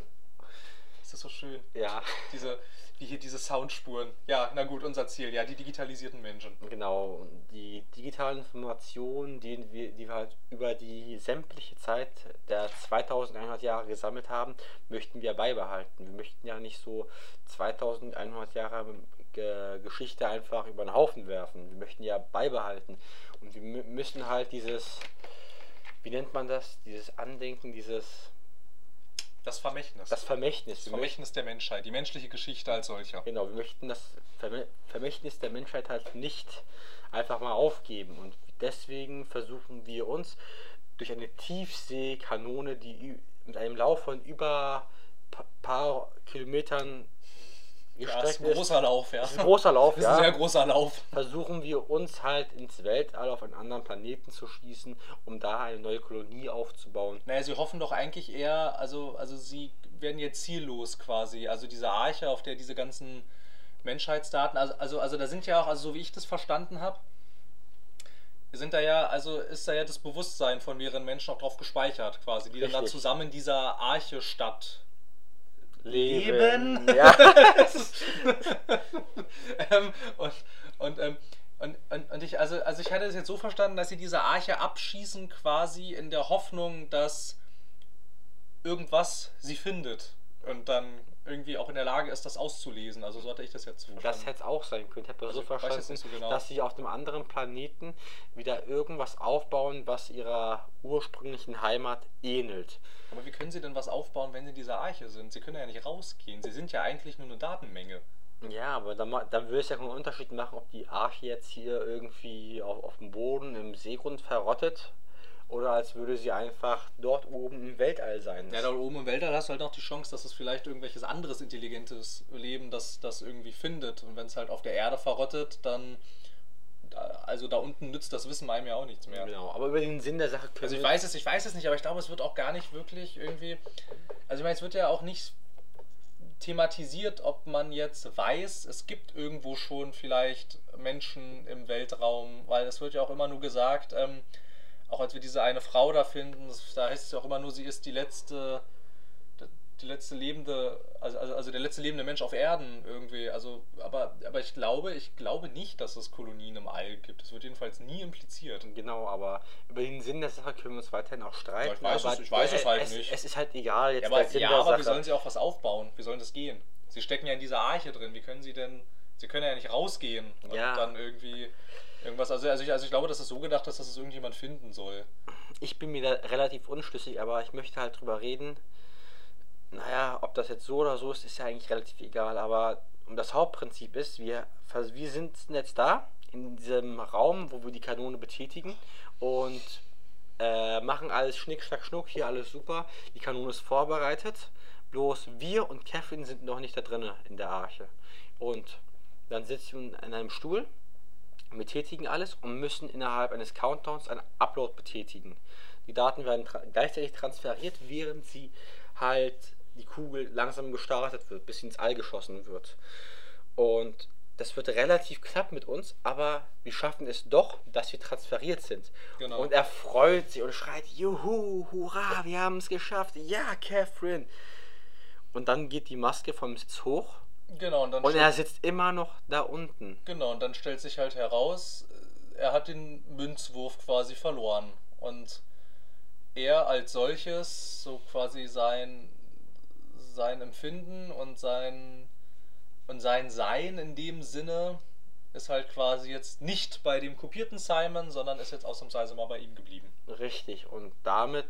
Speaker 1: ist das so schön?
Speaker 2: Ja.
Speaker 1: Diese, wie hier diese Soundspuren. Ja, na gut, unser Ziel, ja, die digitalisierten Menschen.
Speaker 2: Genau, die digitalen Informationen, die wir, die wir halt über die sämtliche Zeit der 2100 Jahre gesammelt haben, möchten wir beibehalten. Wir möchten ja nicht so 2100 Jahre Geschichte einfach über den Haufen werfen. Wir möchten ja beibehalten. Und wir müssen halt dieses, wie nennt man das, dieses Andenken, dieses
Speaker 1: das Vermächtnis.
Speaker 2: Das Vermächtnis.
Speaker 1: Das Vermächtnis der Menschheit, die menschliche Geschichte als solcher.
Speaker 2: Genau, wir möchten das Vermächtnis der Menschheit halt nicht einfach mal aufgeben. Und deswegen versuchen wir uns durch eine Tiefseekanone, die mit einem Lauf von über paar Kilometern
Speaker 1: ja, ist ein großer Lauf, ja.
Speaker 2: Das ist ein großer Lauf,
Speaker 1: ja. Das ist ein sehr großer Lauf.
Speaker 2: Versuchen wir uns halt ins Weltall auf einen anderen Planeten zu schießen, um da eine neue Kolonie aufzubauen.
Speaker 1: Naja, sie hoffen doch eigentlich eher, also, also sie werden jetzt ziellos quasi. Also diese Arche, auf der diese ganzen Menschheitsdaten, also, also, also da sind ja auch, also so wie ich das verstanden habe, sind da ja, also ist da ja das Bewusstsein von mehreren Menschen auch drauf gespeichert, quasi, die Richtig. dann da zusammen in dieser Arche statt Leben. Ja. ähm, und, und, ähm, und, und, und, ich, also, also ich hatte es jetzt so verstanden, dass sie diese Arche abschießen quasi in der Hoffnung, dass irgendwas sie findet und dann irgendwie auch in der Lage ist, das auszulesen. Also so hatte ich das jetzt
Speaker 2: verstanden. Das hätte es auch sein können. Ich habe also so verstanden, so genau. dass sie auf dem anderen Planeten wieder irgendwas aufbauen, was ihrer ursprünglichen Heimat ähnelt.
Speaker 1: Aber wie können sie denn was aufbauen, wenn sie in dieser Arche sind? Sie können ja nicht rausgehen. Sie sind ja eigentlich nur eine Datenmenge.
Speaker 2: Ja, aber dann, dann würde es ja keinen Unterschied machen, ob die Arche jetzt hier irgendwie auf, auf dem Boden im Seegrund verrottet oder als würde sie einfach dort oben im Weltall sein.
Speaker 1: Ja, dort oben im Weltall hast du halt noch die Chance, dass es vielleicht irgendwelches anderes intelligentes Leben das, das irgendwie findet. Und wenn es halt auf der Erde verrottet, dann. Also da unten nützt das Wissen einem ja auch nichts mehr.
Speaker 2: Genau, aber über den Sinn der Sache
Speaker 1: können Also ich weiß es, ich weiß es nicht, aber ich glaube, es wird auch gar nicht wirklich irgendwie. Also ich meine, es wird ja auch nicht thematisiert, ob man jetzt weiß, es gibt irgendwo schon vielleicht Menschen im Weltraum, weil es wird ja auch immer nur gesagt, ähm, auch als wir diese eine Frau da finden, da heißt es ja auch immer nur, sie ist die letzte, die letzte lebende, also, also, also der letzte lebende Mensch auf Erden irgendwie. Also, aber, aber ich glaube, ich glaube nicht, dass es Kolonien im All gibt. Das wird jedenfalls nie impliziert.
Speaker 2: Genau, aber über den Sinn der Sache können wir uns weiterhin auch streiten.
Speaker 1: Ja, ich weiß es- ich weiß es halt
Speaker 2: es,
Speaker 1: nicht.
Speaker 2: Es ist halt egal jetzt
Speaker 1: Ja, aber, ja, aber wie sollen sie auch was aufbauen? Wie soll das gehen? Sie stecken ja in dieser Arche drin. Wie können sie denn. Sie können ja nicht rausgehen und
Speaker 2: Ja.
Speaker 1: dann irgendwie irgendwas. Also, also, ich, also ich glaube, dass es so gedacht ist, dass es irgendjemand finden soll.
Speaker 2: Ich bin mir da relativ unschlüssig, aber ich möchte halt drüber reden. Naja, ob das jetzt so oder so ist, ist ja eigentlich relativ egal. Aber das Hauptprinzip ist, wir, wir sind jetzt da, in diesem Raum, wo wir die Kanone betätigen und äh, machen alles Schnick, Schnack, Schnuck, hier alles super. Die Kanone ist vorbereitet. Bloß wir und Kevin sind noch nicht da drinnen in der Arche. Und dann sitzen wir in einem Stuhl betätigen alles und müssen innerhalb eines Countdowns einen Upload betätigen. Die Daten werden tra gleichzeitig transferiert, während sie halt die Kugel langsam gestartet wird, bis sie ins All geschossen wird. Und das wird relativ knapp mit uns, aber wir schaffen es doch, dass wir transferiert sind.
Speaker 1: Genau.
Speaker 2: Und er freut sich und schreit, Juhu, hurra, wir haben es geschafft. Ja, Catherine. Und dann geht die Maske vom Sitz hoch
Speaker 1: Genau, und dann
Speaker 2: und er sitzt immer noch da unten.
Speaker 1: Genau, und dann stellt sich halt heraus, er hat den Münzwurf quasi verloren. Und er als solches, so quasi sein, sein Empfinden und sein, und sein Sein in dem Sinne, ist halt quasi jetzt nicht bei dem kopierten Simon, sondern ist jetzt ausnahmsweise mal bei ihm geblieben.
Speaker 2: Richtig, und damit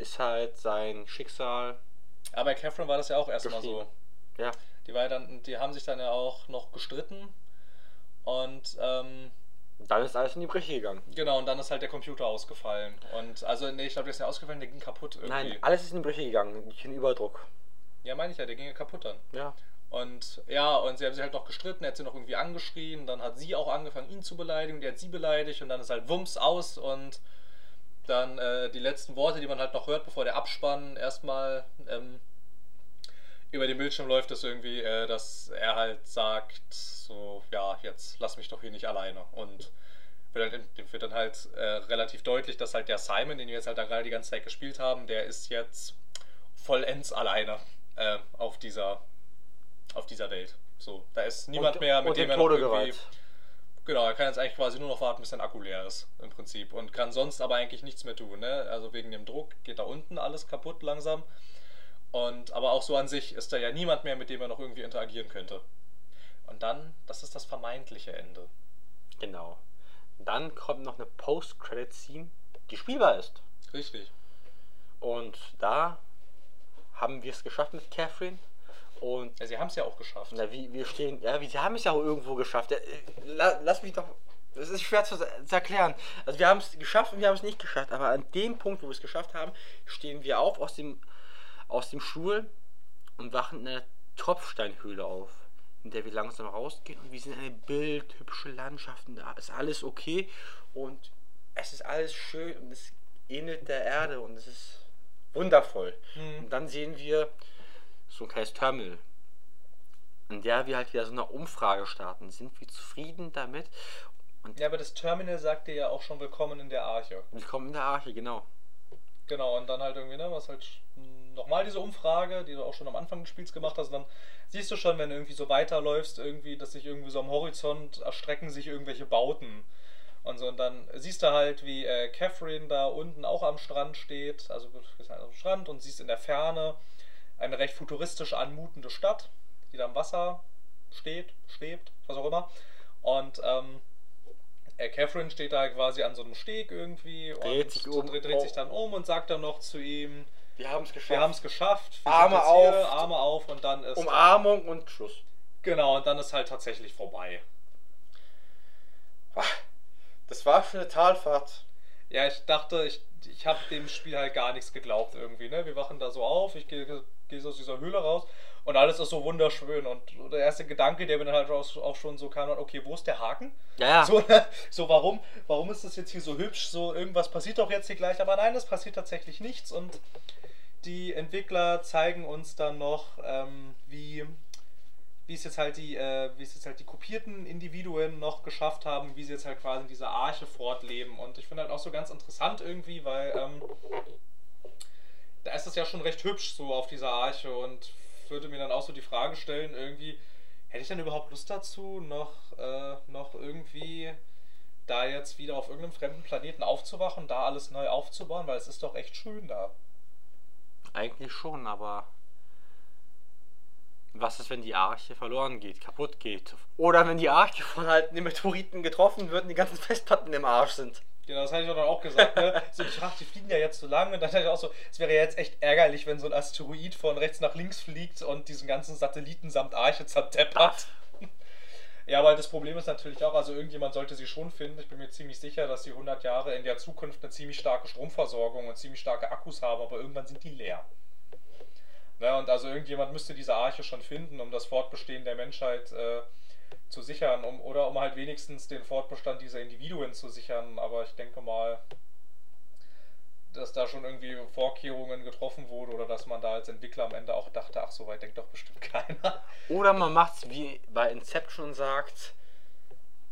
Speaker 2: ist halt sein Schicksal.
Speaker 1: Aber bei Catherine war das ja auch erstmal so.
Speaker 2: Ja,
Speaker 1: Die, war ja dann, die haben sich dann ja auch noch gestritten. Und ähm,
Speaker 2: dann ist alles in die Brüche gegangen.
Speaker 1: Genau, und dann ist halt der Computer ausgefallen. Und also, nee, ich glaube, der ist ja ausgefallen, der ging kaputt irgendwie.
Speaker 2: Nein, alles ist in die Brüche gegangen, durch den Überdruck.
Speaker 1: Ja, meine ich ja, der ging ja kaputt dann.
Speaker 2: Ja.
Speaker 1: Und ja, und sie haben sich halt noch gestritten, er hat sie noch irgendwie angeschrien, dann hat sie auch angefangen, ihn zu beleidigen, der hat sie beleidigt und dann ist halt Wumms aus und dann äh, die letzten Worte, die man halt noch hört, bevor der Abspann erstmal ähm, über den Bildschirm läuft, ist irgendwie, äh, dass er halt sagt, so, ja, jetzt lass mich doch hier nicht alleine. Und wird, halt, wird dann halt äh, relativ deutlich, dass halt der Simon, den wir jetzt halt da gerade die ganze Zeit gespielt haben, der ist jetzt vollends alleine äh, auf dieser auf dieser Welt. So, da ist niemand
Speaker 2: und,
Speaker 1: mehr, mit dem er noch irgendwie... Genau, er kann jetzt eigentlich quasi nur noch warten, bis sein Akku leer ist, im Prinzip. Und kann sonst aber eigentlich nichts mehr tun, ne? Also wegen dem Druck geht da unten alles kaputt langsam. Und aber auch so an sich ist da ja niemand mehr, mit dem er noch irgendwie interagieren könnte. Und dann, das ist das vermeintliche Ende.
Speaker 2: Genau. Dann kommt noch eine Post-Credit-Scene, die spielbar ist.
Speaker 1: Richtig.
Speaker 2: Und da haben wir es geschafft mit Catherine. Und
Speaker 1: Ja, sie haben es ja auch geschafft.
Speaker 2: na, wie, wir stehen, ja, wir haben es ja auch irgendwo geschafft. Ja, äh, la, lass mich doch. Das ist schwer zu, zu erklären. Also wir haben es geschafft und wir haben es nicht geschafft. Aber an dem Punkt, wo wir es geschafft haben, stehen wir auf aus dem, aus dem Stuhl und wachen in einer Tropfsteinhöhle auf, in der wir langsam rausgehen und wir sehen eine bildhübsche Landschaft und da ist alles okay und es ist alles schön und es ähnelt der Erde und es ist wundervoll.
Speaker 1: Mhm.
Speaker 2: Und dann sehen wir so ein kleines Terminal, in der wir halt wieder so eine Umfrage starten. Sind wir zufrieden damit? Und
Speaker 1: Ja, aber das Terminal sagte ja auch schon willkommen in der Arche.
Speaker 2: wir kommen in der Arche, genau.
Speaker 1: Genau, und dann halt irgendwie, ne, was halt nochmal diese Umfrage, die du auch schon am Anfang des Spiels gemacht hast, dann siehst du schon, wenn du irgendwie so weiterläufst, irgendwie, dass sich irgendwie so am Horizont erstrecken sich irgendwelche Bauten. Und so, und dann siehst du halt, wie äh, Catherine da unten auch am Strand steht, also halt am Strand und siehst in der Ferne eine recht futuristisch anmutende Stadt, die da am Wasser steht, schwebt, was auch immer. Und ähm, äh, Catherine steht da quasi an so einem Steg irgendwie
Speaker 2: Dreht
Speaker 1: und
Speaker 2: sich um.
Speaker 1: dreht, dreht sich dann um und sagt dann noch zu ihm,
Speaker 2: Wir haben es geschafft.
Speaker 1: wir haben es geschafft, wir
Speaker 2: Arme
Speaker 1: jetzt hier,
Speaker 2: auf.
Speaker 1: Arme auf und dann ist
Speaker 2: Umarmung und Schluss.
Speaker 1: genau und dann ist halt tatsächlich vorbei.
Speaker 2: Das war schon eine Talfahrt.
Speaker 1: Ja, ich dachte, ich, ich habe dem Spiel halt gar nichts geglaubt irgendwie. Ne? Wir wachen da so auf, ich gehe geh so aus dieser Höhle raus und alles ist so wunderschön. Und der erste Gedanke, der mir dann halt auch schon so kam, okay, wo ist der Haken?
Speaker 2: Ja, ja.
Speaker 1: So, ne? so warum, warum ist das jetzt hier so hübsch? So, irgendwas passiert doch jetzt hier gleich, aber nein, es passiert tatsächlich nichts. Und die Entwickler zeigen uns dann noch, ähm, wie, wie es jetzt halt die, äh, wie es jetzt halt die kopierten Individuen noch geschafft haben, wie sie jetzt halt quasi in dieser Arche fortleben. Und ich finde halt auch so ganz interessant irgendwie, weil ähm, da ist es ja schon recht hübsch so auf dieser Arche und würde mir dann auch so die Frage stellen, irgendwie, hätte ich denn überhaupt Lust dazu, noch, äh, noch irgendwie da jetzt wieder auf irgendeinem fremden Planeten aufzuwachen, da alles neu aufzubauen, weil es ist doch echt schön da.
Speaker 2: Eigentlich schon, aber was ist, wenn die Arche verloren geht, kaputt geht? Oder wenn die Arche von halt einem Meteoriten getroffen wird und die ganzen Festplatten im Arsch sind.
Speaker 1: Genau, das hatte ich dann auch gesagt. Ne? So, ich dachte, die fliegen ja jetzt so lang und dann dachte ich auch so, es wäre jetzt echt ärgerlich, wenn so ein Asteroid von rechts nach links fliegt und diesen ganzen Satelliten samt Arche zerdeppert. Ja, weil das Problem ist natürlich auch, also irgendjemand sollte sie schon finden. Ich bin mir ziemlich sicher, dass sie 100 Jahre in der Zukunft eine ziemlich starke Stromversorgung und ziemlich starke Akkus haben, aber irgendwann sind die leer. Ne, und also irgendjemand müsste diese Arche schon finden, um das Fortbestehen der Menschheit äh, zu sichern, um, oder um halt wenigstens den Fortbestand dieser Individuen zu sichern. Aber ich denke mal, dass da schon irgendwie Vorkehrungen getroffen wurden oder dass man da als Entwickler am Ende auch dachte, ach, so weit denkt doch bestimmt keiner.
Speaker 2: Oder man macht es wie bei Inception sagt,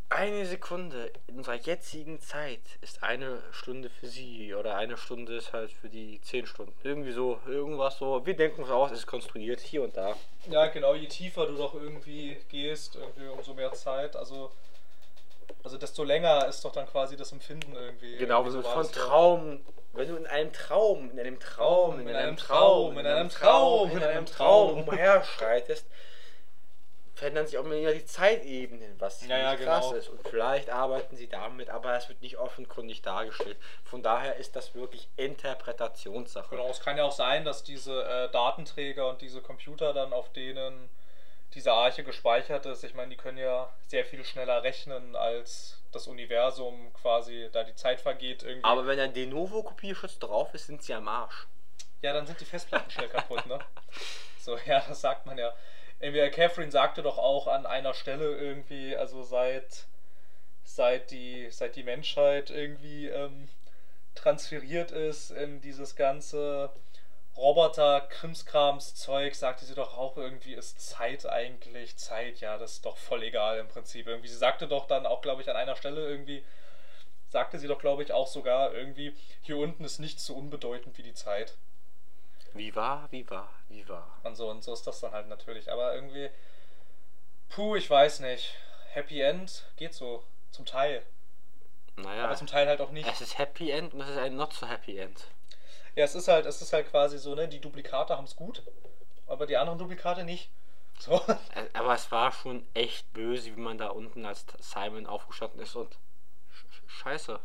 Speaker 2: eine Sekunde in unserer jetzigen Zeit ist eine Stunde für sie oder eine Stunde ist halt für die zehn Stunden. Irgendwie so, irgendwas so. Wir denken es aus, ist konstruiert hier und da.
Speaker 1: Ja, genau, je tiefer du doch irgendwie gehst, irgendwie umso mehr Zeit. Also, also desto länger ist doch dann quasi das Empfinden irgendwie.
Speaker 2: Genau,
Speaker 1: irgendwie
Speaker 2: so von. Traum. Wenn du in einem Traum, in einem Traum,
Speaker 1: In einem Traum, in einem Traum,
Speaker 2: in einem Traum umherschreitest, verändern sich auch immer die Zeitebenen, was
Speaker 1: Ja, ja,
Speaker 2: krass
Speaker 1: genau.
Speaker 2: ist. Und vielleicht arbeiten sie damit, aber es wird nicht offenkundig dargestellt. Von daher ist das wirklich Interpretationssache.
Speaker 1: Genau, es kann ja auch sein, dass diese äh, Datenträger und diese Computer dann, auf denen diese Arche gespeichert ist, ich meine, die können ja sehr viel schneller rechnen als das Universum quasi, da die Zeit vergeht irgendwie.
Speaker 2: Aber wenn ein De Novo Kopierschutz drauf ist, sind sie am Arsch.
Speaker 1: Ja, dann sind die Festplatten schnell kaputt, ne? So, ja, das sagt man ja. Irgendwie, Catherine sagte doch auch an einer Stelle irgendwie, also seit, seit, die, seit die Menschheit irgendwie ähm, transferiert ist in dieses ganze Roboter-Krimskrams-Zeug, sagte sie doch auch irgendwie, ist Zeit eigentlich, Zeit, ja, das ist doch voll egal im Prinzip. Irgendwie, sie sagte doch dann auch, glaube ich, an einer Stelle irgendwie, sagte sie doch, glaube ich, auch sogar irgendwie, hier unten ist nichts so unbedeutend wie die Zeit.
Speaker 2: Wie war, wie war, wie war.
Speaker 1: Und so, und so ist das dann halt natürlich. Aber irgendwie, puh, ich weiß nicht. Happy End geht so. Zum Teil.
Speaker 2: Naja,
Speaker 1: Aber zum Teil halt auch nicht.
Speaker 2: es ist Happy End und es ist ein Not so Happy End.
Speaker 1: Ja, es ist halt, es ist halt quasi so, ne, die Duplikate haben es gut, aber die anderen Duplikate nicht. So.
Speaker 2: Aber es war schon echt böse, wie man da unten als Simon aufgestanden ist und Sch- Sch- Scheiße.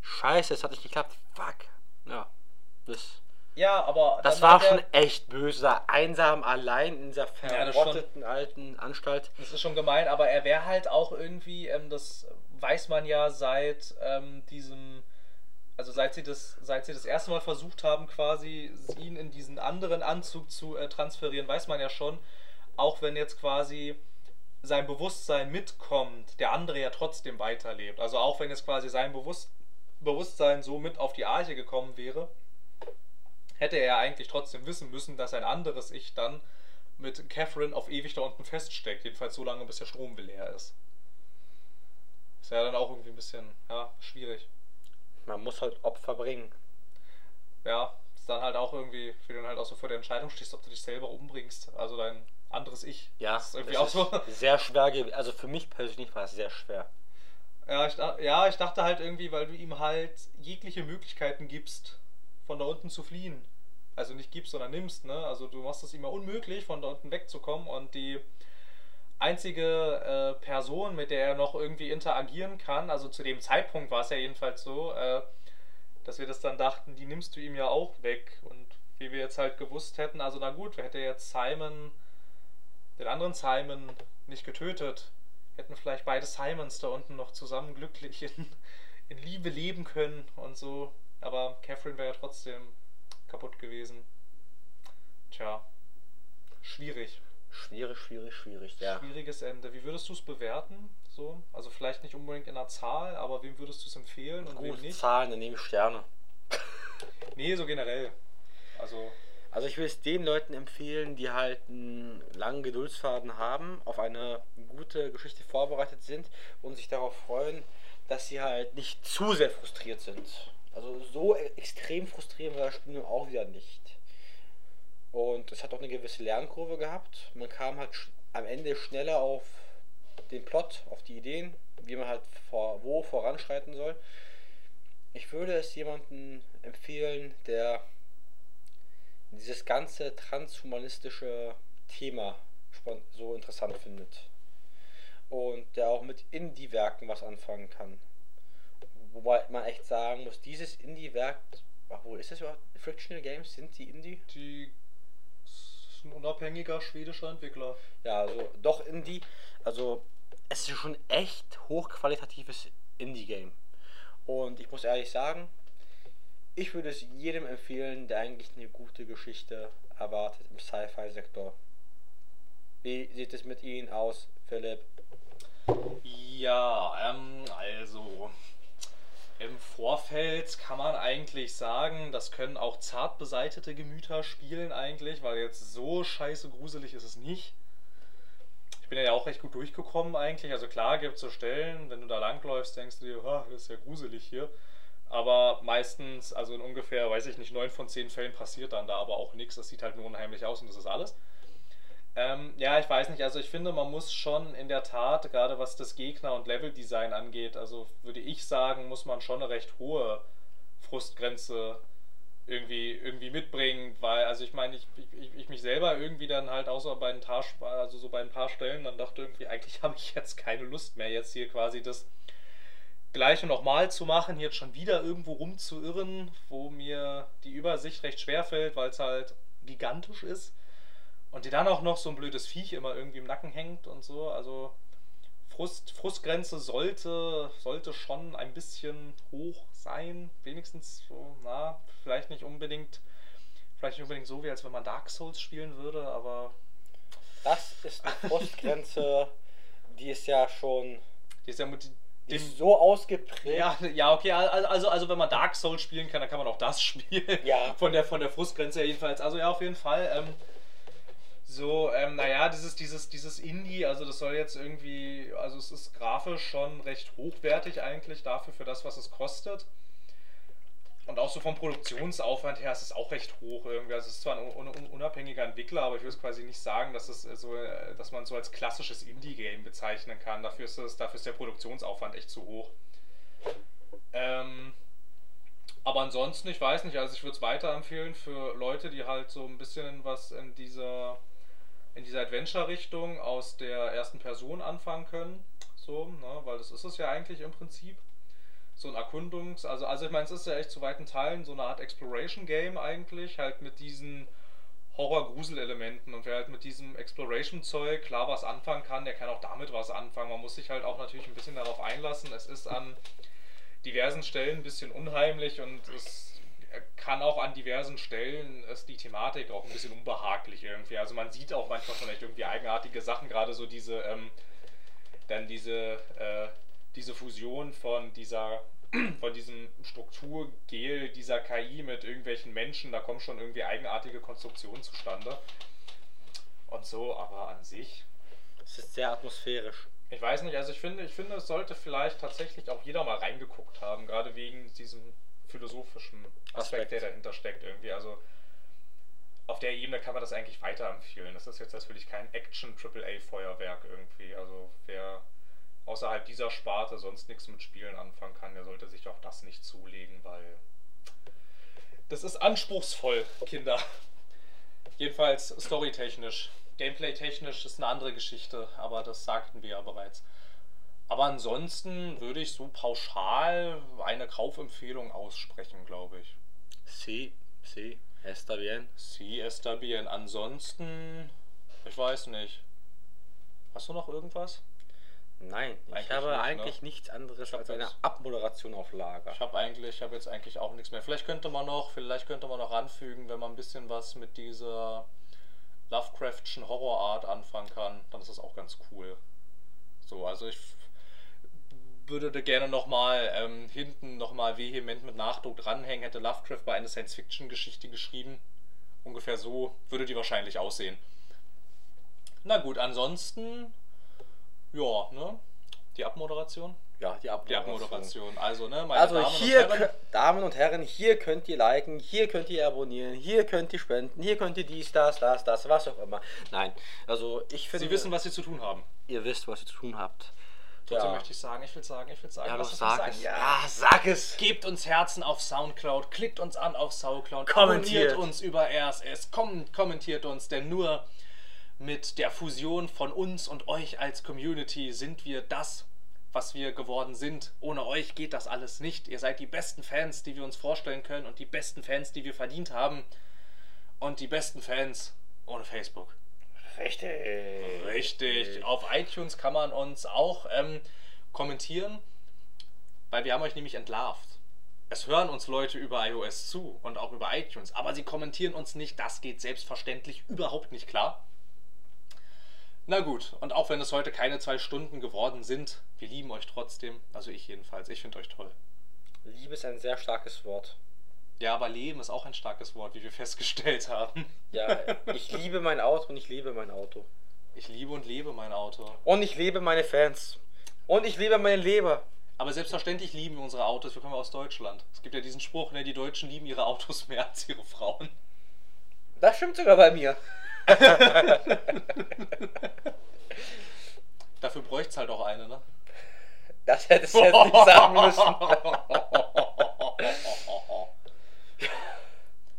Speaker 2: Scheiße, es hat nicht geklappt. Fuck. Ja. Das,
Speaker 1: Ja, aber.
Speaker 2: das war schon echt böse. da Einsam allein in dieser
Speaker 1: Ja,
Speaker 2: verrotteten alten Anstalt.
Speaker 1: Das ist schon gemein, aber er wäre halt auch irgendwie, ähm, das weiß man ja seit ähm, diesem, also seit sie das, seit sie das erste Mal versucht haben, quasi ihn in diesen anderen Anzug zu äh, transferieren, weiß man ja schon, auch wenn jetzt quasi sein Bewusstsein mitkommt, der andere ja trotzdem weiterlebt. Also auch wenn jetzt quasi sein Bewusst Bewusstsein so mit auf die Arche gekommen wäre, hätte er ja eigentlich trotzdem wissen müssen, dass ein anderes Ich dann mit Catherine auf ewig da unten feststeckt. Jedenfalls so lange, bis der Strom leer ist. Ist ja dann auch irgendwie ein bisschen, ja, schwierig.
Speaker 2: Man muss halt Opfer bringen.
Speaker 1: Ja, ist dann halt auch irgendwie, wie du dann halt auch so vor der Entscheidung stehst, ob du dich selber umbringst. Also dein anderes Ich.
Speaker 2: Ja,
Speaker 1: Das ist irgendwie
Speaker 2: das
Speaker 1: auch so.
Speaker 2: sehr schwer gewesen. Also für mich persönlich war es sehr schwer.
Speaker 1: Ja ich, ja, ich dachte halt irgendwie, weil du ihm halt jegliche Möglichkeiten gibst, von da unten zu fliehen. Also nicht gibst, sondern nimmst, ne? Also du machst es ja unmöglich, von da unten wegzukommen und die einzige äh, Person, mit der er noch irgendwie interagieren kann, also zu dem Zeitpunkt war es ja jedenfalls so, äh, dass wir das dann dachten, die nimmst du ihm ja auch weg. Und wie wir jetzt halt gewusst hätten, also na gut, hätte jetzt Simon, den anderen Simon, nicht getötet, hätten vielleicht beide Simons da unten noch zusammen glücklich in, in Liebe leben können und so. Aber Catherine wäre ja trotzdem kaputt gewesen. Tja, schwierig.
Speaker 2: Schwierig, schwierig, schwierig. Ja.
Speaker 1: Schwieriges Ende. Wie würdest du es bewerten? So? Also vielleicht nicht unbedingt in einer Zahl, aber wem würdest du es empfehlen und wem
Speaker 2: Gute
Speaker 1: nicht?
Speaker 2: Zahlen, dann nehme ich Sterne.
Speaker 1: Nee, so generell. Also
Speaker 2: Also ich will es den Leuten empfehlen, die halt einen langen Geduldsfaden haben, auf eine gute Geschichte vorbereitet sind und sich darauf freuen, dass sie halt nicht zu sehr frustriert sind. Also so extrem frustrieren war das Spiel nun auch wieder nicht. Und es hat auch eine gewisse Lernkurve gehabt. Man kam halt am Ende schneller auf den Plot, auf die Ideen, wie man halt vor, wo voranschreiten soll. Ich würde es jemandem empfehlen, der dieses ganze transhumanistische Thema so interessant findet. Und der auch mit Indie-Werken was anfangen kann. Wobei man echt sagen muss, dieses Indie-Werk, wo ist das überhaupt? Frictional Games, sind die Indie?
Speaker 1: die ist ein unabhängiger schwedischer Entwickler.
Speaker 2: Ja, also doch Indie. Also es ist schon echt hochqualitatives Indie-Game. Und ich muss ehrlich sagen, ich würde es jedem empfehlen, der eigentlich eine gute Geschichte erwartet im Sci-Fi-Sektor. Wie sieht es mit Ihnen aus, Philipp?
Speaker 1: Ja, ähm, also im Vorfeld kann man eigentlich sagen, das können auch zart beseitete Gemüter spielen eigentlich, weil jetzt so scheiße gruselig ist es nicht. Ich bin ja auch recht gut durchgekommen eigentlich. Also klar gibt es so Stellen, wenn du da langläufst, denkst du dir, "Ha, das ist ja gruselig hier. Aber meistens, also in ungefähr, weiß ich nicht, neun von zehn Fällen passiert dann da aber auch nichts. Das sieht halt nur unheimlich aus und das ist alles. Ähm, ja, ich weiß nicht. Also ich finde, man muss schon in der Tat, gerade was das Gegner- und Leveldesign angeht, also würde ich sagen, muss man schon eine recht hohe Frustgrenze irgendwie, irgendwie mitbringen, weil, also ich meine, ich, ich, ich mich selber irgendwie dann halt außer bei ein paar, also so bei ein paar Stellen dann dachte irgendwie, eigentlich habe ich jetzt keine Lust mehr, jetzt hier quasi das Gleiche nochmal zu machen, jetzt schon wieder irgendwo rumzuirren, wo mir die Übersicht recht schwer fällt, weil es halt gigantisch ist. Und dir dann auch noch so ein blödes Viech immer irgendwie im Nacken hängt und so. Also Frust, Frustgrenze sollte, sollte schon ein bisschen hoch sein. Wenigstens so, na, vielleicht nicht unbedingt, vielleicht nicht unbedingt so, wie als wenn man Dark Souls spielen würde, aber
Speaker 2: Das ist eine Frustgrenze, die ist ja schon
Speaker 1: die ist ja mit
Speaker 2: die
Speaker 1: dem.
Speaker 2: ist so ausgeprägt.
Speaker 1: Ja, ja, okay, al- also, also wenn man Dark Souls spielen kann, dann kann man auch das spielen.
Speaker 2: Ja.
Speaker 1: Von der, von der Frustgrenze jedenfalls. Also ja, auf jeden Fall. Ähm, so, ähm, naja, dieses, dieses, dieses Indie, also das soll jetzt irgendwie, also es ist grafisch schon recht hochwertig eigentlich dafür, für das, was es kostet. Und auch so vom Produktionsaufwand her ist es auch recht hoch irgendwie. Also es ist zwar ein un un unabhängiger Entwickler, aber ich würde es quasi nicht sagen, dass es äh, so, äh, dass man es so als klassisches Indie-Game bezeichnen kann. Dafür ist, es, dafür ist der Produktionsaufwand echt zu hoch. Ähm, aber ansonsten, ich weiß nicht, also ich würde es weiterempfehlen für Leute, die halt so ein bisschen was in dieser in dieser Adventure-Richtung aus der ersten Person anfangen können. So, ne, weil das ist es ja eigentlich im Prinzip. So ein Erkundungs-, also, also ich meine, es ist ja echt zu weiten Teilen so eine Art Exploration-Game eigentlich, halt mit diesen Horror-Grusel-Elementen. Und wer halt mit diesem Exploration-Zeug klar was anfangen kann, der kann auch damit was anfangen. Man muss sich halt auch natürlich ein bisschen darauf einlassen. Es ist an diversen Stellen ein bisschen unheimlich und es kann auch an diversen Stellen ist die Thematik auch ein bisschen unbehaglich irgendwie. Also man sieht auch manchmal schon echt irgendwie eigenartige Sachen, gerade so diese, ähm, dann diese, äh, diese Fusion von dieser, von diesem Strukturgel dieser KI mit irgendwelchen Menschen, da kommen schon irgendwie eigenartige Konstruktionen zustande. Und so, aber an sich
Speaker 2: Es ist sehr atmosphärisch.
Speaker 1: ich weiß nicht, also ich finde, ich finde, es sollte vielleicht tatsächlich auch jeder mal reingeguckt haben, gerade wegen diesem philosophischen Aspekt,
Speaker 2: Aspekt.
Speaker 1: der dahinter steckt irgendwie. Also auf der Ebene kann man das eigentlich weiterempfehlen. Das ist jetzt natürlich kein Action-AAA-Feuerwerk irgendwie. Also wer außerhalb dieser Sparte sonst nichts mit Spielen anfangen kann, der sollte sich auch das nicht zulegen, weil das ist anspruchsvoll, Kinder. Jedenfalls storytechnisch. Gameplay-technisch ist eine andere Geschichte, aber das sagten wir ja bereits. Aber ansonsten würde ich so pauschal eine Kaufempfehlung aussprechen, glaube ich.
Speaker 2: Sí, sí, está bien.
Speaker 1: Sie está bien. Ansonsten, ich weiß nicht. Hast du noch irgendwas?
Speaker 2: Nein, ich
Speaker 1: Eigentlich
Speaker 2: habe
Speaker 1: nicht, ne?
Speaker 2: eigentlich nichts anderes
Speaker 1: Ich
Speaker 2: als eine Abmoderation auf Lager.
Speaker 1: Ich habe eigentlich, ich habe jetzt eigentlich auch nichts mehr. Vielleicht könnte man noch, vielleicht könnte man noch anfügen, wenn man ein bisschen was mit dieser Lovecraftschen Horrorart anfangen kann, dann ist das auch ganz cool. So, also ich würde da gerne nochmal ähm, hinten nochmal vehement mit Nachdruck dranhängen, hätte Lovecraft bei einer Science-Fiction-Geschichte geschrieben, ungefähr so würde die wahrscheinlich aussehen. Na gut, ansonsten, ja, ne? Die Abmoderation?
Speaker 2: Ja, die
Speaker 1: Die
Speaker 2: Abmoderation.
Speaker 1: Abmoderation. Also, ne, meine
Speaker 2: Also
Speaker 1: Damen
Speaker 2: hier,
Speaker 1: und Herren.
Speaker 2: Damen und Herren, hier könnt ihr liken, hier könnt ihr abonnieren, hier könnt ihr spenden, hier könnt ihr dies, das, das, das, was auch immer. Nein, also ich finde,
Speaker 1: Sie wissen, was Sie zu tun haben.
Speaker 2: ihr wisst, was ihr zu tun habt.
Speaker 1: Trotzdem
Speaker 2: Ja.
Speaker 1: möchte ich sagen, ich will sagen, ich will sagen.
Speaker 2: Ja, doch, sag es.
Speaker 1: sagen.
Speaker 2: Ja, sag es.
Speaker 1: Gebt uns Herzen auf Soundcloud, klickt uns an auf Soundcloud,
Speaker 2: Kommentiert.
Speaker 1: abonniert uns über RSS, kom kommentiert uns, denn nur mit der Fusion von uns und euch als Community sind wir das, was wir geworden sind. Ohne euch geht das alles nicht. Ihr seid die besten Fans, die wir uns vorstellen können und die besten Fans, die wir verdient haben. Und die besten Fans ohne Facebook.
Speaker 2: Richtig.
Speaker 1: Richtig. Auf iTunes kann man uns auch ähm, kommentieren, weil wir haben euch nämlich entlarvt. Es hören uns Leute über iOS zu und auch über iTunes, aber sie kommentieren uns nicht. Das geht selbstverständlich überhaupt nicht klar. Na gut, und auch wenn es heute keine zwei Stunden geworden sind, wir lieben euch trotzdem. Also ich jedenfalls. Ich finde euch toll.
Speaker 2: Liebe ist ein sehr starkes Wort.
Speaker 1: Ja, aber Leben ist auch ein starkes Wort, wie wir festgestellt haben.
Speaker 2: Ja, ich liebe mein Auto und ich liebe mein Auto.
Speaker 1: Ich liebe und lebe mein Auto.
Speaker 2: Und ich liebe meine Fans. Und ich liebe meine Leber.
Speaker 1: Aber selbstverständlich lieben wir unsere Autos. Wir kommen aus Deutschland. Es gibt ja diesen Spruch, ne, die Deutschen lieben ihre Autos mehr als ihre Frauen.
Speaker 2: Das stimmt sogar bei mir.
Speaker 1: Dafür bräuchte es halt auch eine, ne?
Speaker 2: Das hättest du jetzt nicht sagen müssen.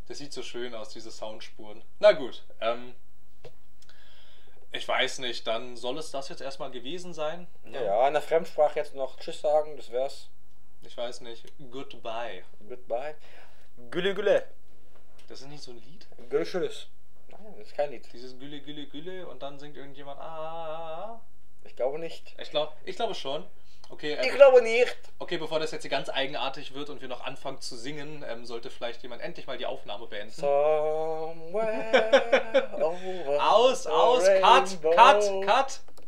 Speaker 1: Das sieht so schön aus, diese Soundspuren. Na gut, ähm, ich weiß nicht, dann soll es das jetzt erstmal gewesen sein.
Speaker 2: Ja, ja, in der Fremdsprache jetzt noch Tschüss sagen, das wär's.
Speaker 1: Ich weiß nicht. Goodbye.
Speaker 2: Goodbye. Gülle Gülle.
Speaker 1: Das ist nicht so ein Lied?
Speaker 2: Gülle Tschüss. Nein, das ist kein Lied.
Speaker 1: Dieses Gülle, Gülle, Gülle und dann singt irgendjemand Ah.
Speaker 2: Ich glaube nicht.
Speaker 1: Ich glaube ich glaube schon. Okay, ähm,
Speaker 2: Ich glaube nicht.
Speaker 1: Okay, bevor das jetzt hier ganz eigenartig wird und wir noch anfangen zu singen, ähm, sollte vielleicht jemand endlich mal die Aufnahme beenden.
Speaker 2: Somewhere over
Speaker 1: Aus, aus, cut, cut, cut!